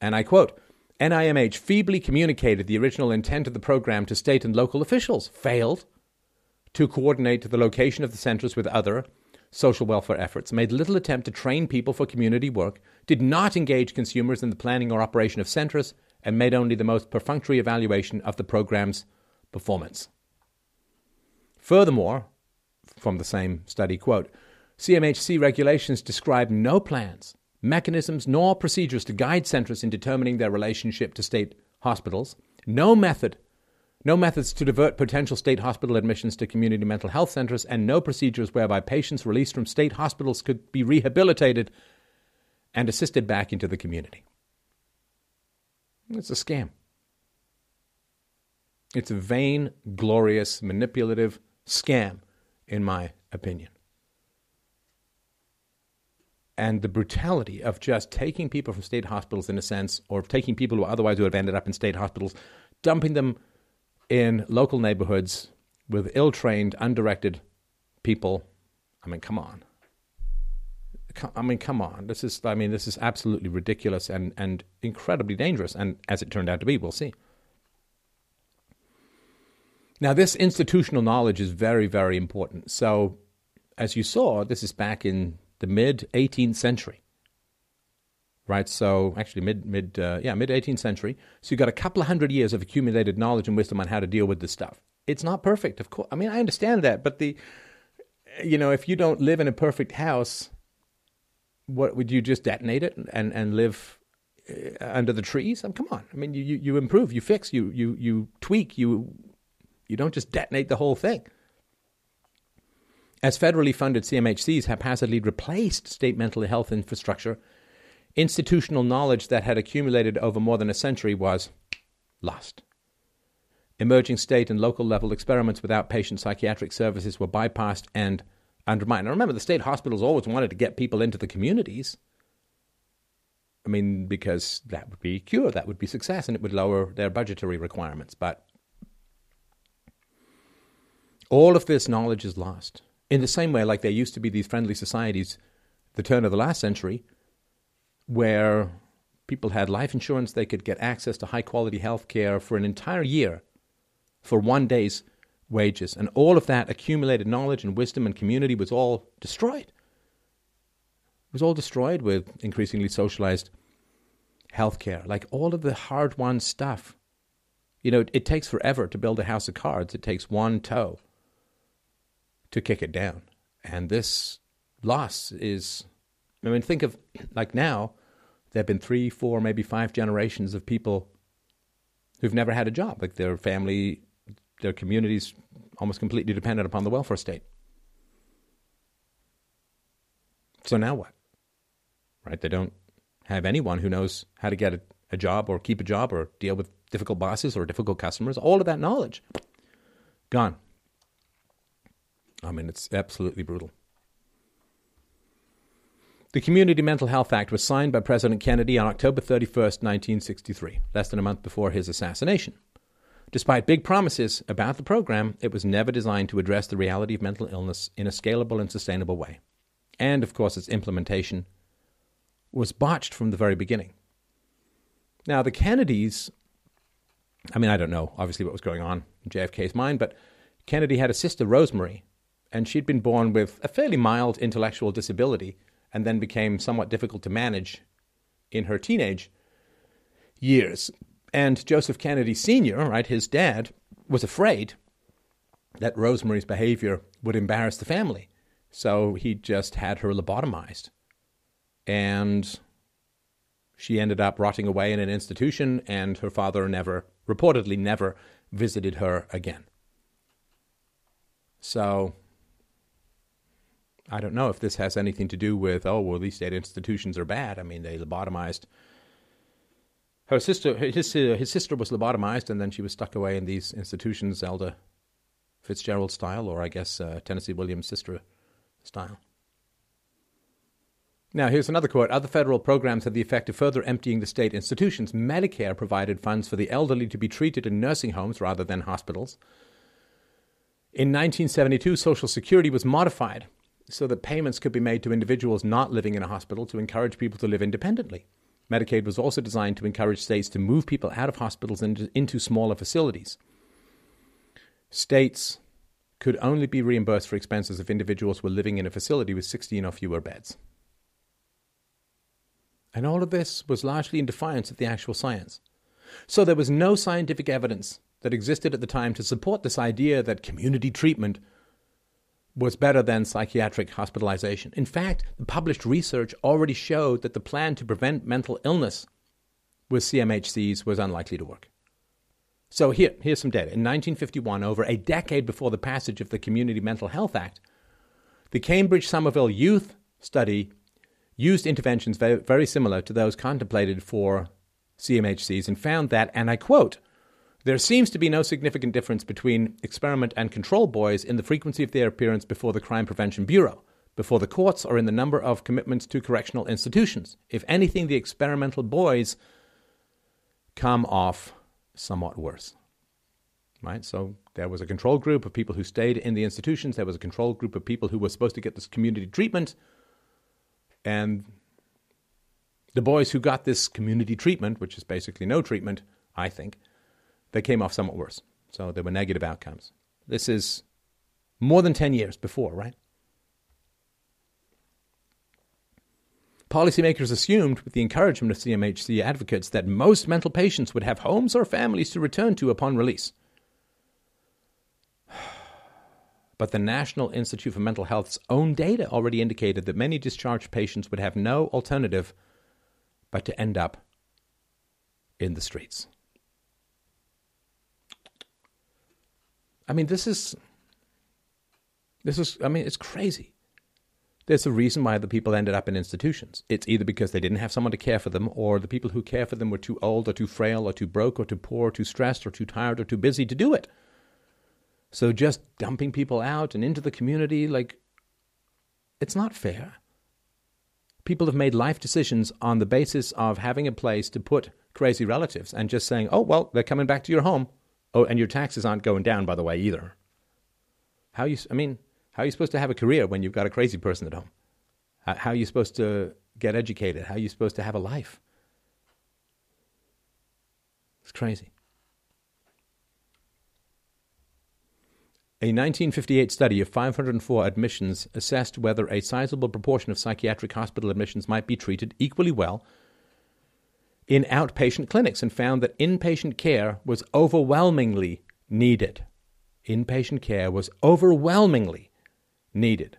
S1: and I quote, NIMH feebly communicated the original intent of the program to state and local officials, failed to coordinate the location of the centers with other social welfare efforts, made little attempt to train people for community work, did not engage consumers in the planning or operation of centres, and made only the most perfunctory evaluation of the program's performance. Furthermore, from the same study, quote, CMHC regulations describe no plans, mechanisms, nor procedures to guide centres in determining their relationship to state hospitals, no method no methods to divert potential state hospital admissions to community mental health centers, and no procedures whereby patients released from state hospitals could be rehabilitated and assisted back into the community. It's a scam. It's a vain, glorious, manipulative scam, in my opinion. And the brutality of just taking people from state hospitals, in a sense, or of taking people who otherwise would have ended up in state hospitals, dumping them in local neighborhoods with ill trained, undirected people. I mean, come on. I mean, come on. This is, I mean, this is absolutely ridiculous and, and incredibly dangerous. And as it turned out to be, we'll see. Now, this institutional knowledge is very, very important. So, as you saw, this is back in the mid 18th century right? So actually, mid mid uh, yeah mid 18th century. So you've got a couple of hundred years of accumulated knowledge and wisdom on how to deal with this stuff. It's not perfect, of course. I mean, I understand that, but the you know, if you don't live in a perfect house, what would you just detonate it and and live uh, under the trees? I mean, come on. I mean, you, you you improve, you fix, you you you tweak, you you don't just detonate the whole thing. As federally funded CMHCs haphazardly replaced state mental health infrastructure institutional knowledge that had accumulated over more than a century was lost. Emerging state and local level experiments with outpatient psychiatric services were bypassed and undermined. Now, remember, the state hospitals always wanted to get people into the communities. I mean, because that would be cure, that would be success, and it would lower their budgetary requirements. But all of this knowledge is lost. In the same way, like there used to be these friendly societies, the turn of the last century, where people had life insurance, they could get access to high quality health care for an entire year for one day's wages. And all of that accumulated knowledge and wisdom and community was all destroyed. It was all destroyed with increasingly socialized healthcare. Like all of the hard won stuff. You know, it, it takes forever to build a house of cards, it takes one toe to kick it down. And this loss is I mean, think of like now, there have been three, four, maybe five generations of people who've never had a job. Like their family, their communities almost completely dependent upon the welfare state. So now what? Right? They don't have anyone who knows how to get a, a job or keep a job or deal with difficult bosses or difficult customers. All of that knowledge gone. I mean, it's absolutely brutal. The Community Mental Health Act was signed by President Kennedy on October 31, 1963, less than a month before his assassination. Despite big promises about the program, it was never designed to address the reality of mental illness in a scalable and sustainable way. And, of course, its implementation was botched from the very beginning. Now, the Kennedys, I mean, I don't know obviously what was going on in JFK's mind, but Kennedy had a sister, Rosemary, and she'd been born with a fairly mild intellectual disability and then became somewhat difficult to manage in her teenage years. And Joseph Kennedy Sr., right, his dad, was afraid that Rosemary's behavior would embarrass the family. So he just had her lobotomized. And she ended up rotting away in an institution, and her father never, reportedly, never visited her again. So I don't know if this has anything to do with, oh, well, these state institutions are bad. I mean, they lobotomized. Her sister, his, his sister was lobotomized, and then she was stuck away in these institutions, Zelda Fitzgerald style, or I guess uh, Tennessee Williams' sister style. Now, here's another quote. Other federal programs had the effect of further emptying the state institutions. Medicare provided funds for the elderly to be treated in nursing homes rather than hospitals. In 1972, Social Security was modified so that payments could be made to individuals not living in a hospital to encourage people to live independently. Medicaid was also designed to encourage states to move people out of hospitals into, into smaller facilities. States could only be reimbursed for expenses if individuals were living in a facility with 16 or fewer beds. And all of this was largely in defiance of the actual science. So there was no scientific evidence that existed at the time to support this idea that community treatment was better than psychiatric hospitalization. In fact, the published research already showed that the plan to prevent mental illness with CMHCs was unlikely to work. So here, here's some data. In 1951, over a decade before the passage of the Community Mental Health Act, the Cambridge Somerville Youth Study used interventions very, very similar to those contemplated for CMHCs and found that, and I quote, there seems to be no significant difference between experiment and control boys in the frequency of their appearance before the Crime Prevention Bureau, before the courts, or in the number of commitments to correctional institutions. If anything, the experimental boys come off somewhat worse. Right? So there was a control group of people who stayed in the institutions, there was a control group of people who were supposed to get this community treatment, and the boys who got this community treatment, which is basically no treatment, I think, they came off somewhat worse. So there were negative outcomes. This is more than 10 years before, right? Policymakers assumed, with the encouragement of CMHC advocates, that most mental patients would have homes or families to return to upon release. But the National Institute for Mental Health's own data already indicated that many discharged patients would have no alternative but to end up in the streets. I mean, this is this is I mean, it's crazy. There's a reason why the people ended up in institutions. It's either because they didn't have someone to care for them, or the people who care for them were too old, or too frail, or too broke, or too poor, or too stressed, or too tired, or too busy to do it. So just dumping people out and into the community, like, it's not fair. People have made life decisions on the basis of having a place to put crazy relatives and just saying, oh, well, they're coming back to your home. Oh, and your taxes aren't going down, by the way, either. How you? I mean, how are you supposed to have a career when you've got a crazy person at home? How are you supposed to get educated? How are you supposed to have a life? It's crazy. A 1958 study of 504 admissions assessed whether a sizable proportion of psychiatric hospital admissions might be treated equally well in outpatient clinics and found that inpatient care was overwhelmingly needed. Inpatient care was overwhelmingly needed.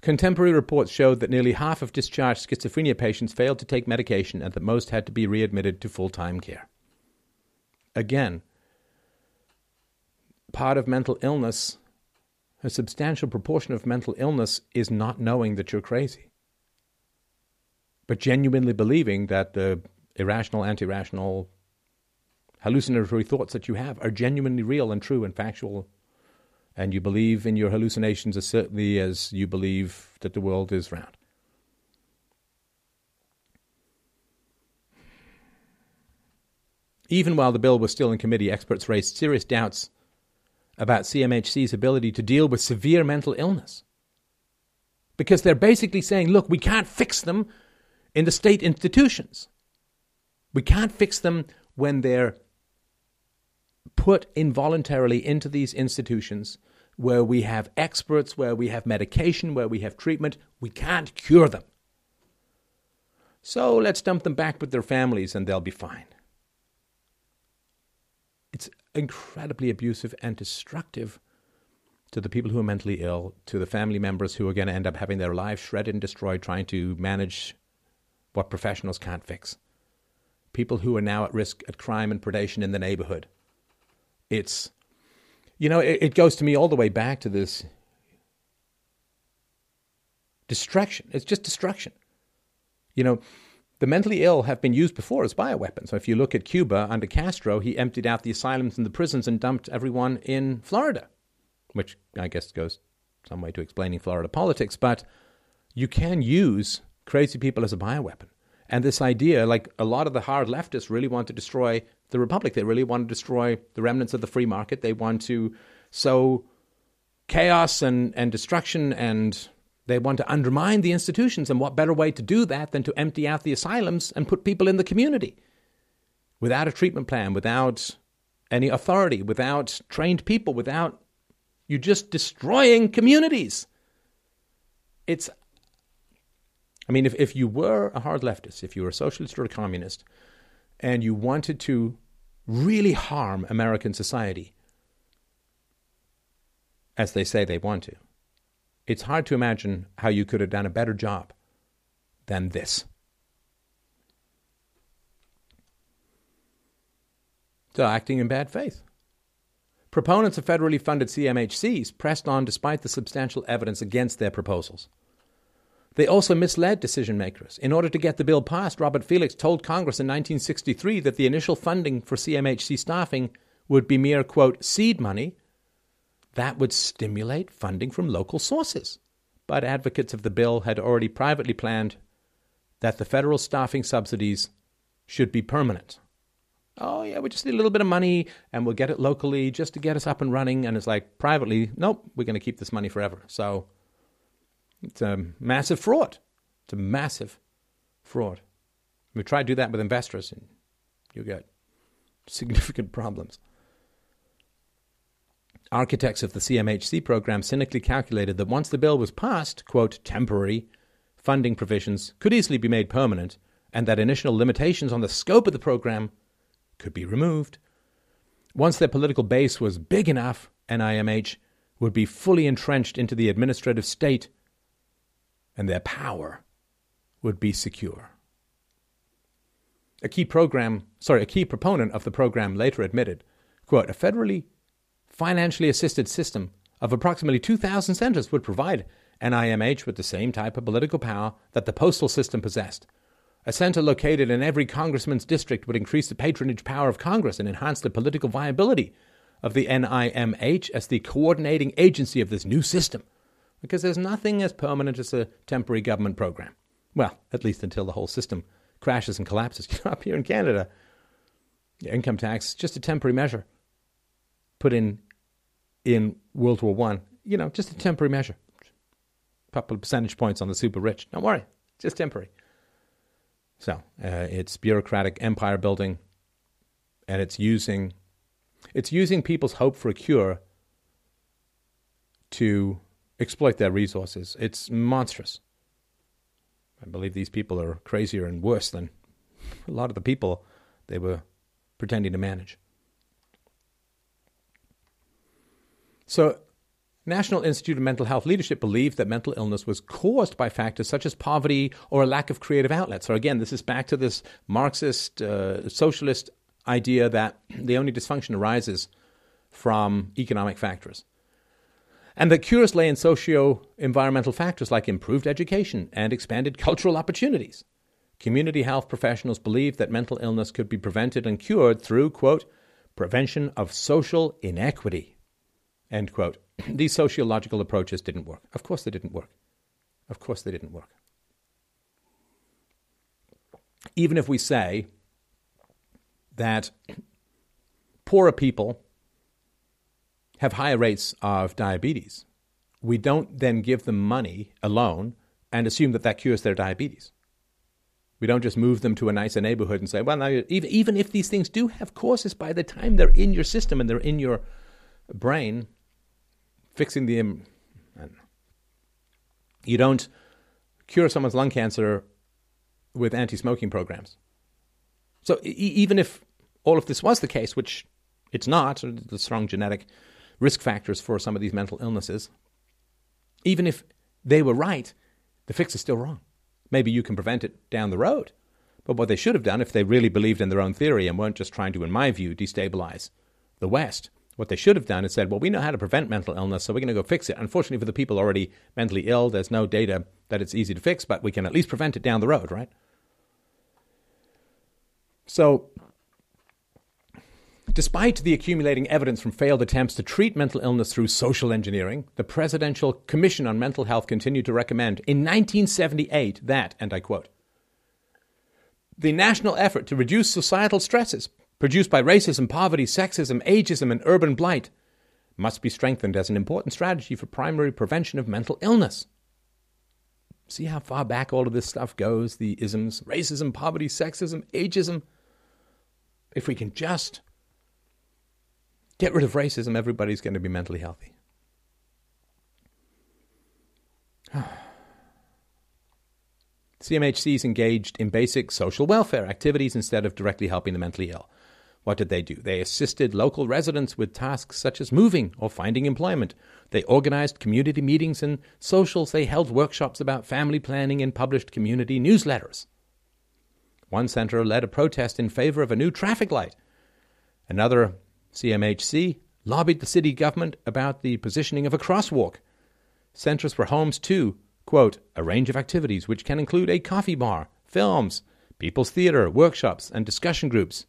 S1: Contemporary reports showed that nearly half of discharged schizophrenia patients failed to take medication and that most had to be readmitted to full time care. Again, part of mental illness a substantial proportion of mental illness is not knowing that you're crazy, but genuinely believing that the irrational, anti rational, hallucinatory thoughts that you have are genuinely real and true and factual. And you believe in your hallucinations as certainly as you believe that the world is round. Even while the bill was still in committee, experts raised serious doubts about CMHC's ability to deal with severe mental illness. Because they're basically saying, look, we can't fix them in the state institutions. We can't fix them when they're put involuntarily into these institutions where we have experts, where we have medication, where we have treatment. We can't cure them. So let's dump them back with their families and they'll be fine. Incredibly abusive and destructive to the people who are mentally ill, to the family members who are going to end up having their lives shredded and destroyed trying to manage what professionals can't fix. People who are now at risk at crime and predation in the neighborhood. It's, you know, it, it goes to me all the way back to this destruction. It's just destruction. You know, the mentally ill have been used before as bioweapons. So if you look at Cuba under Castro, he emptied out the asylums and the prisons and dumped everyone in Florida. which I guess goes some way to explaining Florida politics. But you can use crazy people as a bioweapon. And this idea, like a lot of the hard leftists really want to destroy the republic. They really want to destroy the remnants of the free market. They want to sow chaos and, and destruction and they want to undermine the institutions. And what better way to do that than to empty out the asylums and put people in the community without a treatment plan, without any authority, without trained people, without you just destroying communities. It's, I mean, if, if you were a hard leftist, if you were a socialist or a communist, and you wanted to really harm American society, as they say they want to, it's hard to imagine how you could have done a better job than this. So, acting in bad faith. Proponents of federally funded CMHCs pressed on despite the substantial evidence against their proposals. They also misled decision makers. In order to get the bill passed, Robert Felix told Congress in 1963 that the initial funding for CMHC staffing would be mere, quote, seed money that would stimulate funding from local sources. But advocates of the bill had already privately planned that the federal staffing subsidies should be permanent. Oh, yeah, we just need a little bit of money and we'll get it locally just to get us up and running. And it's like, privately, nope, we're going to keep this money forever. So it's a massive fraud. It's a massive fraud. We try to do that with investors and you get significant problems. Architects of the CMHC program cynically calculated that once the bill was passed, quote, temporary funding provisions could easily be made permanent, and that initial limitations on the scope of the program could be removed. Once their political base was big enough, NIMH would be fully entrenched into the administrative state, and their power would be secure. A key program, sorry, a key proponent of the program later admitted, quote, a federally financially assisted system of approximately 2,000 centers would provide NIMH with the same type of political power that the postal system possessed. A center located in every congressman's district would increase the patronage power of Congress and enhance the political viability of the NIMH as the coordinating agency of this new system. Because there's nothing as permanent as a temporary government program. Well, at least until the whole system crashes and collapses. Up here in Canada, income tax is just a temporary measure put in in World War One. You know, just a temporary measure. A couple of percentage points on the super rich. Don't worry, just temporary. So uh, it's bureaucratic empire building, and it's using it's using people's hope for a cure to exploit their resources. It's monstrous. I believe these people are crazier and worse than a lot of the people they were pretending to manage. So, National Institute of Mental Health Leadership believed that mental illness was caused by factors such as poverty or a lack of creative outlets. So, again, this is back to this Marxist, uh, socialist idea that the only dysfunction arises from economic factors. And that cures lay in socio environmental factors like improved education and expanded cultural opportunities. Community health professionals believed that mental illness could be prevented and cured through, quote, prevention of social inequity, End quote. These sociological approaches didn't work. Of course they didn't work. Of course they didn't work. Even if we say that poorer people have higher rates of diabetes, we don't then give them money alone and assume that that cures their diabetes. We don't just move them to a nicer neighborhood and say, well, now, even, even if these things do have causes, by the time they're in your system and they're in your brain, fixing the. You don't cure someone's lung cancer with anti smoking programs. So e- even if all of this was the case, which it's not, uh, the strong genetic risk factors for some of these mental illnesses, even if they were right, the fix is still wrong. Maybe you can prevent it down the road. But what they should have done, if they really believed in their own theory and weren't just trying to, in my view, destabilize the West, what they should have done is said, well, we know how to prevent mental illness, so we're going to go fix it. Unfortunately, for the people already mentally ill, there's no data that it's easy to fix, but we can at least prevent it down the road, right? So, Despite the accumulating evidence from failed attempts to treat mental illness through social engineering, the Presidential Commission on Mental Health continued to recommend in 1978 that, and I quote, the national effort to reduce societal stresses produced by racism, poverty, sexism, ageism, and urban blight must be strengthened as an important strategy for primary prevention of mental illness. See how far back all of this stuff goes the isms, racism, poverty, sexism, ageism. If we can just get rid of racism, everybody's going to be mentally healthy. CMHC is engaged in basic social welfare activities instead of directly helping the mentally ill. What did they do? They assisted local residents with tasks such as moving or finding employment. They organized community meetings and socials. They held workshops about family planning and published community newsletters. One center led a protest in favor of a new traffic light. Another, CMHC, lobbied the city government about the positioning of a crosswalk. Centers were homes to, quote, a range of activities which can include a coffee bar, films, people's theater, workshops, and discussion groups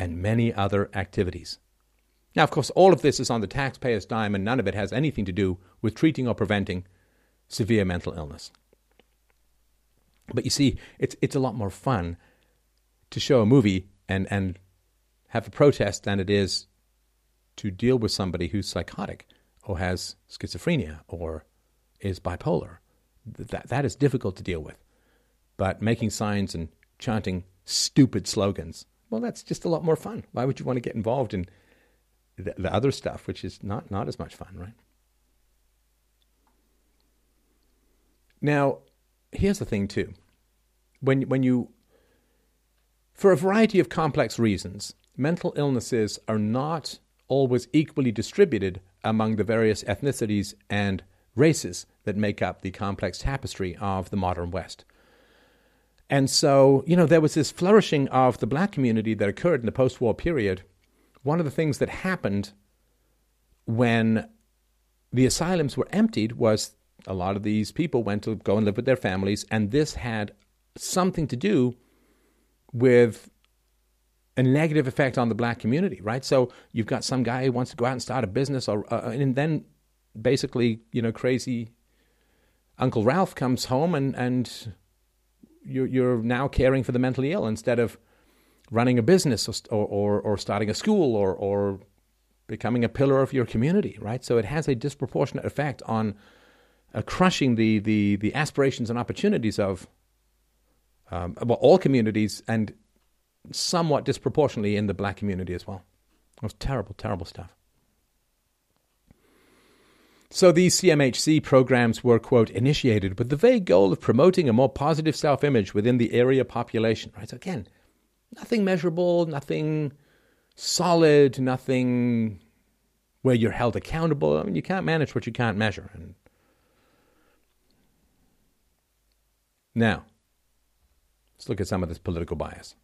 S1: and many other activities. Now, of course, all of this is on the taxpayer's dime, and none of it has anything to do with treating or preventing severe mental illness. But you see, it's, it's a lot more fun to show a movie and, and have a protest than it is to deal with somebody who's psychotic or has schizophrenia or is bipolar. That, that is difficult to deal with. But making signs and chanting stupid slogans well, that's just a lot more fun. Why would you want to get involved in the, the other stuff, which is not, not as much fun, right? Now, here's the thing, too. When, when you, for a variety of complex reasons, mental illnesses are not always equally distributed among the various ethnicities and races that make up the complex tapestry of the modern West. And so, you know, there was this flourishing of the black community that occurred in the post war period. One of the things that happened when the asylums were emptied was a lot of these people went to go and live with their families, and this had something to do with a negative effect on the black community, right? So you've got some guy who wants to go out and start a business, or uh, and then basically, you know, crazy Uncle Ralph comes home and and you're, you're now caring for the mentally ill instead of running a business or, or, or starting a school or, or becoming a pillar of your community, right? So it has a disproportionate effect on uh, crushing the, the, the aspirations and opportunities of um, well, all communities and somewhat disproportionately in the black community as well. It was terrible, terrible stuff. So these CMHC programs were, quote, initiated with the vague goal of promoting a more positive self image within the area population, right? So again, nothing measurable, nothing solid, nothing where you're held accountable. I mean, you can't manage what you can't measure. And now, let's look at some of this political bias.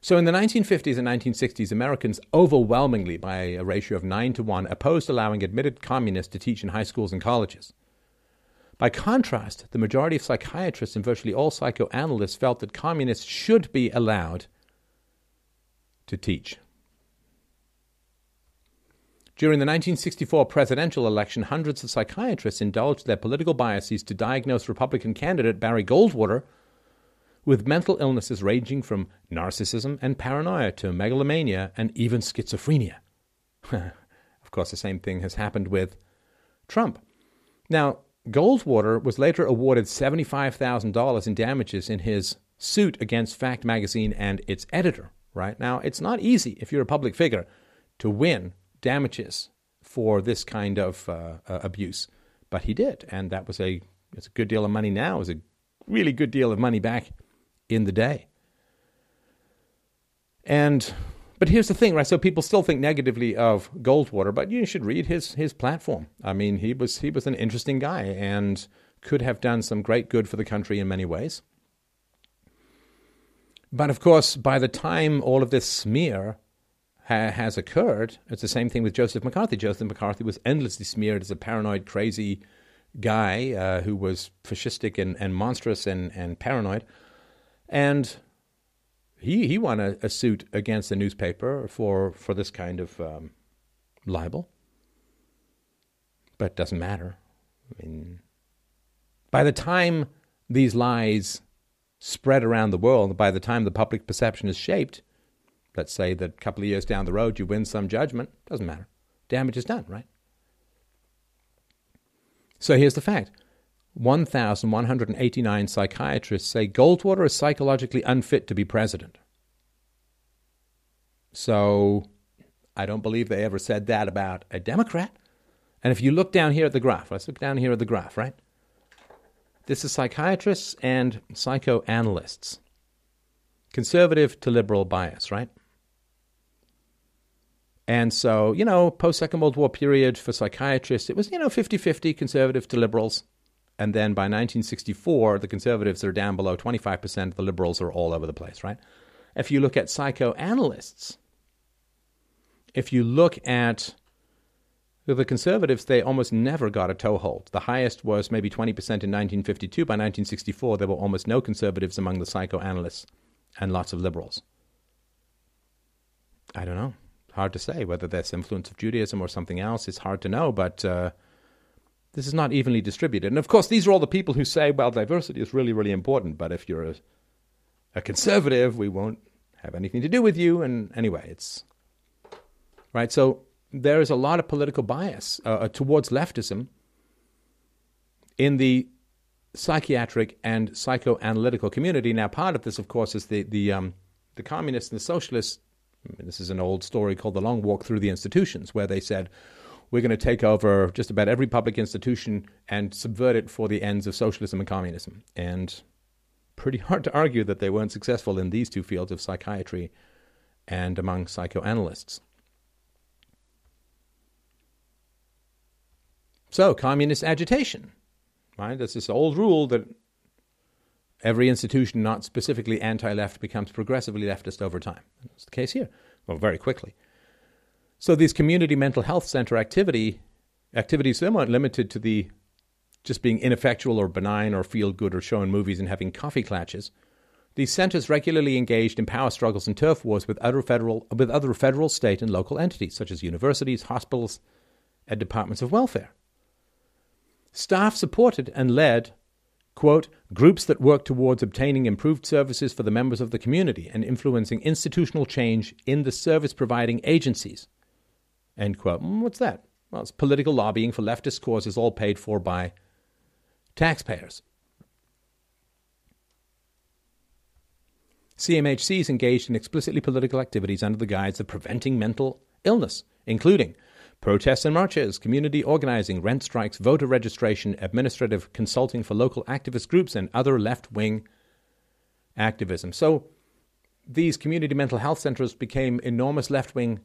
S1: So in the 1950s and 1960s, Americans overwhelmingly, by a ratio of 9 to 1, opposed allowing admitted communists to teach in high schools and colleges. By contrast, the majority of psychiatrists and virtually all psychoanalysts felt that communists should be allowed to teach. During the 1964 presidential election, hundreds of psychiatrists indulged their political biases to diagnose Republican candidate Barry Goldwater with mental illnesses ranging from narcissism and paranoia to megalomania and even schizophrenia. of course, the same thing has happened with Trump. Now, Goldwater was later awarded $75,000 in damages in his suit against Fact magazine and its editor, right? Now, it's not easy if you're a public figure to win damages for this kind of uh, uh, abuse, but he did, and that was a it's a good deal of money now. Was a really good deal of money back in the day. And but here's the thing, right? So people still think negatively of Goldwater, but you should read his his platform. I mean, he was he was an interesting guy and could have done some great good for the country in many ways. But of course, by the time all of this smear ha- has occurred, it's the same thing with Joseph McCarthy. Joseph McCarthy was endlessly smeared as a paranoid, crazy guy uh, who was fascistic and, and monstrous and, and paranoid. And he he won a, a suit against the newspaper for for this kind of um, libel, but it doesn't matter. I mean, by the time these lies spread around the world, by the time the public perception is shaped, let's say that a couple of years down the road you win some judgment, doesn't matter. Damage is done, right? So here's the fact 1,189 psychiatrists say Goldwater is psychologically unfit to be president. So I don't believe they ever said that about a Democrat. And if you look down here at the graph, let's look down here at the graph, right? This is psychiatrists and psychoanalysts. Conservative to liberal bias, right? And so, you know, post Second World War period for psychiatrists, it was, you know, 50 50 conservative to liberals. And then by 1964, the conservatives are down below 25%, the liberals are all over the place, right? If you look at psychoanalysts, if you look at the conservatives, they almost never got a toehold. The highest was maybe 20% in 1952. By 1964, there were almost no conservatives among the psychoanalysts and lots of liberals. I don't know. Hard to say whether that's influence of Judaism or something else. It's hard to know, but uh, this is not evenly distributed. And of course, these are all the people who say, well, diversity is really, really important, but if you're a, a conservative, we won't have anything to do with you. And anyway, it's right. So there is a lot of political bias uh, uh, towards leftism in the psychiatric and psychoanalytical community. Now, part of this, of course, is the the um, the communists and the socialists. I mean, this is an old story called the Long Walk Through the Institutions, where they said, we're going to take over just about every public institution and subvert it for the ends of socialism and communism. And pretty hard to argue that they weren't successful in these two fields of psychiatry and among psychoanalysts. So, communist agitation, right? There's this old rule that every institution not specifically anti left becomes progressively leftist over time. That's the case here. Well, very quickly. So these community mental health center activity activities they weren't limited to the just being ineffectual or benign or feel good or showing movies and having coffee clatches. These centers regularly engaged in power struggles and turf wars with other federal with other federal, state, and local entities such as universities, hospitals, and departments of welfare. Staff supported and led quote, groups that work towards obtaining improved services for the members of the community and influencing institutional change in the service providing agencies, End quote. Mm, what's that? Well, it's political lobbying for leftist causes, all paid for by taxpayers. CMHC is engaged in explicitly political activities under the guise of preventing mental illness, including protests and marches, community organizing, rent strikes, voter registration, administrative consulting for local activist groups, and other left wing activism. So these community mental health centers became enormous left wing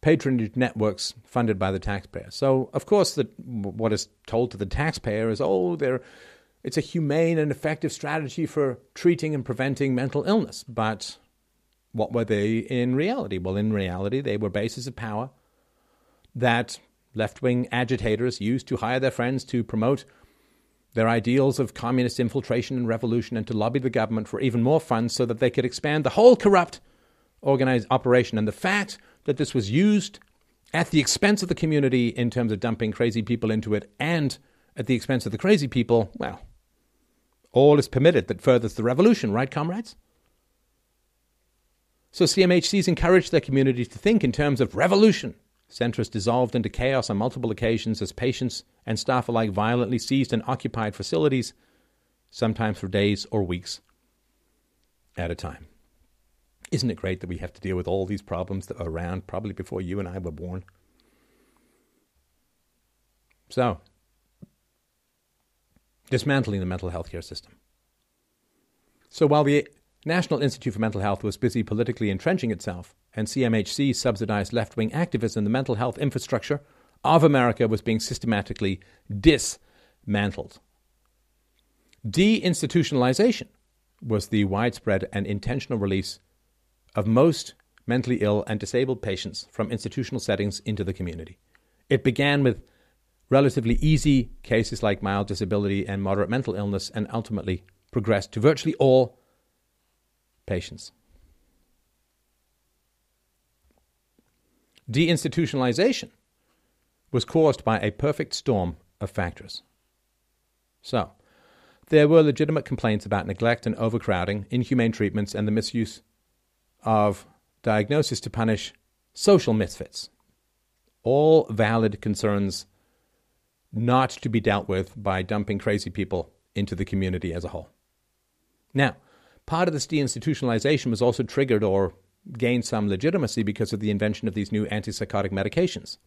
S1: patronage networks funded by the taxpayer. So, of course, the, what is told to the taxpayer is, oh, they're, it's a humane and effective strategy for treating and preventing mental illness. But what were they in reality? Well, in reality, they were bases of power that left wing agitators used to hire their friends to promote their ideals of communist infiltration and revolution and to lobby the government for even more funds so that they could expand the whole corrupt organized operation. And the fact that this was used at the expense of the community in terms of dumping crazy people into it and at the expense of the crazy people, well, all is permitted that furthers the revolution, right, comrades? So CMHCs encouraged their community to think in terms of revolution. Centres dissolved into chaos on multiple occasions as patients and staff alike violently seized and occupied facilities, sometimes for days or weeks at a time. Isn't it great that we have to deal with all these problems that are around probably before you and I were born? So, dismantling the mental health care system. So, while the National Institute for Mental Health was busy politically entrenching itself, and CMHC subsidized left wing activism, the mental health infrastructure of America was being systematically dismantled. Deinstitutionalization was the widespread and intentional release of most mentally ill and disabled patients from institutional settings into the community. It began with relatively easy cases like mild disability and moderate mental illness, and ultimately progressed to virtually all patients. Deinstitutionalization was caused by a perfect storm of factors. So, there were legitimate complaints about neglect and overcrowding, inhumane treatments, and the misuse of diagnosis to punish social misfits. All valid concerns not to be dealt with by dumping crazy people into the community as a whole. Now, part of this deinstitutionalization was also triggered or gained some legitimacy because of the invention of these new antipsychotic medications,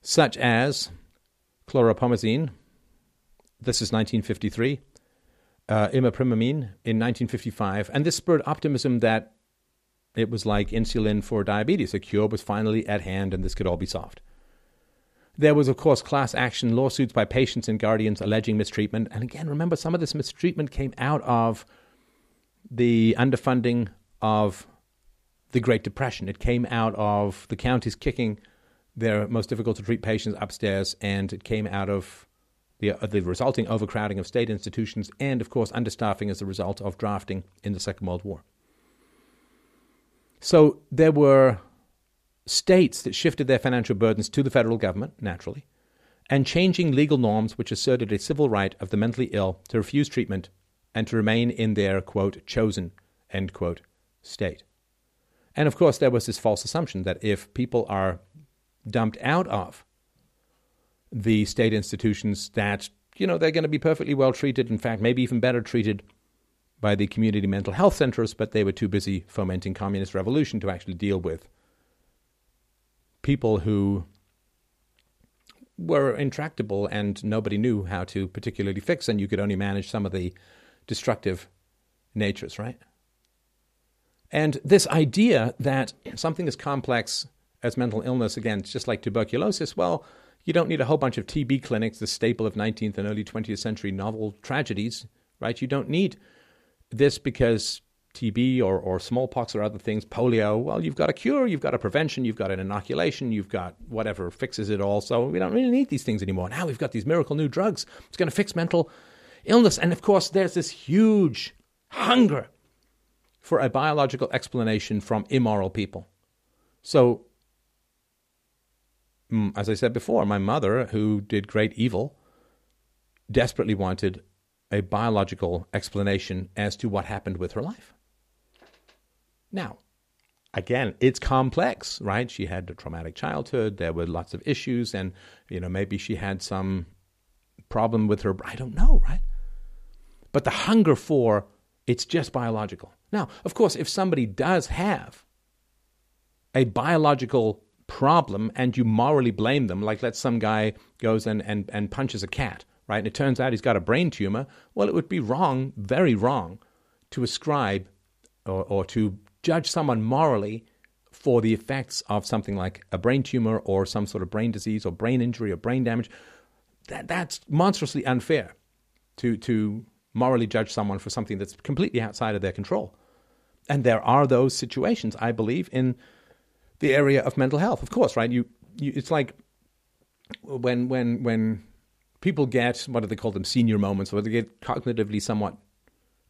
S1: such as chlorpromazine, this is 1953, uh, imipramine in 1955, and this spurred optimism that it was like insulin for diabetes. A cure was finally at hand and this could all be solved. There was, of course, class action lawsuits by patients and guardians alleging mistreatment. And again, remember, some of this mistreatment came out of the underfunding of the Great Depression. It came out of the counties kicking their most difficult to treat patients upstairs, and it came out of the, uh, the resulting overcrowding of state institutions and, of course, understaffing as a result of drafting in the Second World War. So there were states that shifted their financial burdens to the federal government, naturally, and changing legal norms which asserted a civil right of the mentally ill to refuse treatment and to remain in their, quote, chosen, end quote, state. And of course, there was this false assumption that if people are dumped out of the state institutions, that, you know, they're going to be perfectly well treated, in fact, maybe even better treated by the community mental health centers, but they were too busy fomenting communist revolution to actually deal with people who were intractable and nobody knew how to particularly fix, and you could only manage some of the destructive natures, right? And this idea that something as complex as mental illness, again, it's just like tuberculosis, well, you don't need a whole bunch of TB clinics, the staple of 19th and early 20th century novel tragedies, right? You don't need this because TB or, or smallpox or other things, polio, well, you've got a cure, you've got a prevention, you've got an inoculation, you've got whatever fixes it all. So we don't really need these things anymore. Now we've got these miracle new drugs. It's going to fix mental illness. And of course, there's this huge hunger for a biological explanation from immoral people. So, Mm, as I said before, my mother, who did great evil, desperately wanted a biological explanation as to what happened with her life. Now, again, it's complex, right? She had a traumatic childhood. There were lots of issues, and you know maybe she had some problem with her. I don't know, right? But the hunger for it's just biological. Now, of course, if somebody does have a biological problem and you morally blame them, like let some guy goes and, and, and punches a cat, right? And it turns out he's got a brain tumor, well, it would be wrong, very wrong, to ascribe or, or to judge someone morally for the effects of something like a brain tumor or some sort of brain disease or brain injury or brain damage, that, that's monstrously unfair to, to morally judge someone for something that's completely outside of their control. And there are those situations, I believe, in the area of mental health. Of course, right? You, you it's like when when when people get what do they call them senior moments, or they get cognitively somewhat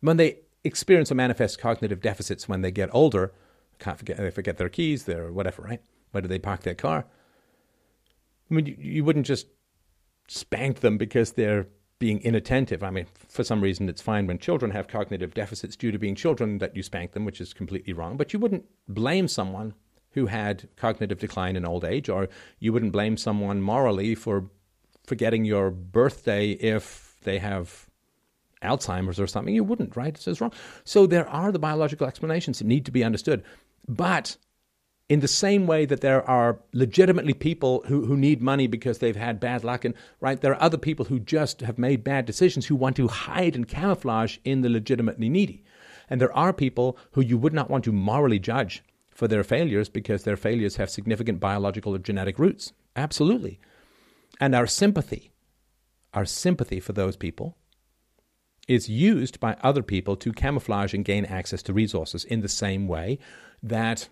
S1: when they experience or manifest cognitive deficits when they get older. Can't forget they forget their keys, their whatever, right? Where do they park their car? I mean, you, you wouldn't just spank them because they're being inattentive. I mean, for some reason, it's fine when children have cognitive deficits due to being children that you spank them, which is completely wrong. But you wouldn't blame someone who had cognitive decline in old age, or you wouldn't blame someone morally for forgetting your birthday if they have Alzheimer's or something, you wouldn't, right? It's wrong. So there are the biological explanations that need to be understood. But in the same way that there are legitimately people who, who need money because they've had bad luck and right there are other people who just have made bad decisions who want to hide and camouflage in the legitimately needy and there are people who you would not want to morally judge for their failures because their failures have significant biological or genetic roots absolutely and our sympathy our sympathy for those people is used by other people to camouflage and gain access to resources in the same way that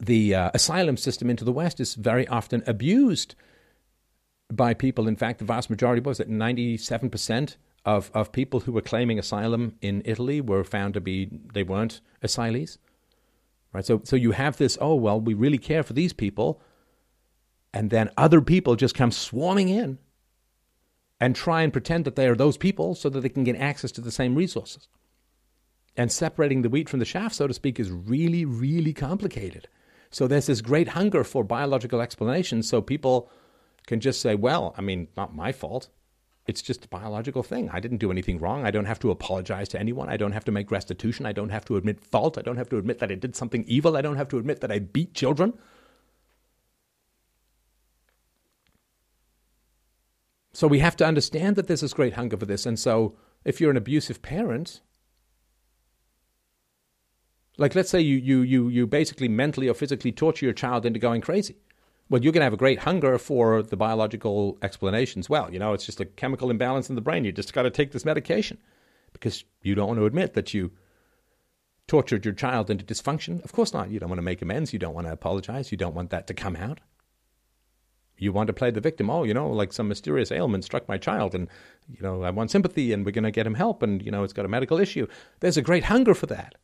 S1: the uh, asylum system into the West is very often abused by people. In fact, the vast majority was that 97% of, of people who were claiming asylum in Italy were found to be, they weren't asylees. Right? So, so you have this, oh, well, we really care for these people. And then other people just come swarming in and try and pretend that they are those people so that they can get access to the same resources. And separating the wheat from the chaff, so to speak, is really, really complicated. So there's this great hunger for biological explanations so people can just say, well, I mean, not my fault. It's just a biological thing. I didn't do anything wrong. I don't have to apologize to anyone. I don't have to make restitution. I don't have to admit fault. I don't have to admit that I did something evil. I don't have to admit that I beat children. So we have to understand that there's this great hunger for this. And so if you're an abusive parent, like let's say you, you, you, you basically mentally or physically torture your child into going crazy. Well, you're going to have a great hunger for the biological explanations. Well, you know, it's just a chemical imbalance in the brain. You just got to take this medication because you don't want to admit that you tortured your child into dysfunction. Of course not. You don't want to make amends. You don't want to apologize. You don't want that to come out. You want to play the victim. Oh, you know, like some mysterious ailment struck my child, and, you know, I want sympathy, and we're going to get him help, and, you know, it's got a medical issue. There's a great hunger for that.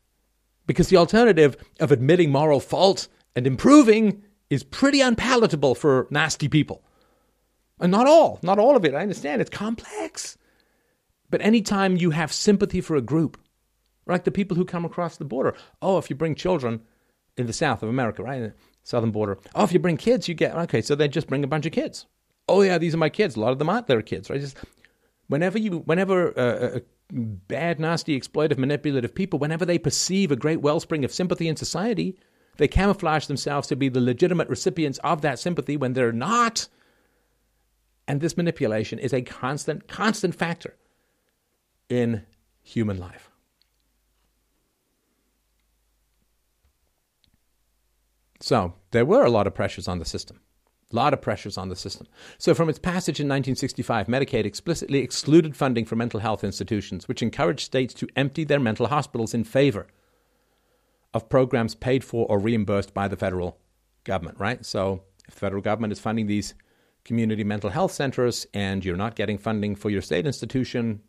S1: Because the alternative of admitting moral fault and improving is pretty unpalatable for nasty people. And not all, not all of it. I understand it's complex. But anytime you have sympathy for a group, like the people who come across the border, oh, if you bring children in the south of America, right, southern border, oh, if you bring kids, you get okay. So they just bring a bunch of kids. Oh yeah, these are my kids. A lot of them aren't their kids, right? Just whenever you, whenever uh, uh bad, nasty, exploitive, manipulative people, whenever they perceive a great wellspring of sympathy in society, they camouflage themselves to be the legitimate recipients of that sympathy when they're not. And this manipulation is a constant, constant factor in human life. So there were a lot of pressures on the system. A lot of pressures on the system. So, from its passage in 1965, Medicaid explicitly excluded funding for mental health institutions, which encouraged states to empty their mental hospitals in favor of programs paid for or reimbursed by the federal government, right? So, if the federal government is funding these community mental health centers and you're not getting funding for your state institution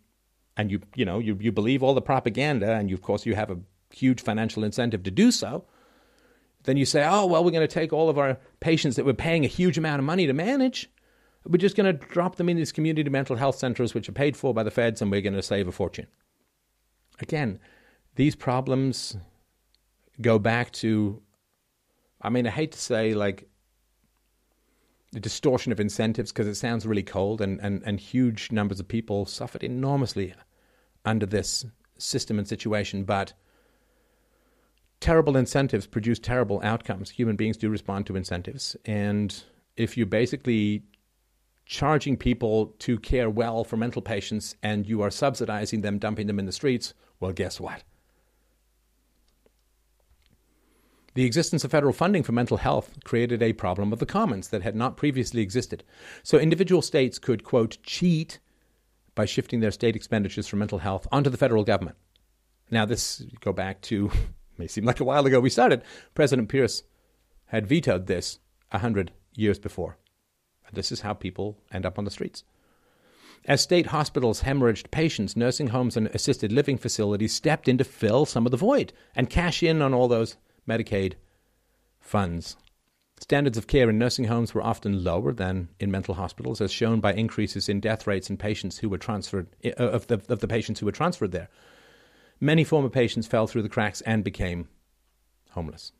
S1: and you you know you, you believe all the propaganda and you, of course you have a huge financial incentive to do so then you say, oh, well, we're going to take all of our patients that we're paying a huge amount of money to manage. We're just going to drop them in these community mental health centers, which are paid for by the feds, and we're going to save a fortune. Again, these problems go back to, I mean, I hate to say like the distortion of incentives because it sounds really cold, and, and, and huge numbers of people suffered enormously under this system and situation, but terrible incentives produce terrible outcomes. Human beings do respond to incentives. And if you're basically charging people to care well for mental patients and you are subsidizing them, dumping them in the streets, well, guess what? The existence of federal funding for mental health created a problem of the commons that had not previously existed. So individual states could, quote, cheat by shifting their state expenditures for mental health onto the federal government. Now, this go back to may seem like a while ago we started, President Pierce had vetoed this a hundred years before. And this is how people end up on the streets. As state hospitals hemorrhaged patients, nursing homes and assisted living facilities stepped in to fill some of the void and cash in on all those Medicaid funds. Standards of care in nursing homes were often lower than in mental hospitals, as shown by increases in death rates in patients who were transferred uh, of the, of the patients who were transferred there. Many former patients fell through the cracks and became homeless.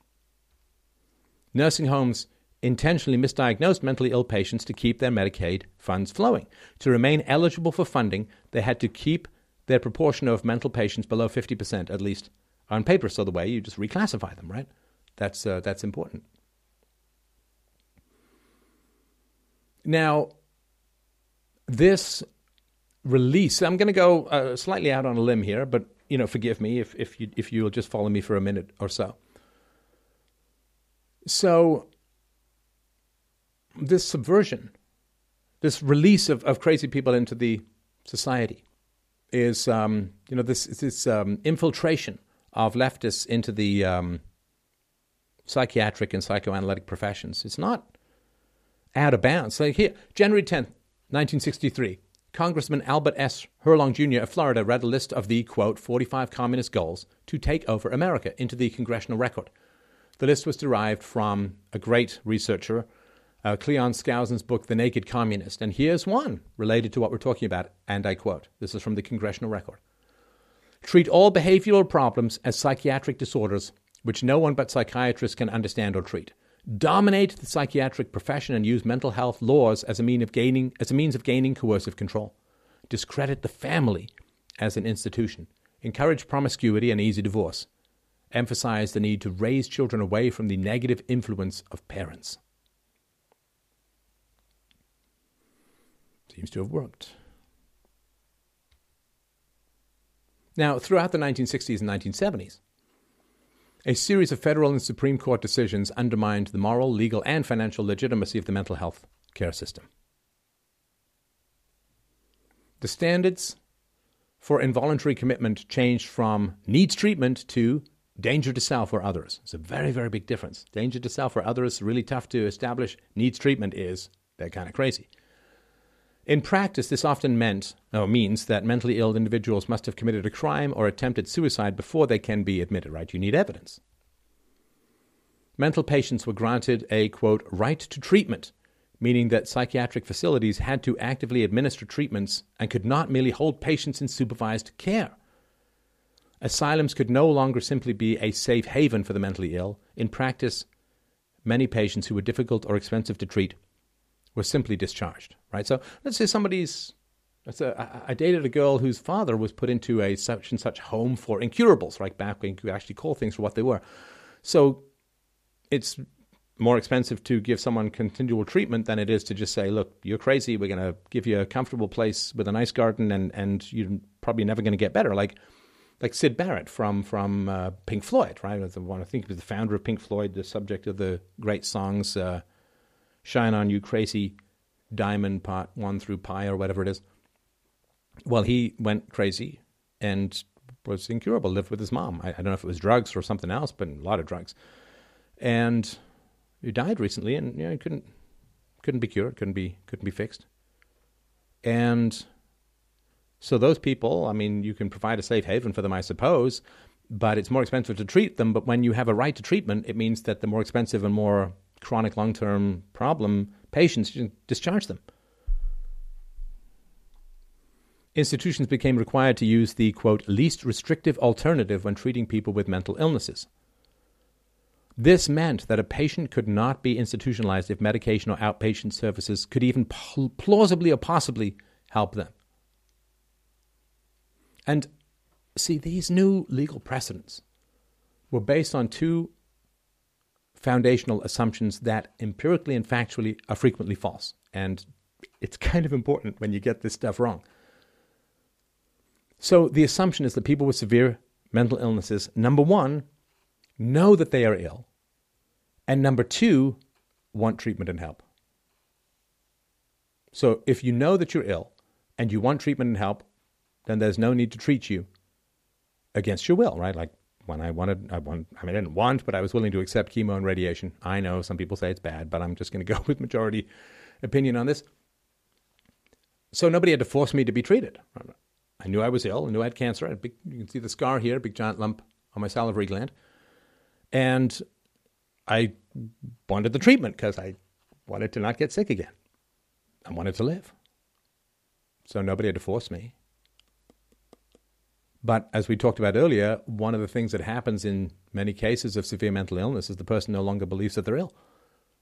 S1: Nursing homes intentionally misdiagnosed mentally ill patients to keep their Medicaid funds flowing. To remain eligible for funding, they had to keep their proportion of mental patients below 50%, at least on paper. So the way you just reclassify them, right? That's, uh, that's important. Now, this release, I'm going to go uh, slightly out on a limb here, but you know, forgive me if, if you if you'll just follow me for a minute or so. So this subversion, this release of, of crazy people into the society is um, you know this this um, infiltration of leftists into the um, psychiatric and psychoanalytic professions. It's not out of bounds. Like here, January tenth, nineteen sixty three. Congressman Albert S. Herlong Jr. of Florida read a list of the, quote, 45 communist goals to take over America into the congressional record. The list was derived from a great researcher, uh, Cleon Skousen's book, The Naked Communist. And here's one related to what we're talking about, and I quote this is from the Congressional Record Treat all behavioral problems as psychiatric disorders which no one but psychiatrists can understand or treat. Dominate the psychiatric profession and use mental health laws as a, mean of gaining, as a means of gaining coercive control. Discredit the family as an institution. Encourage promiscuity and easy divorce Emphasize the need to raise children away from the negative influence of parents. Seems to have worked. Now, throughout the 1960s and 1970s, a series of federal and Supreme Court decisions undermined the moral, legal, and financial legitimacy of the mental health care system. The standards for involuntary commitment changed from needs treatment to danger to self or others. It's a very, very big difference. Danger to self or others really tough to establish. Needs treatment is they're kind of crazy. In practice, this often meant or means that mentally ill individuals must have committed a crime or attempted suicide before they can be admitted, right? You need evidence. Mental patients were granted a quote right to treatment, meaning that psychiatric facilities had to actively administer treatments and could not merely hold patients in supervised care. Asylums could no longer simply be a safe haven for the mentally ill. In practice, many patients who were difficult or expensive to treat were simply discharged. Right. So let's say somebody's. Let's say I dated a girl whose father was put into a such and such home for incurables, right back when you could actually call things for what they were. So it's more expensive to give someone continual treatment than it is to just say, look, you're crazy. We're going to give you a comfortable place with a nice garden, and, and you're probably never going to get better. Like like Syd Barrett from from uh, Pink Floyd, right? The one I think was the founder of Pink Floyd, the subject of the great songs uh, "Shine On You Crazy," "Diamond," Part One through Pi, or whatever it is. Well, he went crazy and was incurable. Lived with his mom. I, I don't know if it was drugs or something else, but a lot of drugs. And he died recently, and you know, he couldn't couldn't be cured, couldn't be couldn't be fixed. And so those people, I mean, you can provide a safe haven for them, I suppose, but it's more expensive to treat them. But when you have a right to treatment, it means that the more expensive and more chronic long term problem patients, discharge them. Institutions became required to use the quote least restrictive alternative when treating people with mental illnesses. This meant that a patient could not be institutionalized if medication or outpatient services could even plausibly or possibly help them. And see, these new legal precedents were based on two foundational assumptions that empirically and factually are frequently false. And it's kind of important when you get this stuff wrong. So the assumption is that people with severe mental illnesses, number one, know that they are ill, and number two, want treatment and help. So if you know that you're ill and you want treatment and help, then there's no need to treat you against your will, right? Like when I wanted, I I mean, I didn't want, but I was willing to accept chemo and radiation. I know some people say it's bad, but I'm just going to go with majority opinion on this. So nobody had to force me to be treated. I knew I was ill. I knew I had cancer. I had big, you can see the scar here, big giant lump on my salivary gland. And I wanted the treatment because I wanted to not get sick again. I wanted to live. So nobody had to force me. But as we talked about earlier, one of the things that happens in many cases of severe mental illness is the person no longer believes that they're ill.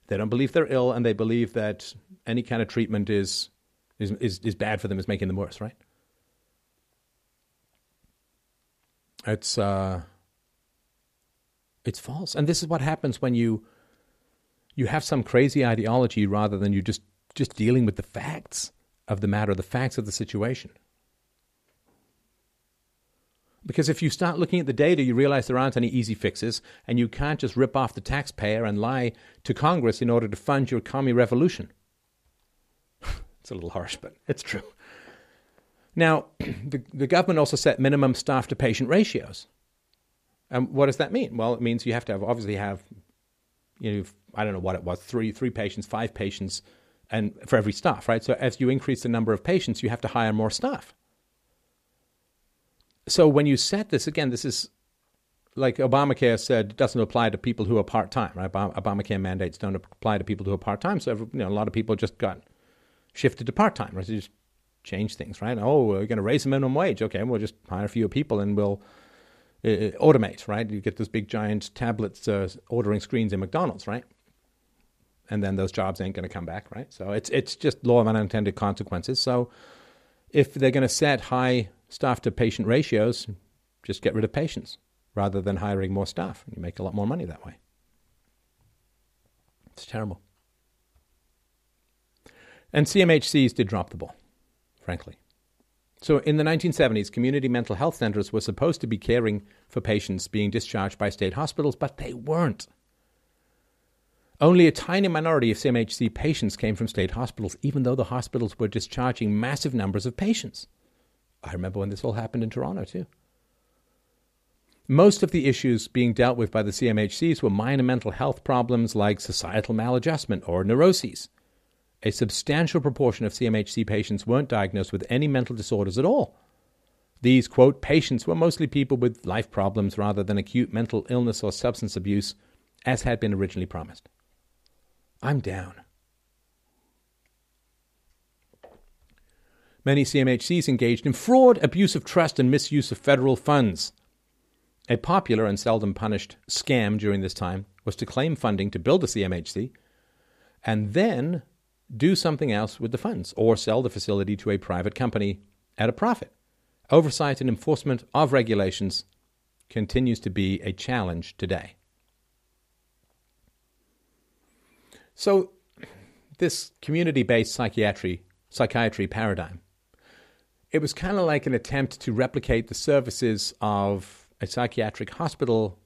S1: They don't believe they're ill, and they believe that any kind of treatment is is is, is bad for them, is making them worse. Right? It's uh, it's false, and this is what happens when you you have some crazy ideology rather than you just just dealing with the facts of the matter, the facts of the situation. Because if you start looking at the data, you realize there aren't any easy fixes, and you can't just rip off the taxpayer and lie to Congress in order to fund your commie revolution. it's a little harsh, but it's true. Now, the, the government also set minimum staff to patient ratios. And what does that mean? Well, it means you have to have obviously have, you know, I don't know what it was, three three patients, five patients, and for every staff, right? So as you increase the number of patients, you have to hire more staff so when you set this again, this is like Obamacare said, doesn't apply to people who are part time, right? Obamacare mandates don't apply to people who are part time. So, you know, a lot of people just got shifted to part time, right? So just change things, right? Oh, we're going to raise the minimum wage. Okay, we'll just hire a fewer people and we'll uh, uh, automate, right? You get those big giant tablets uh, ordering screens in McDonald's, right? And then those jobs ain't going to come back, right? So it's it's just law of unintended consequences. So if they're going to set high staff to patient ratios, just get rid of patients rather than hiring more staff. You make a lot more money that way. It's terrible. And CMHCs did drop the ball, frankly. So in the 1970s, community mental health centers were supposed to be caring for patients being discharged by state hospitals, but they weren't. Only a tiny minority of CMHC patients came from state hospitals, even though the hospitals were discharging massive numbers of patients. I remember when this all happened in Toronto, too. Most of the issues being dealt with by the CMHCs were minor mental health problems like societal maladjustment or neuroses. A substantial proportion of CMHC patients weren't diagnosed with any mental disorders at all. These, quote, patients were mostly people with life problems rather than acute mental illness or substance abuse, as had been originally promised. I'm down. Many CMHCs engaged in fraud, abuse of trust, and misuse of federal funds. A popular and seldom punished scam during this time was to claim funding to build a CMHC and then do something else with the funds or sell the facility to a private company at a profit. Oversight and enforcement of regulations continues to be a challenge today. So, this community based psychiatry, psychiatry paradigm, it was kind of like an attempt to replicate the services of a psychiatric hospital,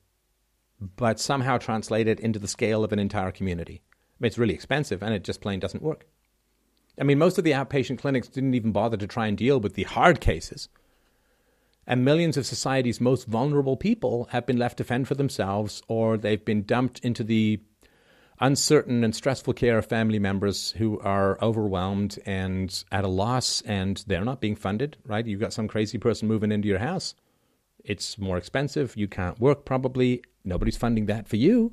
S1: but somehow translate it into the scale of an entire community. I mean, it's really expensive and it just plain doesn't work. I mean, most of the outpatient clinics didn't even bother to try and deal with the hard cases. And millions of society's most vulnerable people have been left to fend for themselves or they've been dumped into the uncertain and stressful care of family members who are overwhelmed and at a loss and they're not being funded, right? You've got some crazy person moving into your house. It's more expensive. You can't work probably. Nobody's funding that for you.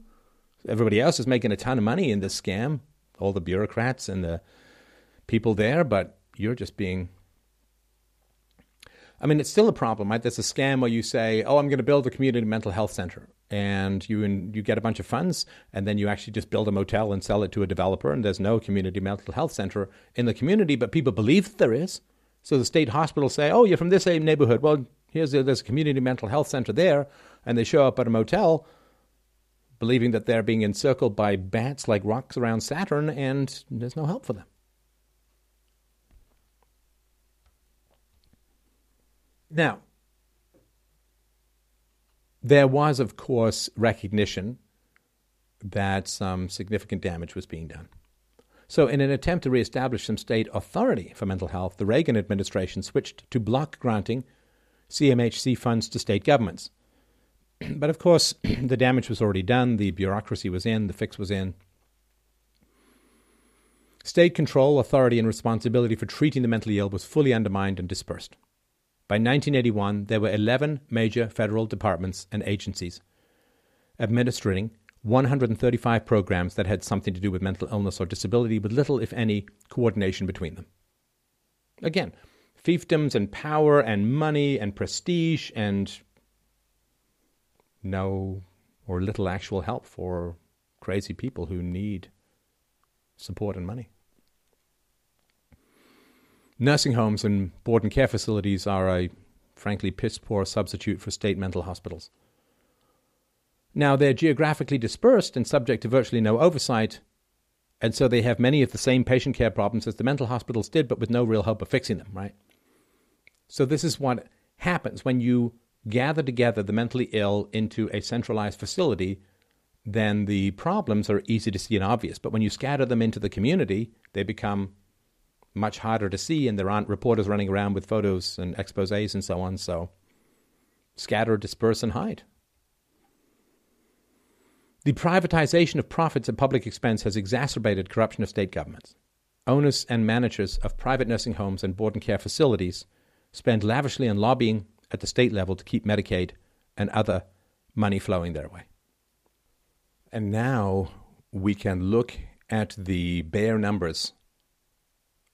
S1: Everybody else is making a ton of money in this scam, all the bureaucrats and the people there, but you're just being. I mean, it's still a problem, right? There's a scam where you say, "Oh, I'm going to build a community mental health center," and you you get a bunch of funds, and then you actually just build a motel and sell it to a developer, and there's no community mental health center in the community, but people believe that there is. So the state hospitals say, "Oh, you're from this same neighborhood. Well, here's a, there's a community mental health center there," and they show up at a motel believing that they're being encircled by bats like rocks around Saturn, and there's no help for them. Now, there was, of course, recognition that some significant damage was being done. So, in an attempt to reestablish some state authority for mental health, the Reagan administration switched to block granting CMHC funds to state governments. but of course, the damage was already done, the bureaucracy was in, the fix was in. State control, authority, and responsibility for treating the mentally ill was fully undermined and dispersed. By 1981, there were 11 major federal departments and agencies administering 135 programs that had something to do with mental illness or disability, with little, if any, coordination between them. Again, fiefdoms and power and money and prestige and no or little actual help for crazy people who need support and money. Nursing homes and board and care facilities are a frankly piss poor substitute for state mental hospitals. Now, they're geographically dispersed and subject to virtually no oversight, and so they have many of the same patient care problems as the mental hospitals did, but with no real hope of fixing them, right? So, this is what happens when you gather together the mentally ill into a centralized facility, then the problems are easy to see and obvious. But when you scatter them into the community, they become much harder to see, and there aren't reporters running around with photos and exposes and so on. So scatter, disperse, and hide. The privatization of profits at public expense has exacerbated corruption of state governments. Owners and managers of private nursing homes and board and care facilities spend lavishly on lobbying at the state level to keep Medicaid and other money flowing their way. And now we can look at the bare numbers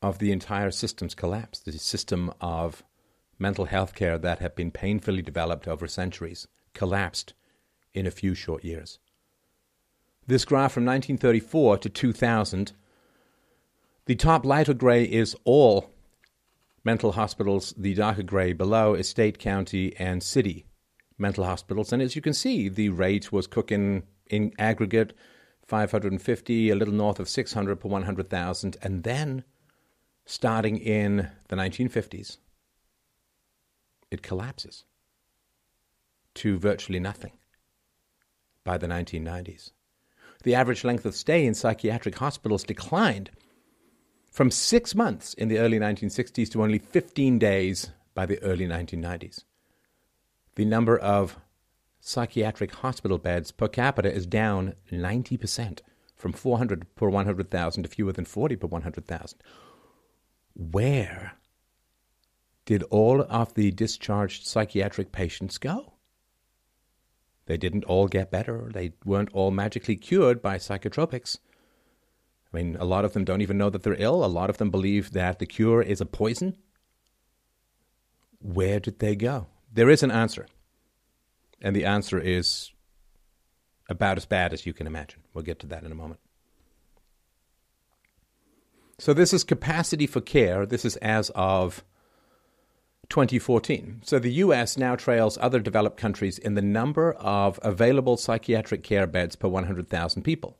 S1: of the entire system's collapse, the system of mental health care that had been painfully developed over centuries, collapsed in a few short years. This graph from 1934 to 2000, the top lighter gray is all mental hospitals, the darker gray below is state, county, and city mental hospitals. And as you can see, the rate was cooking in aggregate 550, a little north of 600 per 100,000. And then, starting in the 1950s, it collapses to virtually nothing by the 1990s. The average length of stay in psychiatric hospitals declined from six months in the early 1960s to only 15 days by the early 1990s. The number of psychiatric hospital beds per capita is down 90%, from 400 per 100,000 to fewer than 40 per 100,000. Where did all of the discharged psychiatric patients go? They didn't all get better. They weren't all magically cured by psychotropics. I mean, a lot of them don't even know that they're ill. A lot of them believe that the cure is a poison. Where did they go? There is an answer. And the answer is about as bad as you can imagine. We'll get to that in a moment. So, this is capacity for care. This is as of 2014. So, the US now trails other developed countries in the number of available psychiatric care beds per 100,000 people.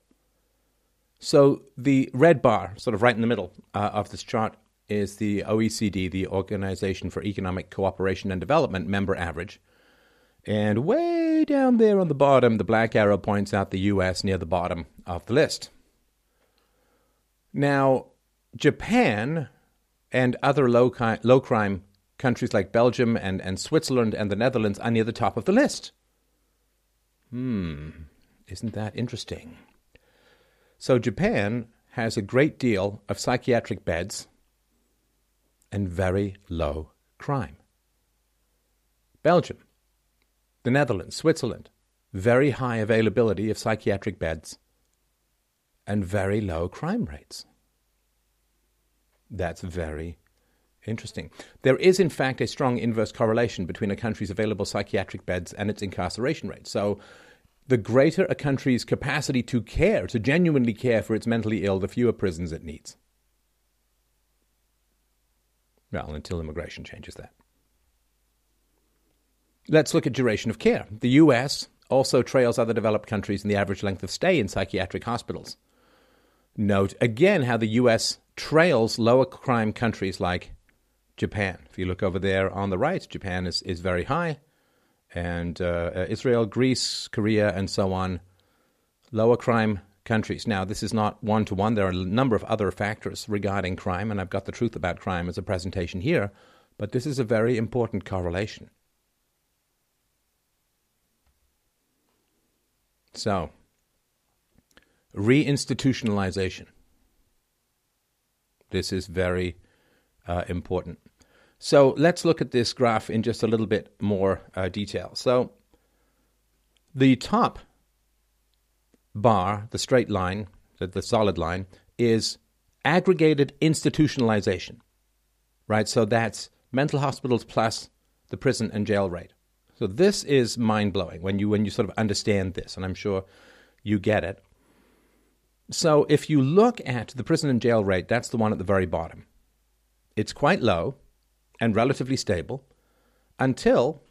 S1: So the red bar, sort of right in the middle uh, of this chart, is the OECD, the Organization for Economic Cooperation and Development member average. And way down there on the bottom, the black arrow points out the US near the bottom of the list. Now, Japan and other low, ki- low crime countries like Belgium and, and Switzerland and the Netherlands are near the top of the list. Hmm, isn't that interesting? So Japan has a great deal of psychiatric beds and very low crime. Belgium, the Netherlands, Switzerland, very high availability of psychiatric beds and very low crime rates. That's very interesting. There is, in fact, a strong inverse correlation between a country's available psychiatric beds and its incarceration rate. So the greater a country's capacity to care, to genuinely care for its mentally ill, the fewer prisons it needs. Well, until immigration changes that. Let's look at duration of care. The US also trails other developed countries in the average length of stay in psychiatric hospitals. Note again how the US trails lower crime countries like Japan. If you look over there on the right, Japan is, is very high and uh, uh, Israel, Greece, Korea, and so on, lower crime countries. Now, this is not one to one. There are a number of other factors regarding crime, and I've got the truth about crime as a presentation here, but this is a very important correlation. So, reinstitutionalization. This is very uh, important. So let's look at this graph in just a little bit more uh, detail. So the top bar, the straight line, the, the solid line, is aggregated institutionalization, right? So that's mental hospitals plus the prison and jail rate. So this is mind blowing when you when you sort of understand this, and I'm sure you get it. So if you look at the prison and jail rate, that's the one at the very bottom. It's quite low and relatively stable until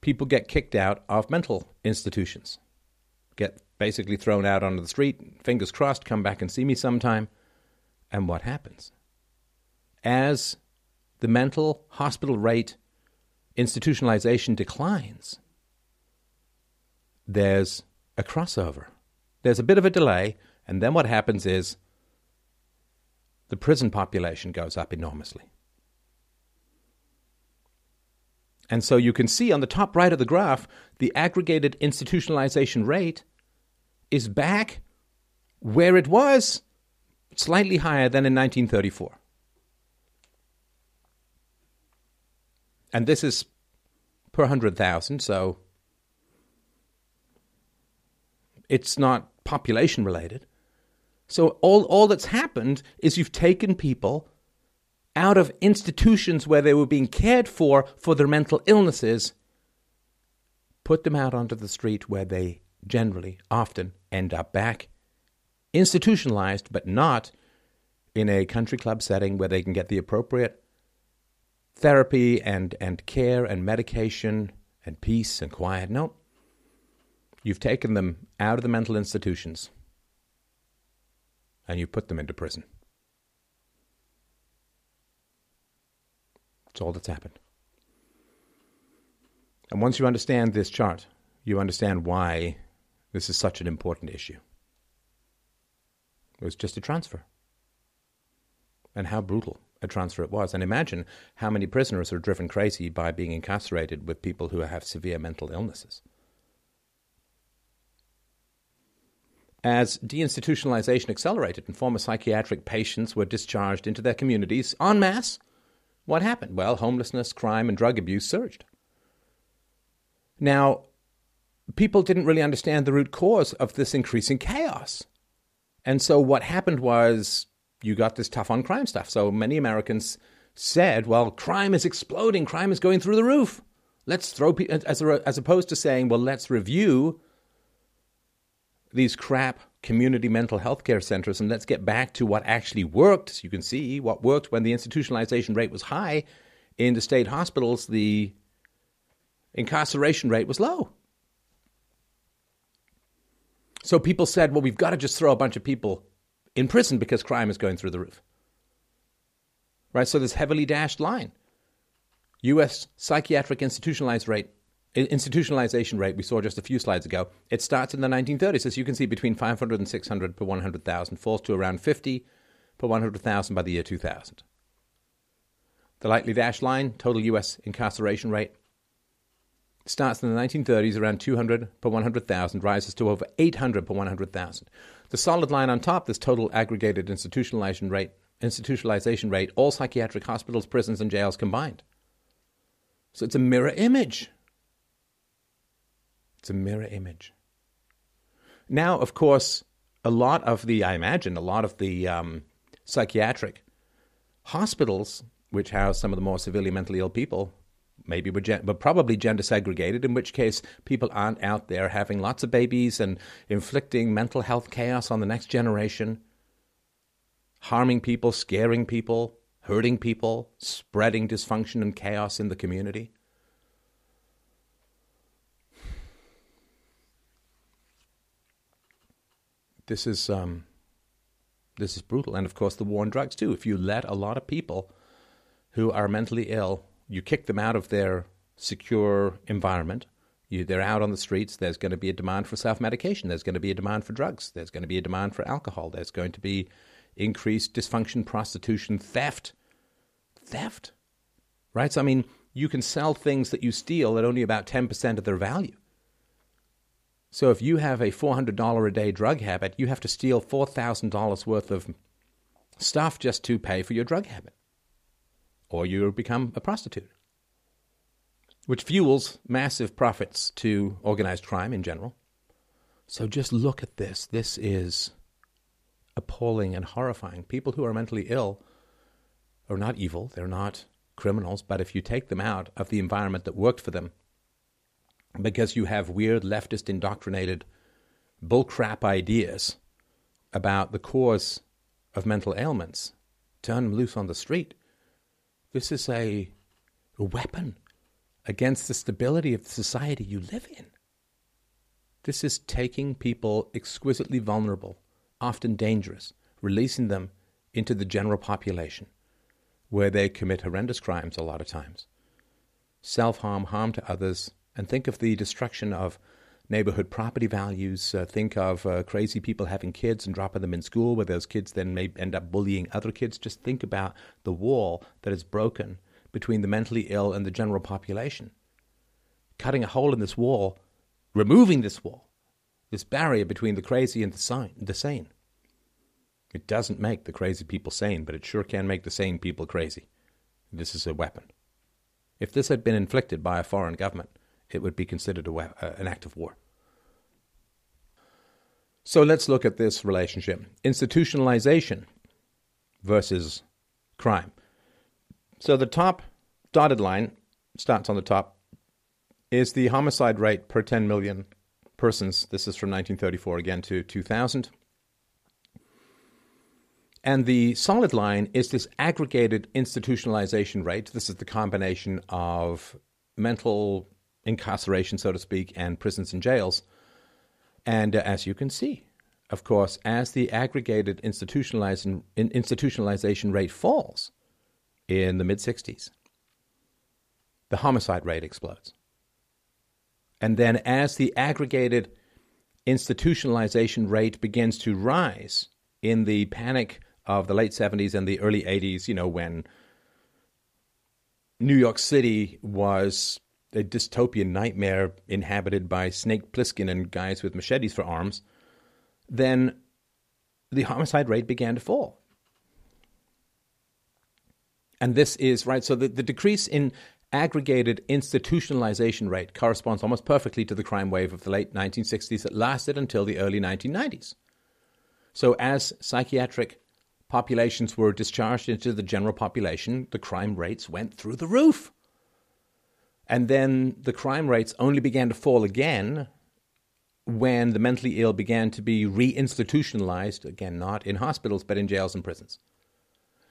S1: people get kicked out of mental institutions, get basically thrown out onto the street, fingers crossed, come back and see me sometime. And what happens? As the mental hospital rate institutionalization declines, there's a crossover. There's a bit of a delay, and then what happens is the prison population goes up enormously. And so you can see on the top right of the graph, the aggregated institutionalization rate is back where it was, slightly higher than in 1934. And this is per 100,000, so it's not population related. So all, all that's happened is you've taken people out of institutions where they were being cared for for their mental illnesses, put them out onto the street where they generally often end up back institutionalized, but not in a country club setting where they can get the appropriate therapy and, and care and medication and peace and quiet. No. You've taken them out of the mental institutions and you put them into prison. That's all that's happened. And once you understand this chart, you understand why this is such an important issue. It was just a transfer. And how brutal a transfer it was. And imagine how many prisoners are driven crazy by being incarcerated with people who have severe mental illnesses. As deinstitutionalization accelerated and former psychiatric patients were discharged into their communities en masse, what happened? Well, homelessness, crime, and drug abuse surged. Now, people didn't really understand the root cause of this increasing chaos. And so what happened was you got this tough on crime stuff. So many Americans said, well, crime is exploding, crime is going through the roof. Let's throw, as, as opposed to saying, well, let's review these crap community mental health care centers and let's get back to what actually worked. So you can see what worked when the institutionalization rate was high in the state hospitals, the incarceration rate was low. So people said, well, we've got to just throw a bunch of people in prison because crime is going through the roof. Right? So this heavily dashed line. U.S. psychiatric institutionalized rate, institutionalization rate we saw just a few slides ago, it starts in the 1930s. As you can see, between 500 and 600 per 100,000, falls to around 50 per 100,000 by the year 2000. The lightly dashed line, total U.S. incarceration rate, starts in the 1930s around 200 per 100,000, rises to over 800 per 100,000. The solid line on top, this total aggregated institutionalization rate, institutionalization rate, all psychiatric hospitals, prisons, and jails combined. So it's a mirror image. It's a mirror image. Now, of course, a lot of the, I imagine, a lot of the um, psychiatric hospitals, which house some of the more severely mentally ill people, maybe we're, gen- but probably gender segregated, in which case people aren't out there having lots of babies and inflicting mental health chaos on the next generation, harming people, scaring people, hurting people, spreading dysfunction and chaos in the community. This is um, this is brutal, and of course the war on drugs too. If you let a lot of people who are mentally ill you kick them out of their secure environment. You, they're out on the streets. There's going to be a demand for self medication. There's going to be a demand for drugs. There's going to be a demand for alcohol. There's going to be increased dysfunction, prostitution, theft. Theft. Right? So, I mean, you can sell things that you steal at only about 10% of their value. So, if you have a $400 a day drug habit, you have to steal $4,000 worth of stuff just to pay for your drug habit or you become a prostitute, which fuels massive profits to organized crime in general. So just look at this. This is appalling and horrifying. People who are mentally ill are not evil, they're not criminals, but if you take them out of the environment that worked for them, because you have weird leftist indoctrinated bullcrap ideas about the cause of mental ailments, turn them loose on the street, this is a, weapon against the stability of the society you live in. This is taking people exquisitely vulnerable, often dangerous, releasing them into the general population, where they commit horrendous crimes a lot of times. Self harm, harm to others, and think of the destruction of neighborhood property values. Uh, think of uh, crazy people having kids and dropping them in school, where those kids then may end up bullying other kids. Just think about the wall that is broken between the mentally ill and the general population. Cutting a hole in this wall, removing this wall, this barrier between the crazy and the, the sane. It doesn't make the crazy people sane, but it sure can make the sane people crazy. This is a weapon. If this had been inflicted by a foreign government, it would be considered a, uh, an act of war. So let's look at this relationship institutionalization versus crime. So the top dotted line starts on the top is the homicide rate per 10 million persons. This is from 1934 again to 2000. And the solid line is this aggregated institutionalization rate. This is the combination of mental incarceration, so to speak, and prisons and jails. And uh, as you can see, of course, as the aggregated institutionalization, institutionalization rate falls in the mid 60s, the homicide rate explodes. And then as the aggregated institutionalization rate begins to rise in the panic of the late 70s and the early 80s, you know, when New York City was a dystopian nightmare inhabited by Snake Plissken and guys with machetes for arms, then the homicide rate began to fall. And this is, right, so the, the decrease in aggregated institutionalization rate corresponds almost perfectly to the crime wave of the late 1960s that lasted until the early 1990s. So, as psychiatric populations were discharged into the general population, the crime rates went through the roof. And then the crime rates only began to fall again when the mentally ill began to be reinstitutionalized, again, not in hospitals, but in jails and prisons.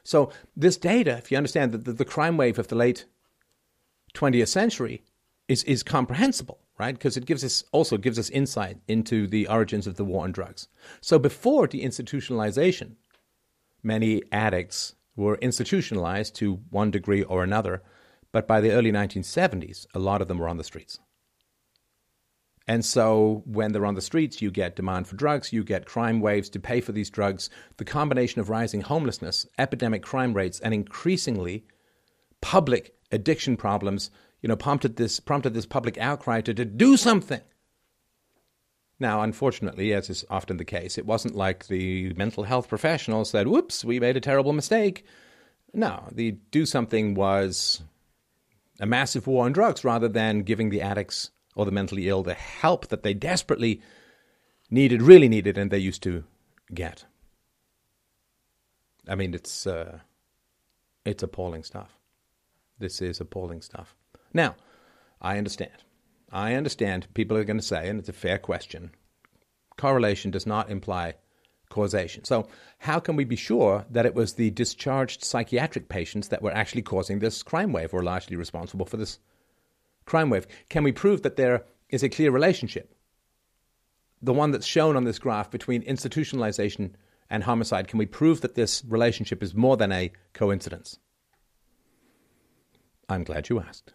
S1: So, this data, if you understand that the, the crime wave of the late 20th century, is, is comprehensible, right? Because it gives us also gives us insight into the origins of the war on drugs. So, before deinstitutionalization, many addicts were institutionalized to one degree or another, but by the early 1970s, a lot of them were on the streets. And so, when they're on the streets, you get demand for drugs, you get crime waves to pay for these drugs. The combination of rising homelessness, epidemic crime rates, and increasingly public addiction problems, you know, prompted this prompted this public outcry to, to do something. Now, unfortunately, as is often the case, it wasn't like the mental health professionals said, whoops, we made a terrible mistake. No, the do something was a massive war on drugs rather than giving the addicts or the mentally ill the help that they desperately needed, really needed, and they used to get. I mean, it's uh, it's appalling stuff. This is appalling stuff. Now, I understand. I understand people are going to say, and it's a fair question, correlation does not imply causation. So, how can we be sure that it was the discharged psychiatric patients that were actually causing this crime wave or largely responsible for this crime wave? Can we prove that there is a clear relationship? The one that's shown on this graph between institutionalization and homicide, can we prove that this relationship is more than a coincidence? I'm glad you asked.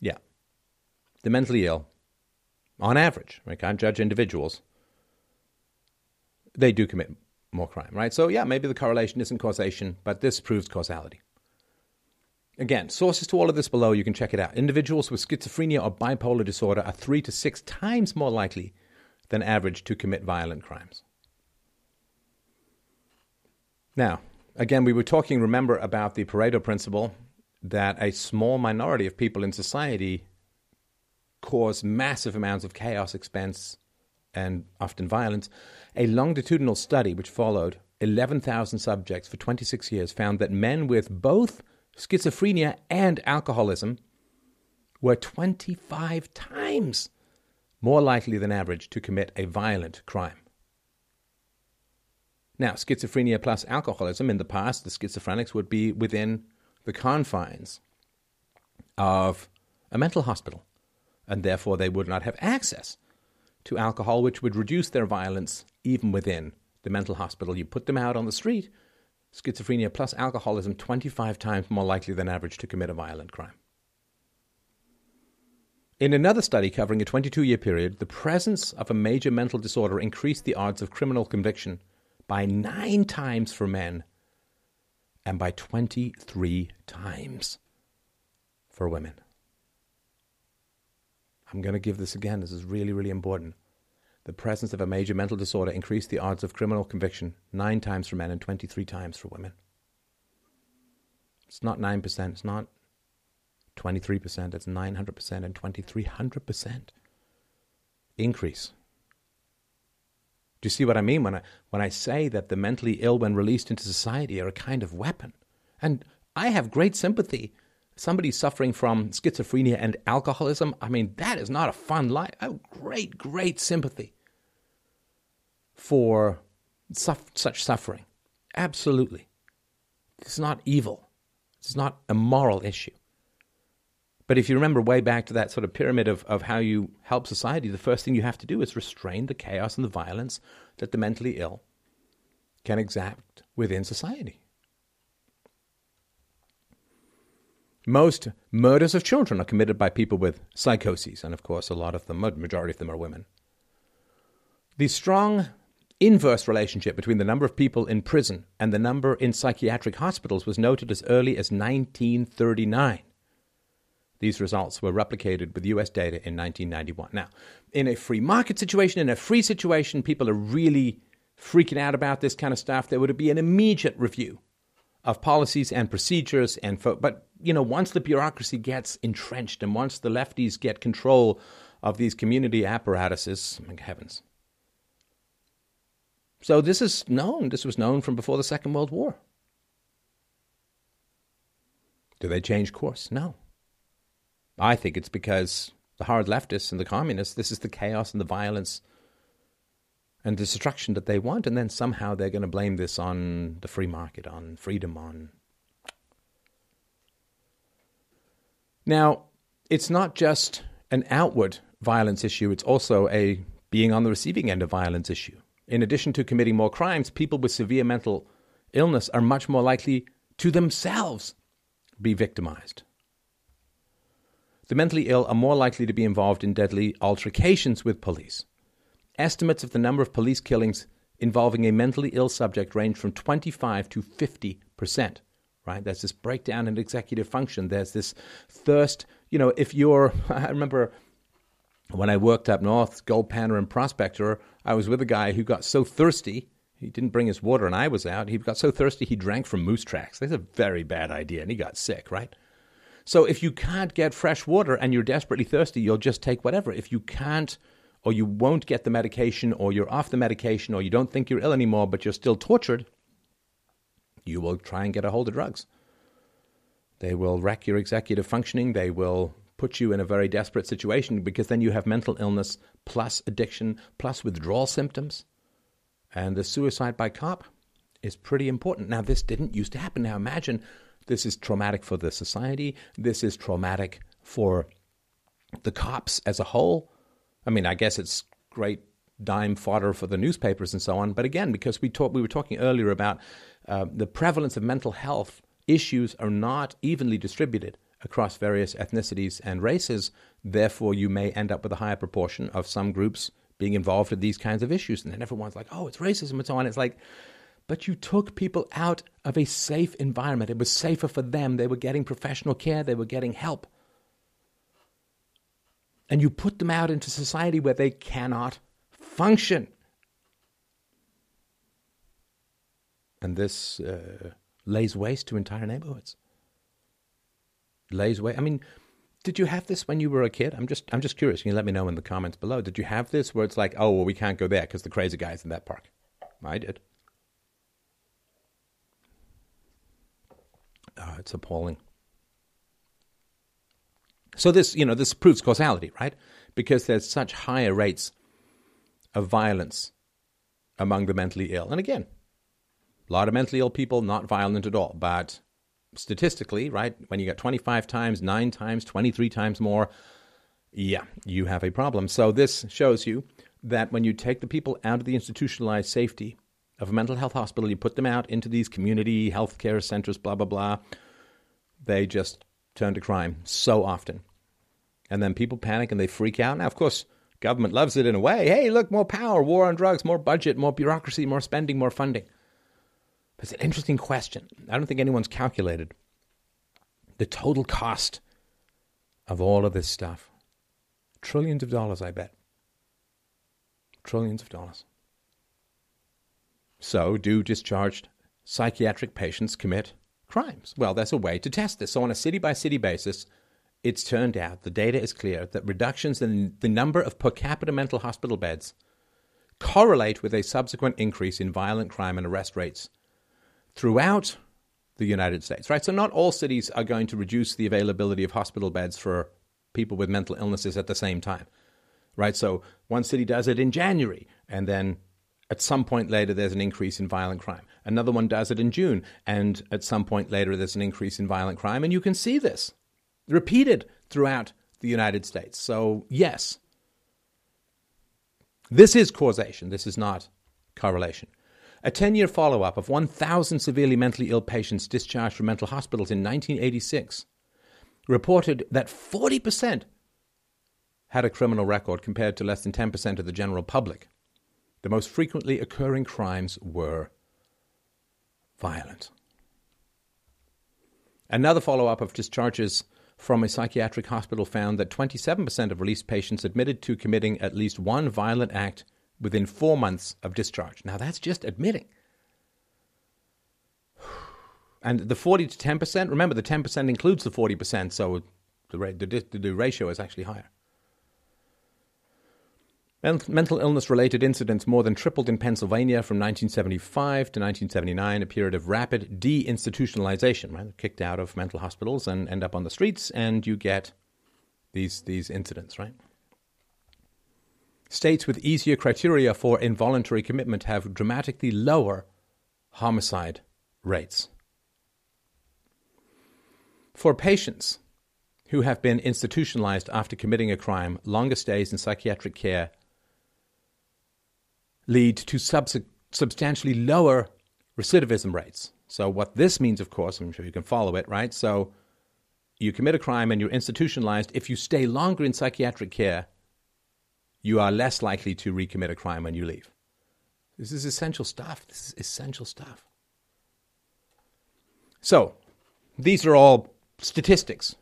S1: Yeah the mentally ill, on average, I can't judge individuals, they do commit more crime, right? So, yeah, maybe the correlation isn't causation, but this proves causality. Again, sources to all of this below, you can check it out. Individuals with schizophrenia or bipolar disorder are three to six times more likely than average to commit violent crimes. Now, again, we were talking, remember, about the Pareto principle that a small minority of people in society cause massive amounts of chaos, expense, and often violence. A longitudinal study which followed 11,000 subjects for 26 years found that men with both schizophrenia and alcoholism were 25 times more likely than average to commit a violent crime. Now, schizophrenia plus alcoholism, in the past, the schizophrenics would be within the confines of a mental hospital and therefore they would not have access to alcohol, which would reduce their violence even within the mental hospital. You put them out on the street, schizophrenia plus alcoholism 25 times more likely than average to commit a violent crime. In another study covering a 22 year period, the presence of a major mental disorder increased the odds of criminal conviction by nine times for men and by 23 times for women. I'm going to give this again. This is really, really important. The presence of a major mental disorder increased the odds of criminal conviction nine times for men and 23 times for women. It's not 9%, it's not 23%, it's 900% and 2300% increase Do you see what I mean when I when I say that the mentally ill, when released into society, are a kind of weapon? And I have great sympathy. Somebody suffering from schizophrenia and alcoholism, I mean, that is not a fun life. Oh, great, great sympathy for such suffering. Absolutely. It's not evil. It's not a moral issue. But if you remember way back to that sort of pyramid of, of how you help society, the first thing you have to do is restrain the chaos and the violence that the mentally ill can exact within society. Most murders of children are committed by people with psychoses, and of course, a lot of them, majority of them, are women. The strong inverse relationship between the number of people in prison and the number in psychiatric hospitals was noted as early as 1939. These results were replicated with US data in 1991. Now, in a free market situation, in a free situation, people are really freaking out about this kind of stuff. There would be an immediate review of policies and procedures and fo- but you know once the bureaucracy gets entrenched and once the lefties get control of these community apparatuses, heavens, so this is known. This was known from before the Second World War. Do they change course? No. I think it's because the hard leftists and the communists, this is the chaos and the violence and destruction that they want, and then somehow they're going to blame this on the free market, on freedom, on. Now, it's not just an outward violence issue, it's also a being on the receiving end of violence issue in addition to committing more crimes, people with severe mental illness are much more likely to themselves be victimized. The mentally ill are more likely to be involved in deadly altercations with police. Estimates of the number of police killings involving a mentally ill subject range from 25 to 50 percent. Right? There's this breakdown in executive function. There's this thirst. You know, if you're, I remember when I worked up north, gold panner and prospector, I was with a guy who got so thirsty, he didn't bring his water and I was out. He got so thirsty he drank from moose tracks. That's a very bad idea and he got sick, right? So if you can't get fresh water and you're desperately thirsty, you'll just take whatever. If you can't or you won't get the medication or you're off the medication or you don't think you're ill anymore but you're still tortured, you will try and get a hold of drugs. They will wreck your executive functioning. They will put you in a very desperate situation because then you have mental illness plus addiction plus withdrawal symptoms. And the suicide by cop is pretty important. Now, this didn't used to happen. Now, imagine this is traumatic for the society, this is traumatic for the cops as a whole. I mean, I guess it's great dime fodder for the newspapers and so on. But again, because we talked, we were talking earlier about uh, the prevalence of mental health issues are not evenly distributed across various ethnicities and races. Therefore, you may end up with a higher proportion of some groups being involved in these kinds of issues. And then everyone's like, oh, it's racism and so on. It's like, but you took people out of a safe environment. It was safer for them. They were getting professional care, they were getting help. And you put them out into society where they cannot function. And this uh, lays waste to entire neighborhoods lays waste. I mean, did you have this when you were a kid? I'm just I'm just curious. Can you let me know in the comments below? Did you have this where it's like, oh, well, we can't go there because the crazy guy's in that park? I did. Oh, it's appalling. So this, you know, this proves causality, right? Because there's such higher rates of violence among the mentally ill. And again, a lot of mentally ill people not violent at all, but statistically, right, when you get 25 times, 9 times, 23 times more, yeah, you have a problem. So this shows you that when you take the people out of the institutionalized safety of a mental health hospital, you put them out into these community health care centers, blah, blah, blah, they just turn to crime so often. And then people panic and they freak out. Now, of course, government loves it in a way. Hey, look, more power, war on drugs, more budget, more bureaucracy, more spending, more funding. But It's an interesting question. I don't think anyone's calculated the total cost of all of this stuff. Trillions of dollars, I bet. Trillions of dollars. So, do discharged psychiatric patients commit crimes? Well, there's a way to test this. So, on a city by city basis, it's turned out the data is clear that reductions in the number of per capita mental hospital beds correlate with a subsequent increase in violent crime and arrest rates throughout the United States, right? So, not all cities are going to reduce the availability of hospital beds for people with mental illnesses at the same time, right? So, one city does it in January, and then at some point later, there's an increase in violent crime. Another one does it in June, and at some point later, there's an increase in violent crime. And you can see this repeated throughout the United States. So, yes, this is causation. This is not correlation. A 10 year follow up of 1,000 severely mentally ill patients discharged from mental hospitals in 1986 reported that 40% had a criminal record compared to less than 10% of the general public. The most frequently occurring crimes were violent. Another follow up of discharges from a psychiatric hospital found that 27% of released patients admitted to committing at least one violent act within four months of discharge. Now, that's just admitting. And the 40 to 10%, remember the 10% includes the 40%, so the, the, the ratio is actually higher. Mental illness related incidents more than tripled in Pennsylvania from 1975 to 1979, a period of rapid deinstitutionalization, right? Kicked out of mental hospitals and end up on the streets, and you get these, these incidents, right? States with easier criteria for involuntary commitment have dramatically lower homicide rates. For patients who have been institutionalized after committing a crime, longer stays in psychiatric care lead to subs- substantially lower recidivism rates. So, what this means, of course, I'm sure you can follow it, right? So, you commit a crime and you're institutionalized. If you stay longer in psychiatric care, you are less likely to recommit a crime when you leave. This is essential stuff. This is essential stuff. So, these are all statistics.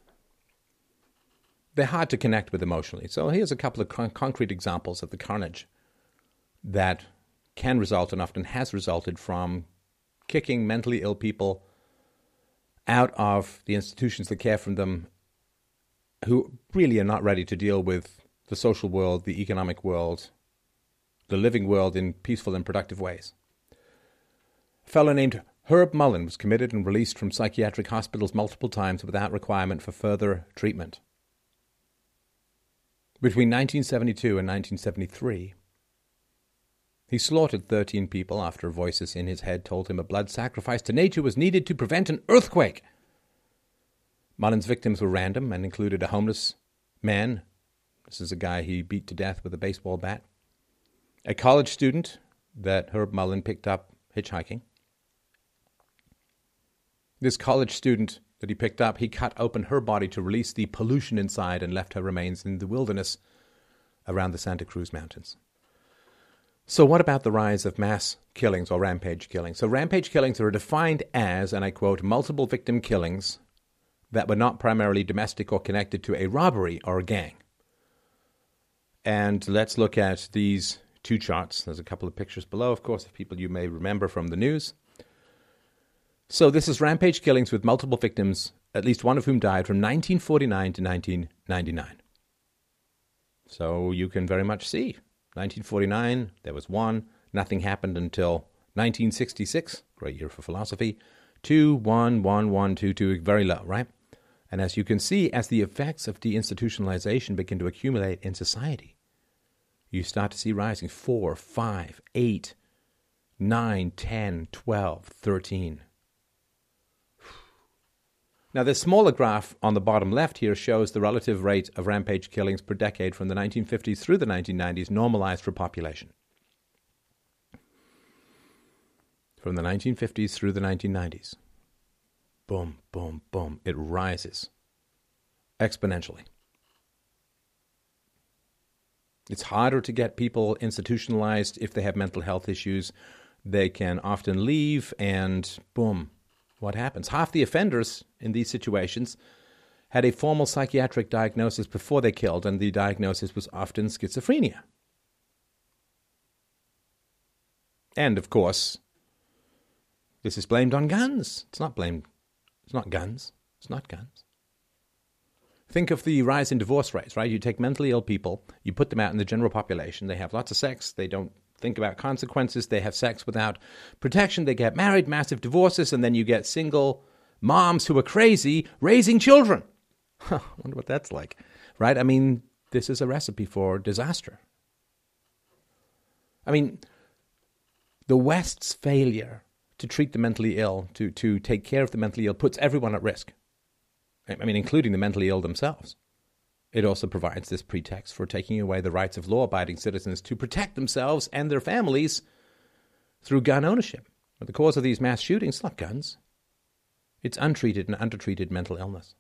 S1: They're hard to connect with emotionally. So, here's a couple of con- concrete examples of the carnage that can result and often has resulted from kicking mentally ill people out of the institutions that care for them who really are not ready to deal with the social world, the economic world, the living world in peaceful and productive ways. A fellow named Herb Mullin was committed and released from psychiatric hospitals multiple times without requirement for further treatment. Between 1972 and 1973, he slaughtered 13 people after voices in his head told him a blood sacrifice to nature was needed to prevent an earthquake. Mullin's victims were random and included a homeless man. This is a guy he beat to death with a baseball bat. A college student that Herb Mullin picked up hitchhiking. This college student that he picked up, he cut open her body to release the pollution inside and left her remains in the wilderness around the Santa Cruz Mountains. So, what about the rise of mass killings or rampage killings? So, rampage killings are defined as, and I quote, multiple victim killings that were not primarily domestic or connected to a robbery or a gang. And let's look at these two charts. There's a couple of pictures below, of course, of people you may remember from the news. So, this is rampage killings with multiple victims, at least one of whom died from 1949 to 1999. So, you can very much see 1949, there was one. Nothing happened until 1966, great year for philosophy. Two, one, one, one, two, two, very low, right? And as you can see, as the effects of deinstitutionalization begin to accumulate in society, you start to see rising 4, 5, 8, 9, 10, 12, 13. Now, this smaller graph on the bottom left here shows the relative rate of rampage killings per decade from the 1950s through the 1990s, normalized for population. From the 1950s through the 1990s. Boom, boom, boom. It rises exponentially. It's harder to get people institutionalized if they have mental health issues. They can often leave, and boom, what happens? Half the offenders in these situations had a formal psychiatric diagnosis before they killed, and the diagnosis was often schizophrenia. And of course, this is blamed on guns. It's not blamed. It's not guns. It's not guns. Think of the rise in divorce rates, right? You take mentally ill people, you put them out in the general population, they have lots of sex, they don't think about consequences. They have sex without protection. They get married, massive divorces, and then you get single moms who are crazy raising children. I wonder what that's like, right? I mean, this is a recipe for disaster. I mean, the West's failure to treat the mentally ill, to, to take care of the mentally ill, puts everyone at risk. I mean, including the mentally ill themselves. It also provides this pretext for taking away the rights of law abiding citizens to protect themselves and their families through gun ownership. But the cause of these mass shootings is not guns, it's untreated and undertreated mental illness.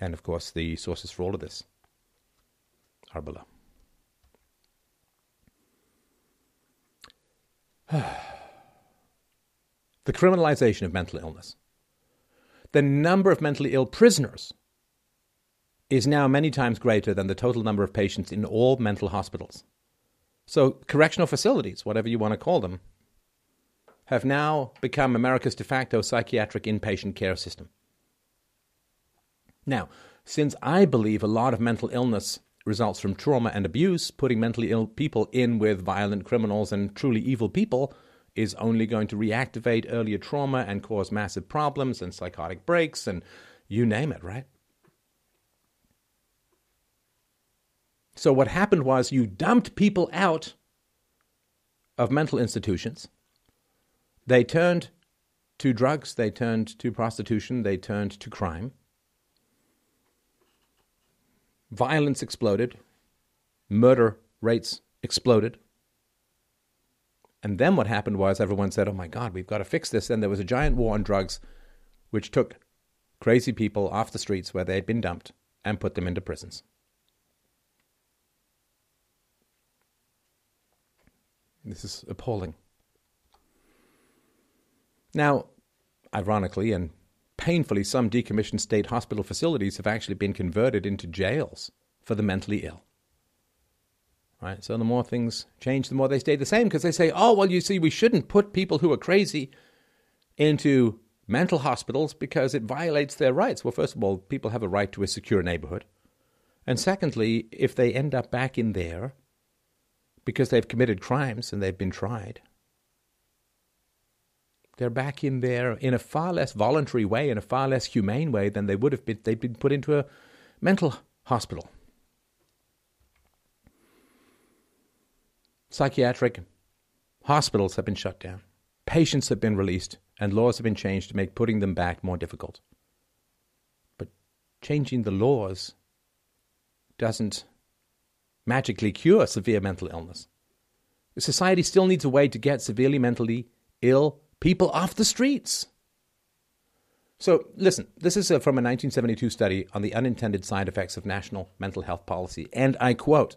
S1: And of course, the sources for all of this are below. the criminalization of mental illness. The number of mentally ill prisoners is now many times greater than the total number of patients in all mental hospitals. So, correctional facilities, whatever you want to call them, have now become America's de facto psychiatric inpatient care system. Now, since I believe a lot of mental illness results from trauma and abuse, putting mentally ill people in with violent criminals and truly evil people is only going to reactivate earlier trauma and cause massive problems and psychotic breaks and you name it, right? So, what happened was you dumped people out of mental institutions. They turned to drugs, they turned to prostitution, they turned to crime. Violence exploded, murder rates exploded. And then what happened was everyone said, oh my God, we've got to fix this. And there was a giant war on drugs, which took crazy people off the streets where they had been dumped and put them into prisons. This is appalling. Now, ironically and painfully, some decommissioned state hospital facilities have actually been converted into jails for the mentally ill. Right? So the more things change, the more they stay the same because they say, oh, well, you see, we shouldn't put people who are crazy into mental hospitals because it violates their rights. Well, first of all, people have a right to a secure neighborhood. And secondly, if they end up back in there, because they've committed crimes and they've been tried. They're back in there in a far less voluntary way, in a far less humane way than they would have been. They've been put into a mental hospital. Psychiatric hospitals have been shut down, patients have been released, and laws have been changed to make putting them back more difficult. But changing the laws doesn't magically cure severe mental illness. Society still needs a way to get severely mentally ill people off the streets. So, listen, this is uh, from a 1972 study on the unintended side effects of national mental health policy. And I quote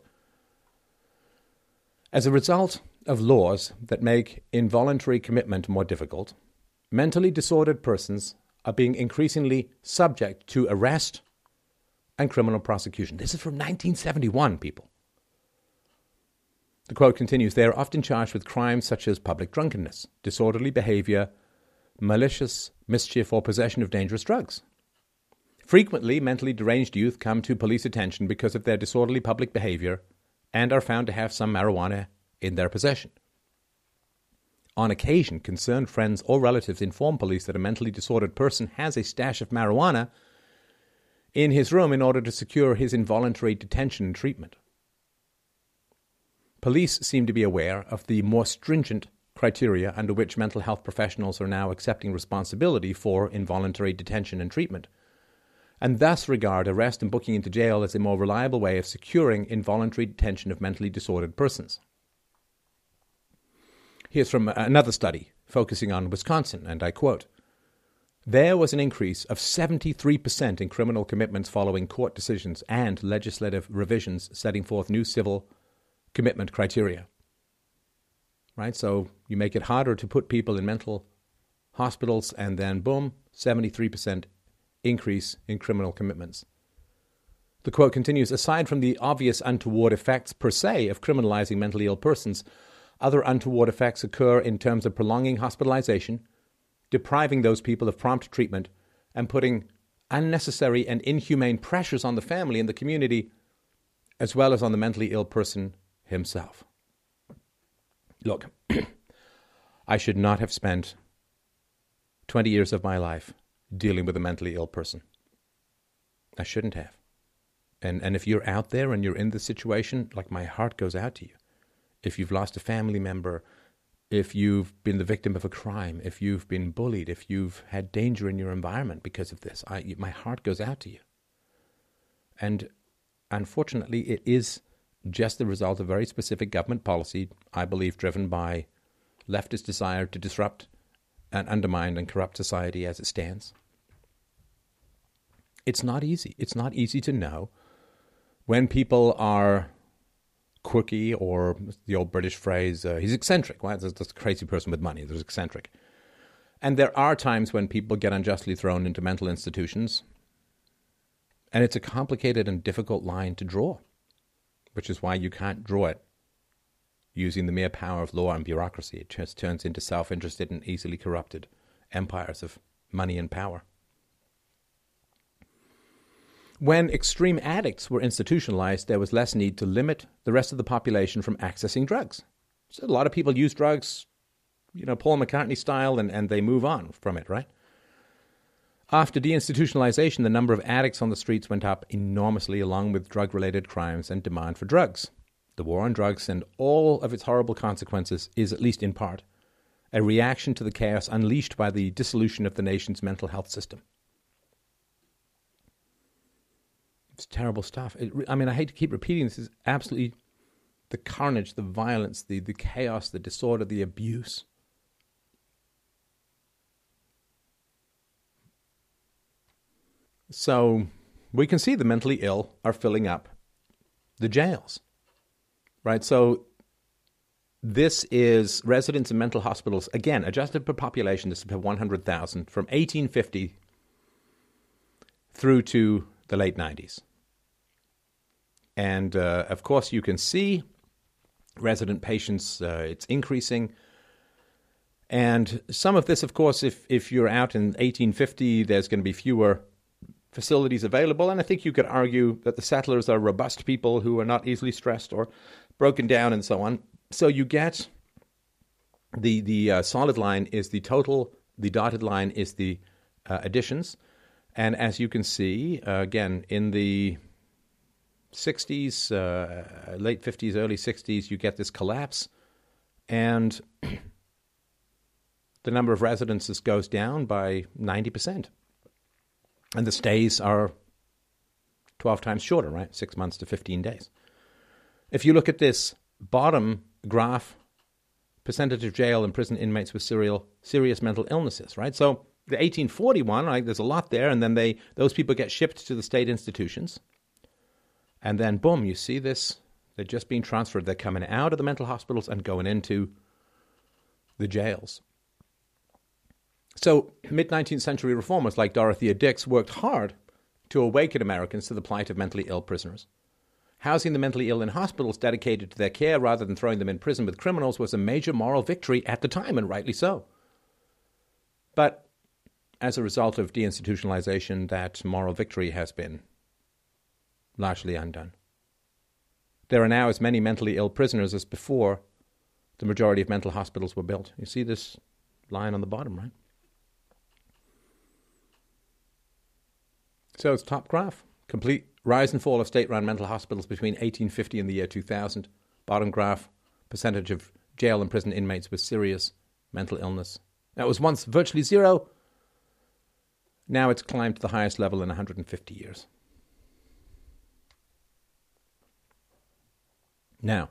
S1: As a result of laws that make involuntary commitment more difficult, mentally disordered persons are being increasingly subject to arrest and criminal prosecution. This is from 1971, people. The quote continues They are often charged with crimes such as public drunkenness, disorderly behavior, malicious mischief, or possession of dangerous drugs. Frequently, mentally deranged youth come to police attention because of their disorderly public behavior and are found to have some marijuana in their possession. On occasion, concerned friends or relatives inform police that a mentally disordered person has a stash of marijuana in his room in order to secure his involuntary detention and treatment. Police seem to be aware of the more stringent criteria under which mental health professionals are now accepting responsibility for involuntary detention and treatment, and thus regard arrest and booking into jail as a more reliable way of securing involuntary detention of mentally disordered persons. Here's from another study focusing on Wisconsin, and I quote There was an increase of 73% in criminal commitments following court decisions and legislative revisions setting forth new civil commitment criteria. Right? So you make it harder to put people in mental hospitals, and then boom, 73% increase in criminal commitments. The quote continues Aside from the obvious untoward effects per se of criminalizing mentally ill persons, other untoward effects occur in terms of prolonging hospitalization, depriving those people of prompt treatment, and putting unnecessary and inhumane pressures on the family and the community, as well as on the mentally ill person himself. Look, I should not have spent 20 years of my life dealing with a mentally ill person. I shouldn't have. And, and if you're out there and you're in this situation, like my heart goes out to you. If you've lost a family member, if you've been the victim of a crime, if you've been bullied, if you've had danger in your environment because of this, I, my heart goes out to you. And unfortunately, it is just the result of very specific government policy, I believe, driven by leftist desire to disrupt and undermine and corrupt society as it stands. It's not easy. It's not easy to know when people are quirky or the old British phrase, uh, he's eccentric. Well, that's, that's a crazy person with money. There's eccentric. And there are times when people get unjustly thrown into mental institutions. And it's a complicated and difficult line to draw, which is why you can't draw it using the mere power of law and bureaucracy. It just turns into self interested and easily corrupted empires of money and power. When extreme addicts were institutionalized, there was less need to limit the rest of the population from accessing drugs. So a lot of people use drugs, you know, Paul McCartney style, and, and they move on from it, right? After deinstitutionalization, the number of addicts on the streets went up enormously, along with drug related crimes and demand for drugs. The war on drugs and all of its horrible consequences is, at least in part, a reaction to the chaos unleashed by the dissolution of the nation's mental health system. It's terrible stuff. It, I mean, I hate to keep repeating this. Is absolutely the carnage, the violence, the, the chaos, the disorder, the abuse. So we can see the mentally ill are filling up the jails, right? So this is residents in mental hospitals, again, adjusted per population, this is per 100,000, from 1850 through to the late 90s. And uh, of course, you can see resident patients, uh, it's increasing. And some of this, of course, if, if you're out in 1850, there's going to be fewer facilities available. And I think you could argue that the settlers are robust people who are not easily stressed or broken down and so on. So you get the, the uh, solid line is the total, the dotted line is the uh, additions. And as you can see, uh, again, in the 60s, uh, late 50s, early 60s, you get this collapse. And the number of residences goes down by 90%. And the stays are 12 times shorter, right? Six months to 15 days. If you look at this bottom graph, percentage of jail and prison inmates with serial, serious mental illnesses, right? So the 1841, right, there's a lot there, and then they those people get shipped to the state institutions. And then boom, you see this, they're just being transferred. They're coming out of the mental hospitals and going into the jails. So, mid 19th century reformers like Dorothea Dix worked hard to awaken Americans to the plight of mentally ill prisoners. Housing the mentally ill in hospitals dedicated to their care rather than throwing them in prison with criminals was a major moral victory at the time, and rightly so. But as a result of deinstitutionalization, that moral victory has been largely undone. There are now as many mentally ill prisoners as before the majority of mental hospitals were built. You see this line on the bottom, right? So it's top graph. Complete rise and fall of state run mental hospitals between 1850 and the year 2000. Bottom graph, percentage of jail and prison inmates with serious mental illness. That was once virtually zero. Now it's climbed to the highest level in 150 years. Now,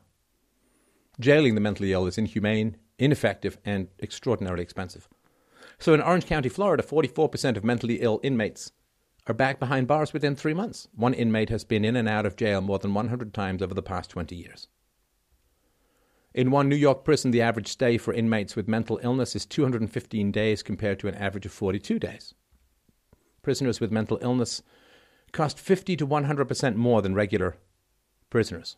S1: jailing the mentally ill is inhumane, ineffective, and extraordinarily expensive. So in Orange County, Florida, 44% of mentally ill inmates are back behind bars within three months. One inmate has been in and out of jail more than 100 times over the past 20 years. In one New York prison, the average stay for inmates with mental illness is 215 days compared to an average of 42 days prisoners with mental illness cost 50 to 100% more than regular prisoners.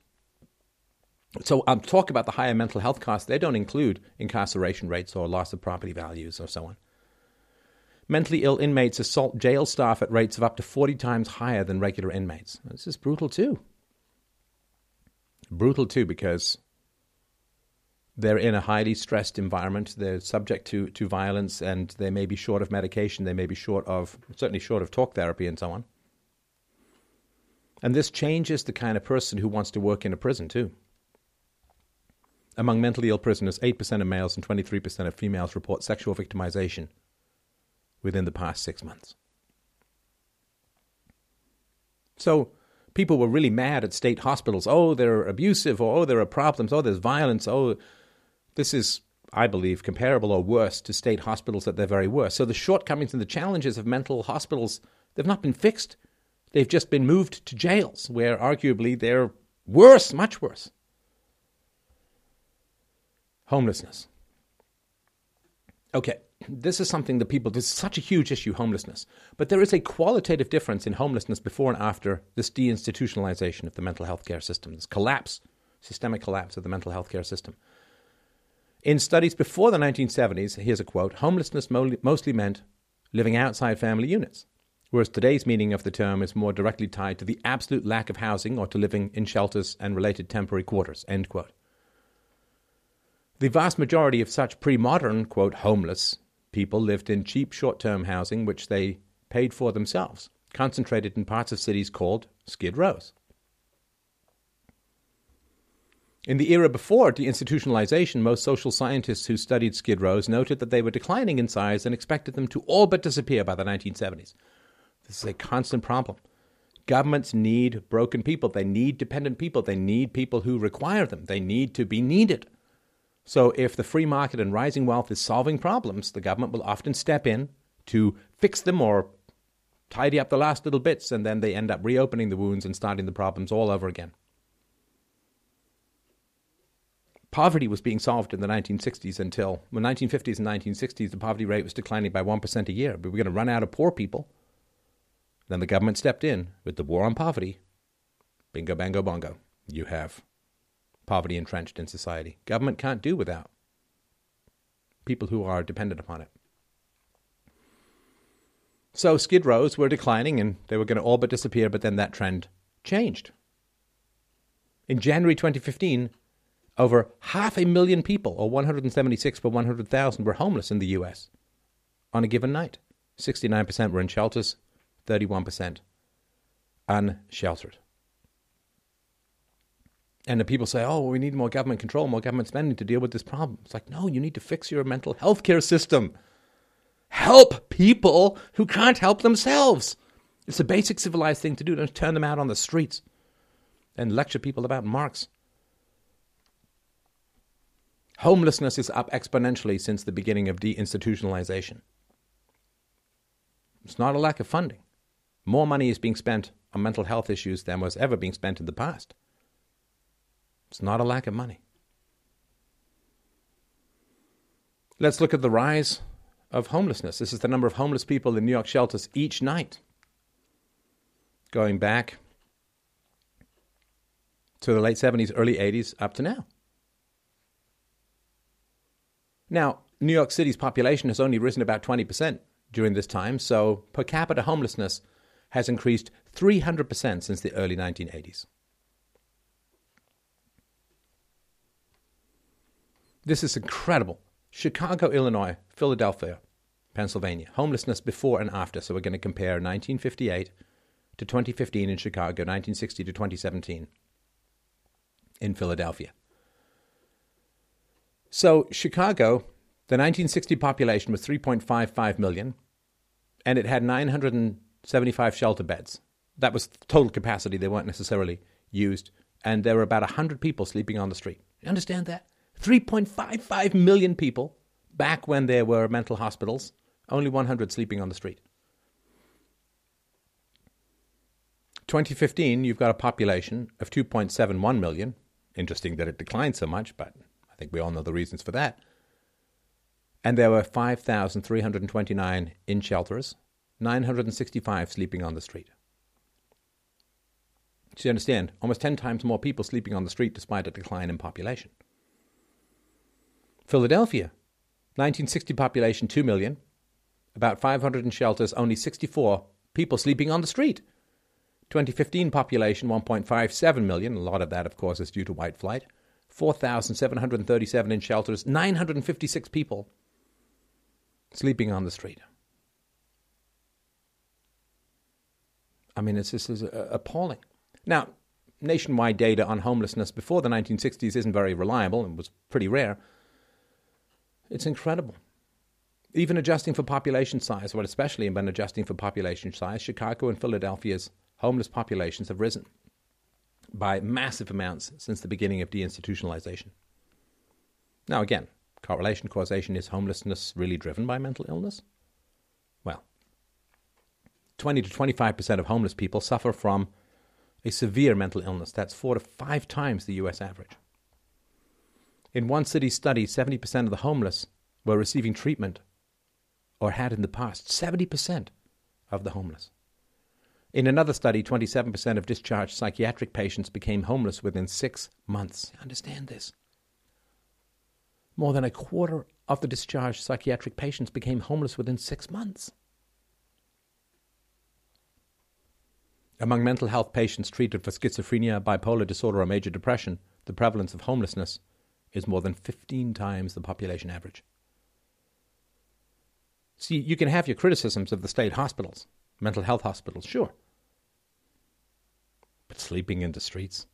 S1: So I'm talk about the higher mental health costs. They don't include incarceration rates or loss of property values or so on. Mentally ill inmates assault jail staff at rates of up to 40 times higher than regular inmates. This is brutal too. Brutal too, because they're in a highly stressed environment. They're subject to, to violence and they may be short of medication. They may be short of, certainly short of talk therapy and so on. And this changes the kind of person who wants to work in a prison too. Among mentally ill prisoners, 8% of males and 23% of females report sexual victimization within the past six months. So people were really mad at state hospitals. Oh, they're abusive, or oh, there are problems, oh, there's violence, oh, this is, I believe, comparable or worse to state hospitals at their very worst. So the shortcomings and the challenges of mental hospitals, they've not been fixed. They've just been moved to jails, where arguably they're worse, much worse. Homelessness. Okay, this is something that people, this is such a huge issue, homelessness. But there is a qualitative difference in homelessness before and after this deinstitutionalization of the mental health care system, this collapse, systemic collapse of the mental health care system. In studies before the 1970s, here's a quote homelessness mostly meant living outside family units, whereas today's meaning of the term is more directly tied to the absolute lack of housing or to living in shelters and related temporary quarters. End quote. The vast majority of such pre modern, quote, homeless people lived in cheap short term housing which they paid for themselves, concentrated in parts of cities called skid rows. In the era before deinstitutionalization, most social scientists who studied skid rows noted that they were declining in size and expected them to all but disappear by the 1970s. This is a constant problem. Governments need broken people. They need dependent people. They need people who require them. They need to be needed. So, if the free market and rising wealth is solving problems, the government will often step in to fix them or tidy up the last little bits, and then they end up reopening the wounds and starting the problems all over again. poverty was being solved in the 1960s until the 1950s and 1960s, the poverty rate was declining by 1% a year. But we're going to run out of poor people. Then the government stepped in with the war on poverty. Bingo, bango, bongo. You have poverty entrenched in society. Government can't do without people who are dependent upon it. So skid rows were declining and they were going to all but disappear, but then that trend changed. In January 2015, over half a million people, or 176 per 100,000, were homeless in the US on a given night. 69% were in shelters, 31% unsheltered. And the people say, oh, we need more government control, more government spending to deal with this problem. It's like, no, you need to fix your mental health care system. Help people who can't help themselves. It's a basic civilized thing to do. Don't turn them out on the streets and lecture people about Marx. Homelessness is up exponentially since the beginning of deinstitutionalization. It's not a lack of funding. More money is being spent on mental health issues than was ever being spent in the past. It's not a lack of money. Let's look at the rise of homelessness. This is the number of homeless people in New York shelters each night. Going back to the late 70s, early 80s, up to now. Now, New York City's population has only risen about 20% during this time, so per capita homelessness has increased 300% since the early 1980s. This is incredible. Chicago, Illinois, Philadelphia, Pennsylvania. Homelessness before and after. So we're going to compare 1958 to 2015 in Chicago, 1960 to 2017 in Philadelphia. So, Chicago, the 1960 population was 3.55 million, and it had 975 shelter beds. That was total capacity, they weren't necessarily used. And there were about 100 people sleeping on the street. You understand that? 3.55 million people back when there were mental hospitals, only 100 sleeping on the street. 2015, you've got a population of 2.71 million. Interesting that it declined so much, but I think we all know the reasons for that. And there were 5,329 in shelters, 965 sleeping on the street. So you understand, almost 10 times more people sleeping on the street despite a decline in population. Philadelphia, 1960 population 2 million, about 500 in shelters, only 64 people sleeping on the street. 2015 population 1.57 million. A lot of that, of course, is due to white flight. 4,737 in shelters, 956 people sleeping on the street. I mean, it's just uh, appalling. Now, nationwide data on homelessness before the 1960s isn't very reliable and was pretty rare. It's incredible. Even adjusting for population size, well, especially when adjusting for population size, Chicago and Philadelphia's homeless populations have risen by massive amounts since the beginning of deinstitutionalization. Now, again, correlation, causation is homelessness really driven by mental illness? Well, 20 to 25% of homeless people suffer from a severe mental illness. That's four to five times the US average. In one city study, 70% of the homeless were receiving treatment or had in the past. 70% of the homeless. In another study, 27% of discharged psychiatric patients became homeless within six months. Understand this. More than a quarter of the discharged psychiatric patients became homeless within six months. Among mental health patients treated for schizophrenia, bipolar disorder, or major depression, the prevalence of homelessness is more than 15 times the population average. See, you can have your criticisms of the state hospitals, mental health hospitals, sure. But sleeping in the streets?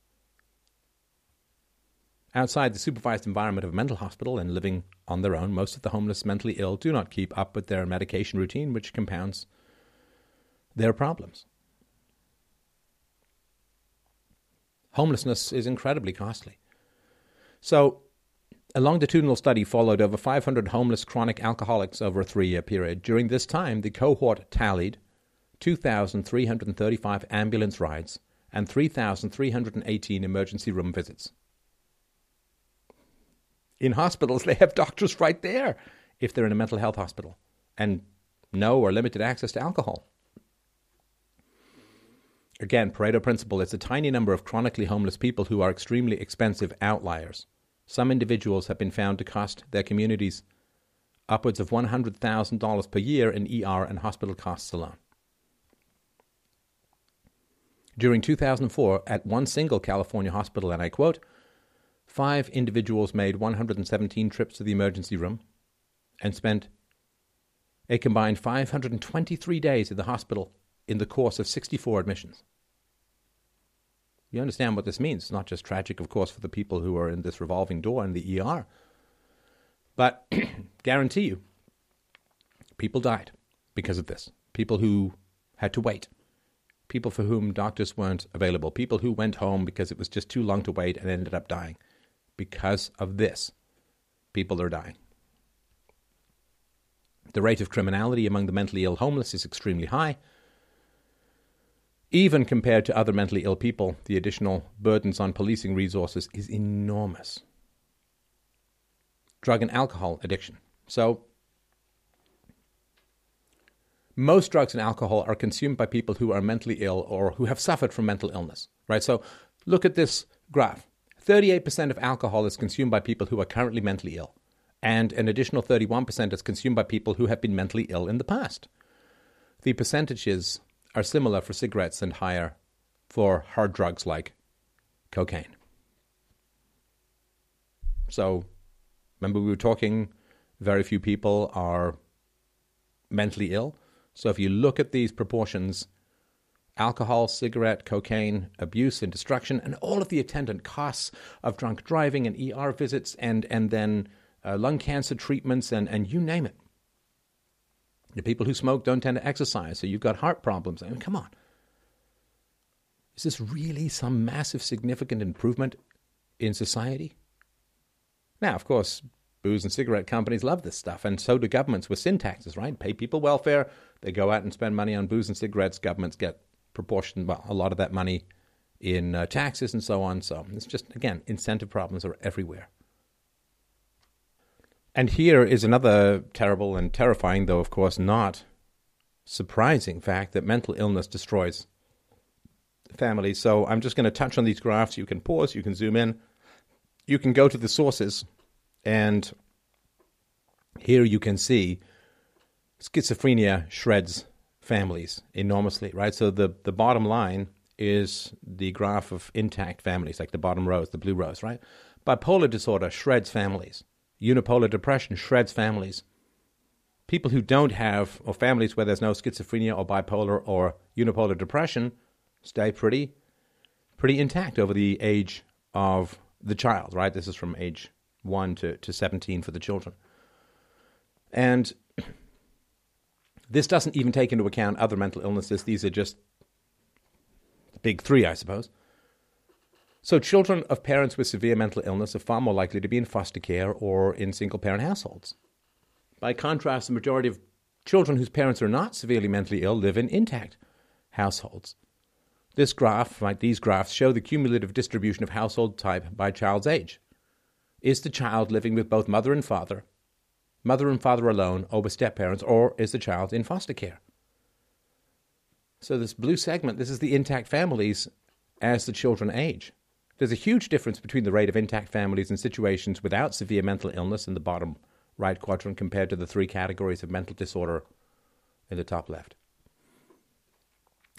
S1: Outside the supervised environment of a mental hospital and living on their own, most of the homeless mentally ill do not keep up with their medication routine, which compounds their problems. Homelessness is incredibly costly. So, a longitudinal study followed over 500 homeless chronic alcoholics over a three year period. During this time, the cohort tallied 2,335 ambulance rides and 3,318 emergency room visits. In hospitals, they have doctors right there if they're in a mental health hospital and no or limited access to alcohol. Again, Pareto principle it's a tiny number of chronically homeless people who are extremely expensive outliers. Some individuals have been found to cost their communities upwards of $100,000 per year in ER and hospital costs alone. During 2004, at one single California hospital, and I quote, five individuals made 117 trips to the emergency room and spent a combined 523 days in the hospital in the course of 64 admissions. You understand what this means. It's not just tragic, of course, for the people who are in this revolving door in the ER, but guarantee you, people died because of this. People who had to wait. People for whom doctors weren't available. People who went home because it was just too long to wait and ended up dying. Because of this, people are dying. The rate of criminality among the mentally ill homeless is extremely high. Even compared to other mentally ill people, the additional burdens on policing resources is enormous. Drug and alcohol addiction. So, most drugs and alcohol are consumed by people who are mentally ill or who have suffered from mental illness, right? So, look at this graph 38% of alcohol is consumed by people who are currently mentally ill, and an additional 31% is consumed by people who have been mentally ill in the past. The percentages are similar for cigarettes and higher for hard drugs like cocaine. So, remember, we were talking very few people are mentally ill. So, if you look at these proportions, alcohol, cigarette, cocaine, abuse, and destruction, and all of the attendant costs of drunk driving and ER visits, and, and then uh, lung cancer treatments, and, and you name it. The people who smoke don't tend to exercise, so you've got heart problems. I mean, come on. Is this really some massive, significant improvement in society? Now, of course, booze and cigarette companies love this stuff, and so do governments with sin taxes, right? Pay people welfare, they go out and spend money on booze and cigarettes. Governments get proportion, well, a lot of that money in uh, taxes and so on. So it's just, again, incentive problems are everywhere. And here is another terrible and terrifying, though of course not surprising fact that mental illness destroys families. So I'm just going to touch on these graphs. You can pause, you can zoom in, you can go to the sources, and here you can see schizophrenia shreds families enormously, right? So the, the bottom line is the graph of intact families, like the bottom rows, the blue rows, right? Bipolar disorder shreds families. Unipolar depression shreds families. People who don't have, or families where there's no schizophrenia or bipolar or unipolar depression, stay pretty, pretty intact over the age of the child, right? This is from age 1 to, to 17 for the children. And this doesn't even take into account other mental illnesses. These are just the big three, I suppose. So, children of parents with severe mental illness are far more likely to be in foster care or in single parent households. By contrast, the majority of children whose parents are not severely mentally ill live in intact households. This graph, like these graphs show the cumulative distribution of household type by child's age. Is the child living with both mother and father, mother and father alone, or with step parents, or is the child in foster care? So, this blue segment, this is the intact families as the children age. There's a huge difference between the rate of intact families in situations without severe mental illness in the bottom right quadrant compared to the three categories of mental disorder in the top left.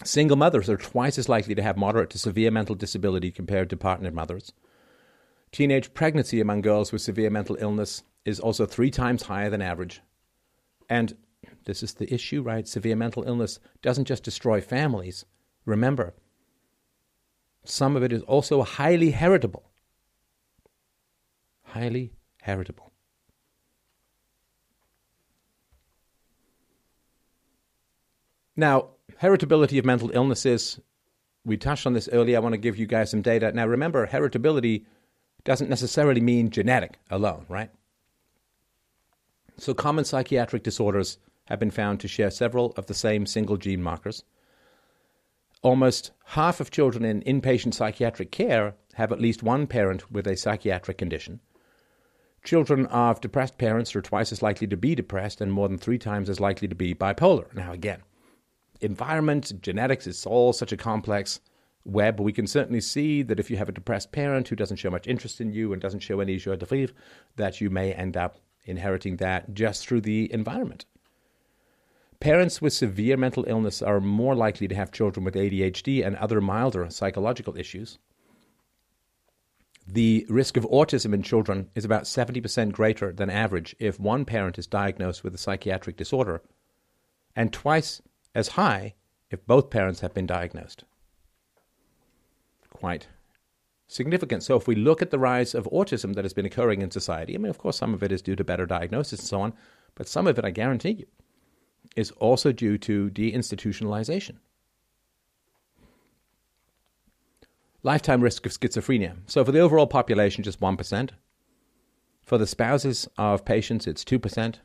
S1: Single mothers are twice as likely to have moderate to severe mental disability compared to partnered mothers. Teenage pregnancy among girls with severe mental illness is also three times higher than average. And this is the issue, right? Severe mental illness doesn't just destroy families. Remember, some of it is also highly heritable. Highly heritable. Now, heritability of mental illnesses, we touched on this earlier. I want to give you guys some data. Now, remember, heritability doesn't necessarily mean genetic alone, right? So, common psychiatric disorders have been found to share several of the same single gene markers. Almost half of children in inpatient psychiatric care have at least one parent with a psychiatric condition. Children of depressed parents are twice as likely to be depressed and more than three times as likely to be bipolar. Now, again, environment, genetics, it's all such a complex web. We can certainly see that if you have a depressed parent who doesn't show much interest in you and doesn't show any joie de vivre, that you may end up inheriting that just through the environment. Parents with severe mental illness are more likely to have children with ADHD and other milder psychological issues. The risk of autism in children is about 70% greater than average if one parent is diagnosed with a psychiatric disorder, and twice as high if both parents have been diagnosed. Quite significant. So, if we look at the rise of autism that has been occurring in society, I mean, of course, some of it is due to better diagnosis and so on, but some of it, I guarantee you, is also due to deinstitutionalization. Lifetime risk of schizophrenia. So, for the overall population, just 1%. For the spouses of patients, it's 2%.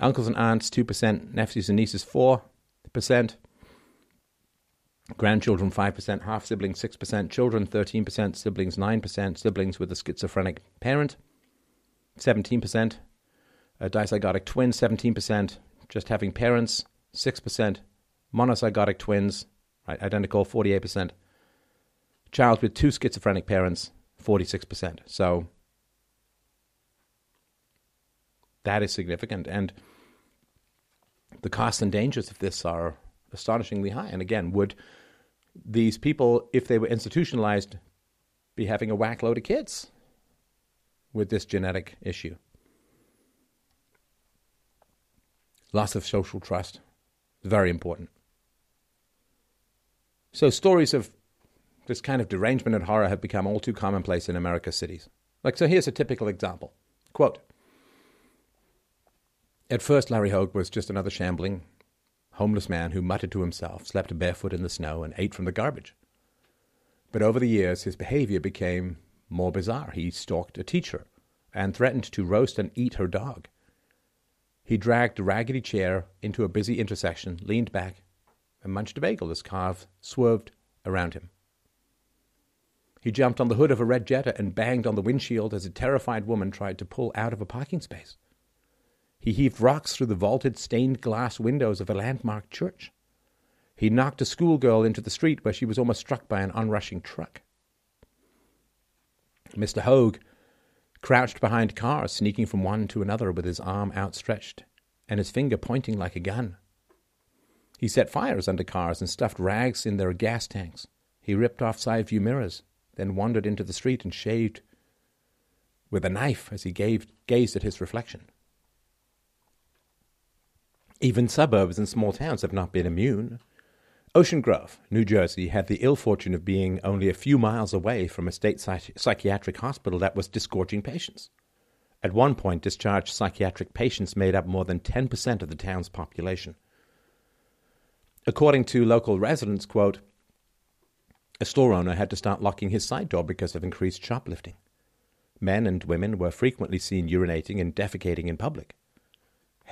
S1: Uncles and aunts, 2%. Nephews and nieces, 4%. Grandchildren, 5%. Half siblings, 6%. Children, 13%. Siblings, 9%. Siblings with a schizophrenic parent, 17%. A dizygotic twin, 17%. Just having parents, 6%. Monozygotic twins, right, identical, 48%. Child with two schizophrenic parents, 46%. So that is significant. And the costs and dangers of this are astonishingly high. And again, would these people, if they were institutionalized, be having a whack load of kids with this genetic issue? Loss of social trust, is very important. So, stories of this kind of derangement and horror have become all too commonplace in America's cities. Like, so here's a typical example. Quote at first, Larry Hogue was just another shambling, homeless man who muttered to himself, slept barefoot in the snow, and ate from the garbage. But over the years, his behavior became more bizarre. He stalked a teacher and threatened to roast and eat her dog. He dragged a raggedy chair into a busy intersection, leaned back, and munched a bagel as cars swerved around him. He jumped on the hood of a red Jetta and banged on the windshield as a terrified woman tried to pull out of a parking space. He heaved rocks through the vaulted stained glass windows of a landmark church. He knocked a schoolgirl into the street where she was almost struck by an onrushing truck. Mr. Hogue crouched behind cars, sneaking from one to another with his arm outstretched and his finger pointing like a gun. He set fires under cars and stuffed rags in their gas tanks. He ripped off side view mirrors, then wandered into the street and shaved with a knife as he gave, gazed at his reflection. Even suburbs and small towns have not been immune. Ocean Grove, New Jersey, had the ill fortune of being only a few miles away from a state psych- psychiatric hospital that was disgorging patients. At one point, discharged psychiatric patients made up more than 10% of the town's population. According to local residents, quote, a store owner had to start locking his side door because of increased shoplifting. Men and women were frequently seen urinating and defecating in public.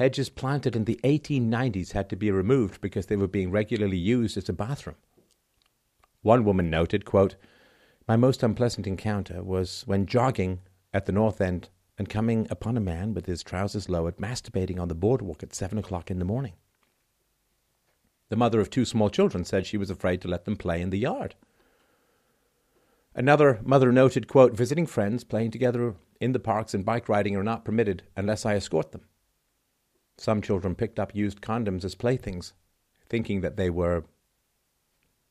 S1: Hedges planted in the 1890s had to be removed because they were being regularly used as a bathroom. One woman noted, quote, My most unpleasant encounter was when jogging at the north end and coming upon a man with his trousers lowered masturbating on the boardwalk at seven o'clock in the morning. The mother of two small children said she was afraid to let them play in the yard. Another mother noted, quote, visiting friends, playing together in the parks and bike riding are not permitted unless I escort them. Some children picked up used condoms as playthings, thinking that they were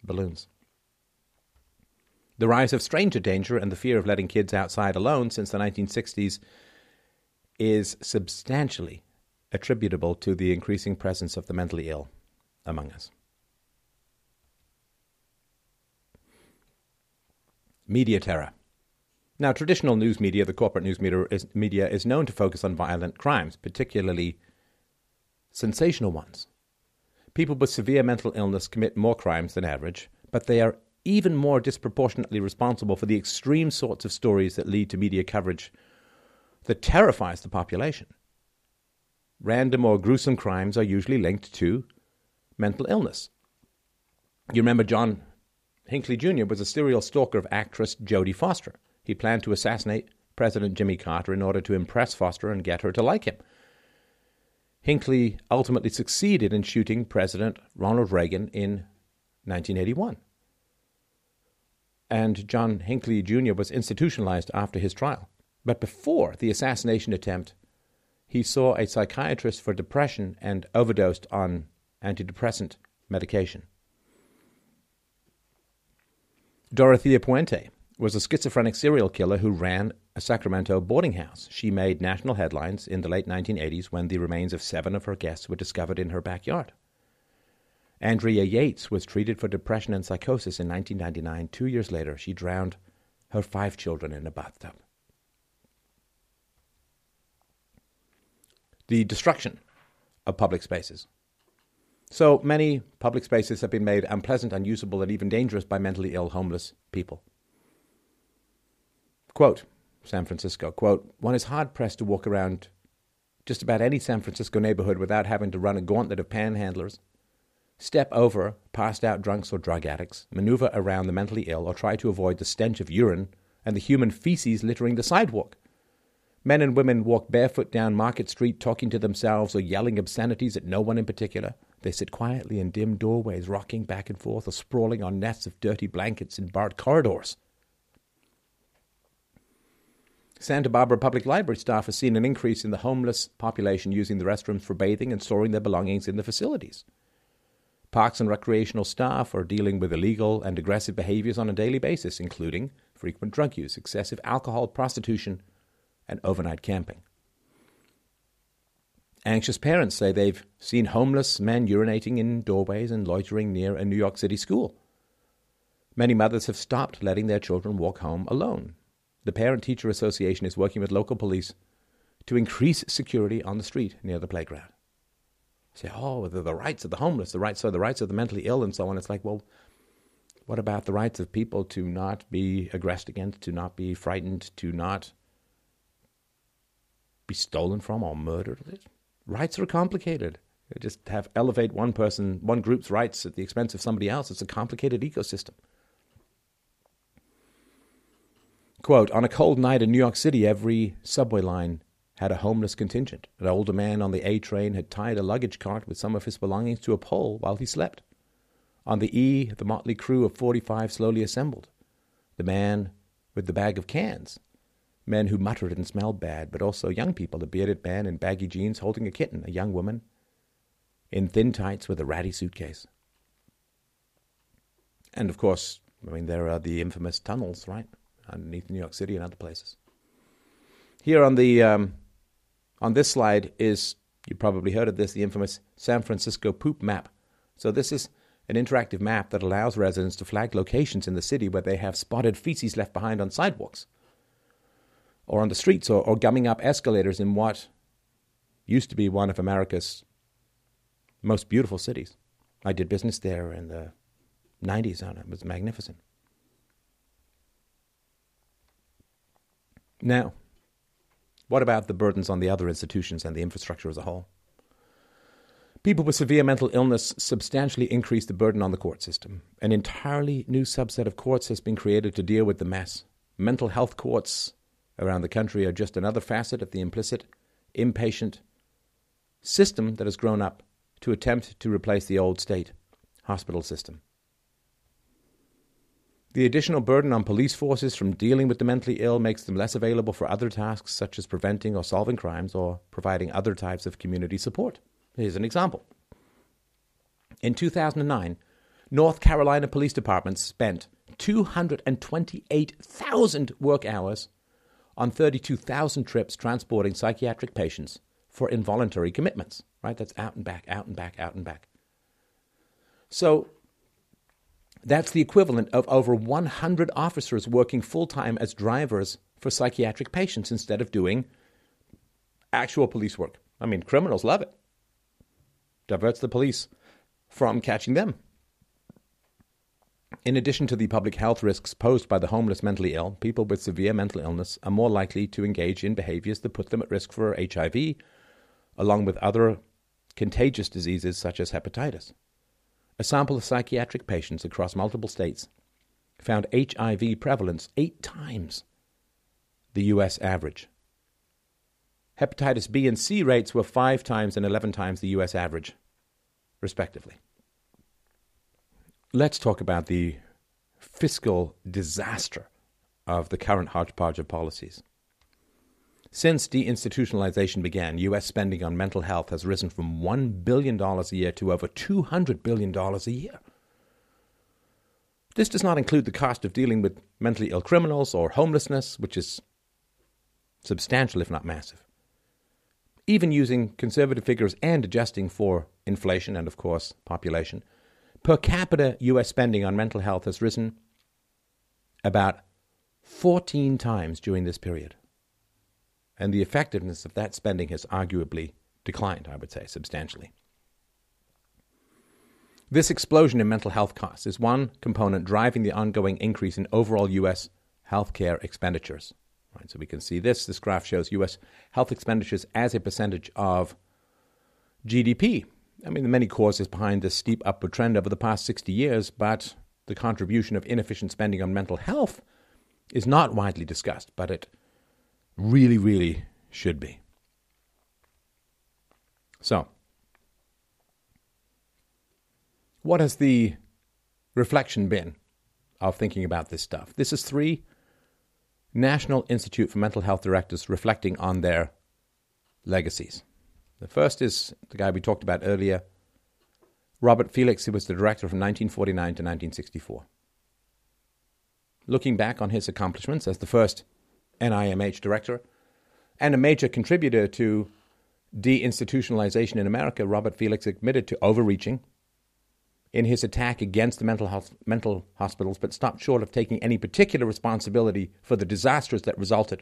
S1: balloons. The rise of stranger danger and the fear of letting kids outside alone since the 1960s is substantially attributable to the increasing presence of the mentally ill among us. Media terror. Now, traditional news media, the corporate news media is, media, is known to focus on violent crimes, particularly sensational ones. People with severe mental illness commit more crimes than average, but they are even more disproportionately responsible for the extreme sorts of stories that lead to media coverage that terrifies the population. Random or gruesome crimes are usually linked to mental illness. You remember John Hinckley Jr. was a serial stalker of actress Jodie Foster. He planned to assassinate President Jimmy Carter in order to impress Foster and get her to like him. Hinckley ultimately succeeded in shooting President Ronald Reagan in 1981. And John Hinckley Jr. was institutionalized after his trial. But before the assassination attempt, he saw a psychiatrist for depression and overdosed on antidepressant medication. Dorothea Puente was a schizophrenic serial killer who ran a Sacramento boarding house. She made national headlines in the late 1980s when the remains of seven of her guests were discovered in her backyard. Andrea Yates was treated for depression and psychosis in 1999. Two years later, she drowned her five children in a bathtub. The destruction of public spaces. So many public spaces have been made unpleasant, unusable, and even dangerous by mentally ill homeless people. Quote, San Francisco, quote, one is hard pressed to walk around just about any San Francisco neighborhood without having to run a gauntlet of panhandlers, step over passed out drunks or drug addicts, maneuver around the mentally ill, or try to avoid the stench of urine and the human feces littering the sidewalk. Men and women walk barefoot down Market Street talking to themselves or yelling obscenities at no one in particular. They sit quietly in dim doorways, rocking back and forth or sprawling on nets of dirty blankets in barred corridors. Santa Barbara Public Library staff has seen an increase in the homeless population using the restrooms for bathing and storing their belongings in the facilities. Parks and recreational staff are dealing with illegal and aggressive behaviors on a daily basis, including frequent drug use, excessive alcohol, prostitution, and overnight camping. Anxious parents say they've seen homeless men urinating in doorways and loitering near a New York City school. Many mothers have stopped letting their children walk home alone. The Parent Teacher Association is working with local police to increase security on the street near the playground. Say, oh, the, the rights of the homeless, the rights are the rights of the mentally ill, and so on. It's like, well, what about the rights of people to not be aggressed against, to not be frightened, to not be stolen from or murdered? rights are complicated. You just have elevate one person, one group's rights at the expense of somebody else. It's a complicated ecosystem. Quote, on a cold night in New York City, every subway line had a homeless contingent. An older man on the A train had tied a luggage cart with some of his belongings to a pole while he slept. On the E, the motley crew of 45 slowly assembled. The man with the bag of cans men who muttered and smelled bad, but also young people, a bearded man in baggy jeans holding a kitten, a young woman in thin tights with a ratty suitcase. And of course, I mean, there are the infamous tunnels, right, underneath New York City and other places. Here on the um, on this slide is you probably heard of this, the infamous San Francisco poop map. So this is an interactive map that allows residents to flag locations in the city where they have spotted feces left behind on sidewalks or on the streets or, or gumming up escalators in what used to be one of America's most beautiful cities. I did business there in the 90s and it was magnificent. Now, what about the burdens on the other institutions and the infrastructure as a whole? People with severe mental illness substantially increase the burden on the court system. An entirely new subset of courts has been created to deal with the mess. Mental health courts around the country are just another facet of the implicit, inpatient system that has grown up to attempt to replace the old state hospital system. The additional burden on police forces from dealing with the mentally ill makes them less available for other tasks such as preventing or solving crimes or providing other types of community support. Here's an example. In 2009, North Carolina Police departments spent 228,000 work hours on 32,000 trips transporting psychiatric patients for involuntary commitments, right? That's out and back, out and back, out and back. So that's the equivalent of over 100 officers working full time as drivers for psychiatric patients instead of doing actual police work. I mean, criminals love it. Diverts the police from catching them. In addition to the public health risks posed by the homeless mentally ill, people with severe mental illness are more likely to engage in behaviors that put them at risk for HIV, along with other contagious diseases such as hepatitis. A sample of psychiatric patients across multiple states found HIV prevalence eight times the US average. Hepatitis B and C rates were five times and 11 times the US average, respectively. Let's talk about the fiscal disaster of the current hodgepodge of policies. Since deinstitutionalization began, U.S. spending on mental health has risen from $1 billion a year to over $200 billion a year. This does not include the cost of dealing with mentally ill criminals or homelessness, which is substantial, if not massive. Even using conservative figures and adjusting for inflation and, of course, population, per capita U.S. spending on mental health has risen about 14 times during this period and the effectiveness of that spending has arguably declined, I would say, substantially. This explosion in mental health costs is one component driving the ongoing increase in overall U.S. healthcare expenditures. Right, so we can see this. This graph shows U.S. health expenditures as a percentage of GDP. I mean, the many causes behind this steep upward trend over the past 60 years, but the contribution of inefficient spending on mental health is not widely discussed, but it really, really should be. So, what has the reflection been of thinking about this stuff? This is three National Institute for Mental Health directors reflecting on their legacies. The first is the guy we talked about earlier, Robert Felix, who was the director from 1949 to 1964. Looking back on his accomplishments as the first NIMH director, and a major contributor to deinstitutionalization in America, Robert Felix admitted to overreaching in his attack against the mental, health, mental hospitals, but stopped short of taking any particular responsibility for the disasters that resulted.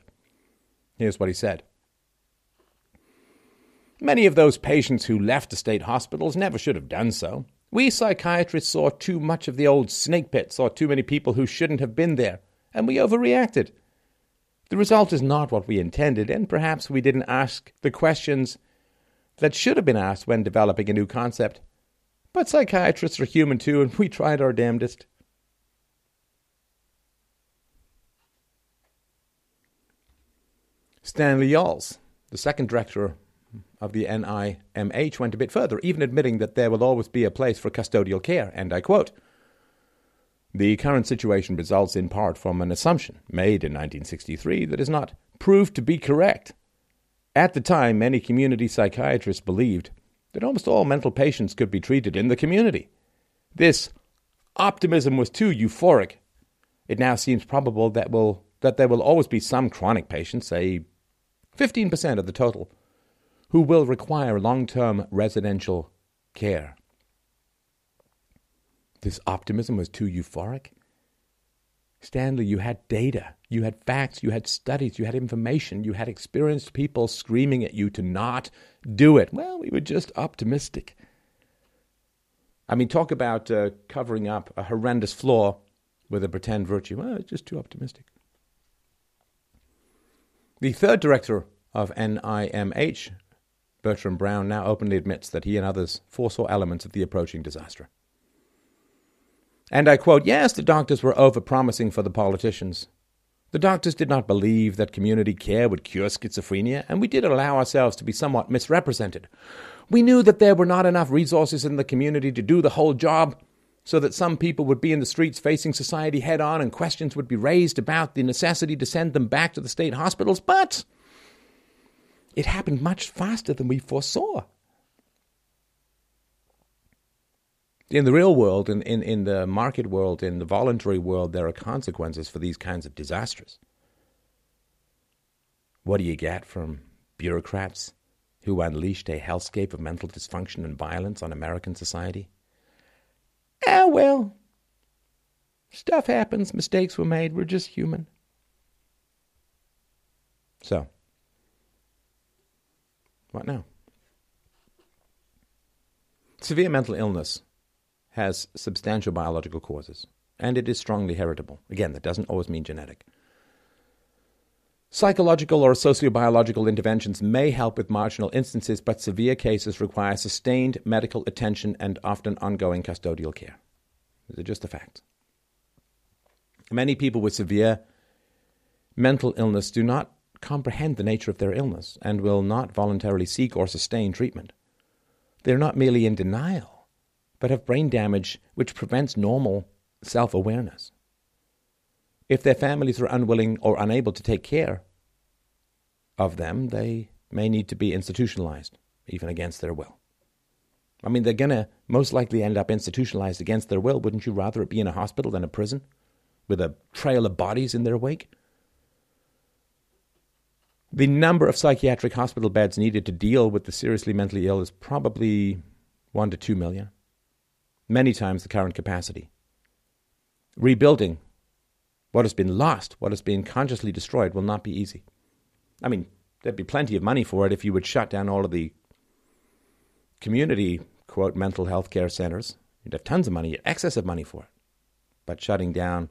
S1: Here's what he said Many of those patients who left the state hospitals never should have done so. We psychiatrists saw too much of the old snake pit, saw too many people who shouldn't have been there, and we overreacted. The result is not what we intended, and perhaps we didn't ask the questions that should have been asked when developing a new concept. But psychiatrists are human too, and we tried our damnedest. Stanley Yolles, the second director of the NIMH, went a bit further, even admitting that there will always be a place for custodial care, and I quote, the current situation results in part from an assumption made in 1963 that is not proved to be correct. At the time, many community psychiatrists believed that almost all mental patients could be treated in the community. This optimism was too euphoric. It now seems probable that, will, that there will always be some chronic patients, say 15% of the total, who will require long term residential care. This optimism was too euphoric. Stanley, you had data, you had facts, you had studies, you had information, you had experienced people screaming at you to not do it. Well, we were just optimistic. I mean, talk about uh, covering up a horrendous flaw with a pretend virtue. Well, it's just too optimistic. The third director of NIMH, Bertram Brown, now openly admits that he and others foresaw elements of the approaching disaster. And I quote Yes, the doctors were overpromising for the politicians. The doctors did not believe that community care would cure schizophrenia, and we did allow ourselves to be somewhat misrepresented. We knew that there were not enough resources in the community to do the whole job, so that some people would be in the streets facing society head on and questions would be raised about the necessity to send them back to the state hospitals, but it happened much faster than we foresaw. In the real world, in, in, in the market world, in the voluntary world, there are consequences for these kinds of disasters. What do you get from bureaucrats who unleashed a hellscape of mental dysfunction and violence on American society? Ah, well, stuff happens, mistakes were made, we're just human. So, what now? Severe mental illness has substantial biological causes, and it is strongly heritable. Again, that doesn't always mean genetic. Psychological or sociobiological interventions may help with marginal instances, but severe cases require sustained medical attention and often ongoing custodial care. These are just the facts. Many people with severe mental illness do not comprehend the nature of their illness and will not voluntarily seek or sustain treatment. They're not merely in denial, but have brain damage which prevents normal self awareness. If their families are unwilling or unable to take care of them, they may need to be institutionalized, even against their will. I mean, they're going to most likely end up institutionalized against their will. Wouldn't you rather it be in a hospital than a prison with a trail of bodies in their wake? The number of psychiatric hospital beds needed to deal with the seriously mentally ill is probably one to two million, many times the current capacity. Rebuilding what has been lost, what has been consciously destroyed, will not be easy. I mean, there'd be plenty of money for it if you would shut down all of the community, quote, mental health care centers. You'd have tons of money, excess of money for it. But shutting down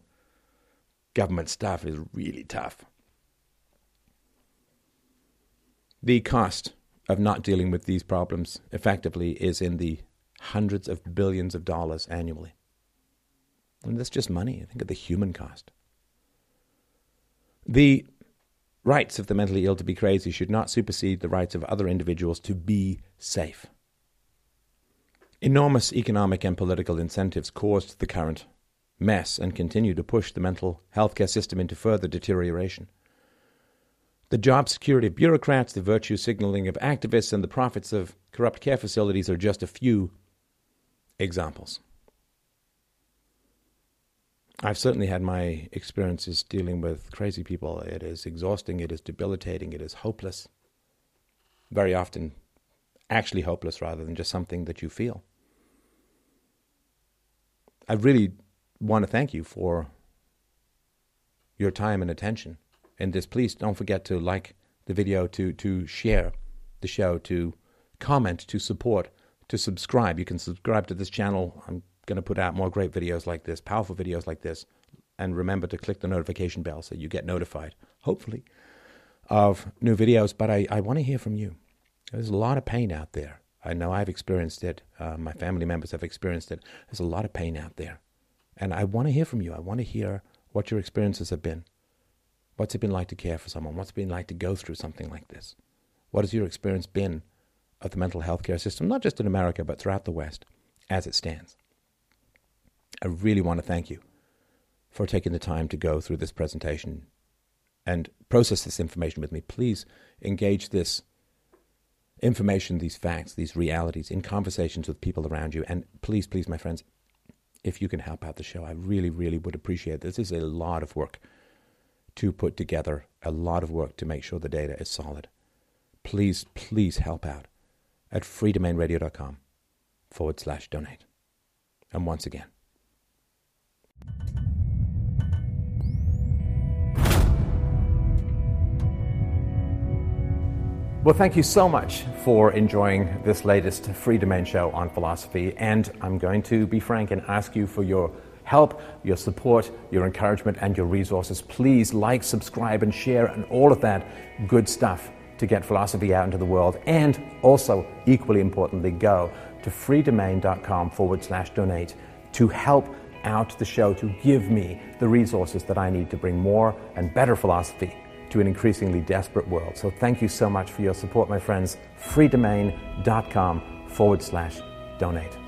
S1: government stuff is really tough. The cost of not dealing with these problems effectively is in the hundreds of billions of dollars annually. And that's just money. Think of the human cost. The rights of the mentally ill to be crazy should not supersede the rights of other individuals to be safe. Enormous economic and political incentives caused the current mess and continue to push the mental health care system into further deterioration. The job security of bureaucrats, the virtue signaling of activists, and the profits of corrupt care facilities are just a few examples. I've certainly had my experiences dealing with crazy people. It is exhausting, it is debilitating, it is hopeless. Very often, actually hopeless rather than just something that you feel. I really want to thank you for your time and attention in this. Please don't forget to like the video, to, to share the show, to comment, to support, to subscribe. You can subscribe to this channel. I'm going to put out more great videos like this, powerful videos like this. And remember to click the notification bell so you get notified, hopefully, of new videos. But I, I want to hear from you. There's a lot of pain out there. I know I've experienced it. Uh, my family members have experienced it. There's a lot of pain out there. And I want to hear from you. I want to hear what your experiences have been. What's it been like to care for someone? What's it been like to go through something like this? What has your experience been of the mental health care system, not just in America, but throughout the West as it stands? I really want to thank you for taking the time to go through this presentation and process this information with me. Please engage this information, these facts, these realities in conversations with people around you. And please, please, my friends, if you can help out the show, I really, really would appreciate this. This is a lot of work to put together, a lot of work to make sure the data is solid. Please, please help out at freedomainradio.com forward slash donate. And once again, Well, thank you so much for enjoying this latest Freedomain show on philosophy. And I'm going to be frank and ask you for your help, your support, your encouragement, and your resources. Please like, subscribe, and share, and all of that good stuff to get philosophy out into the world. And also, equally importantly, go to freedomain.com forward slash donate to help out the show, to give me the resources that I need to bring more and better philosophy to an increasingly desperate world. So thank you so much for your support, my friends. freedomain.com forward slash donate.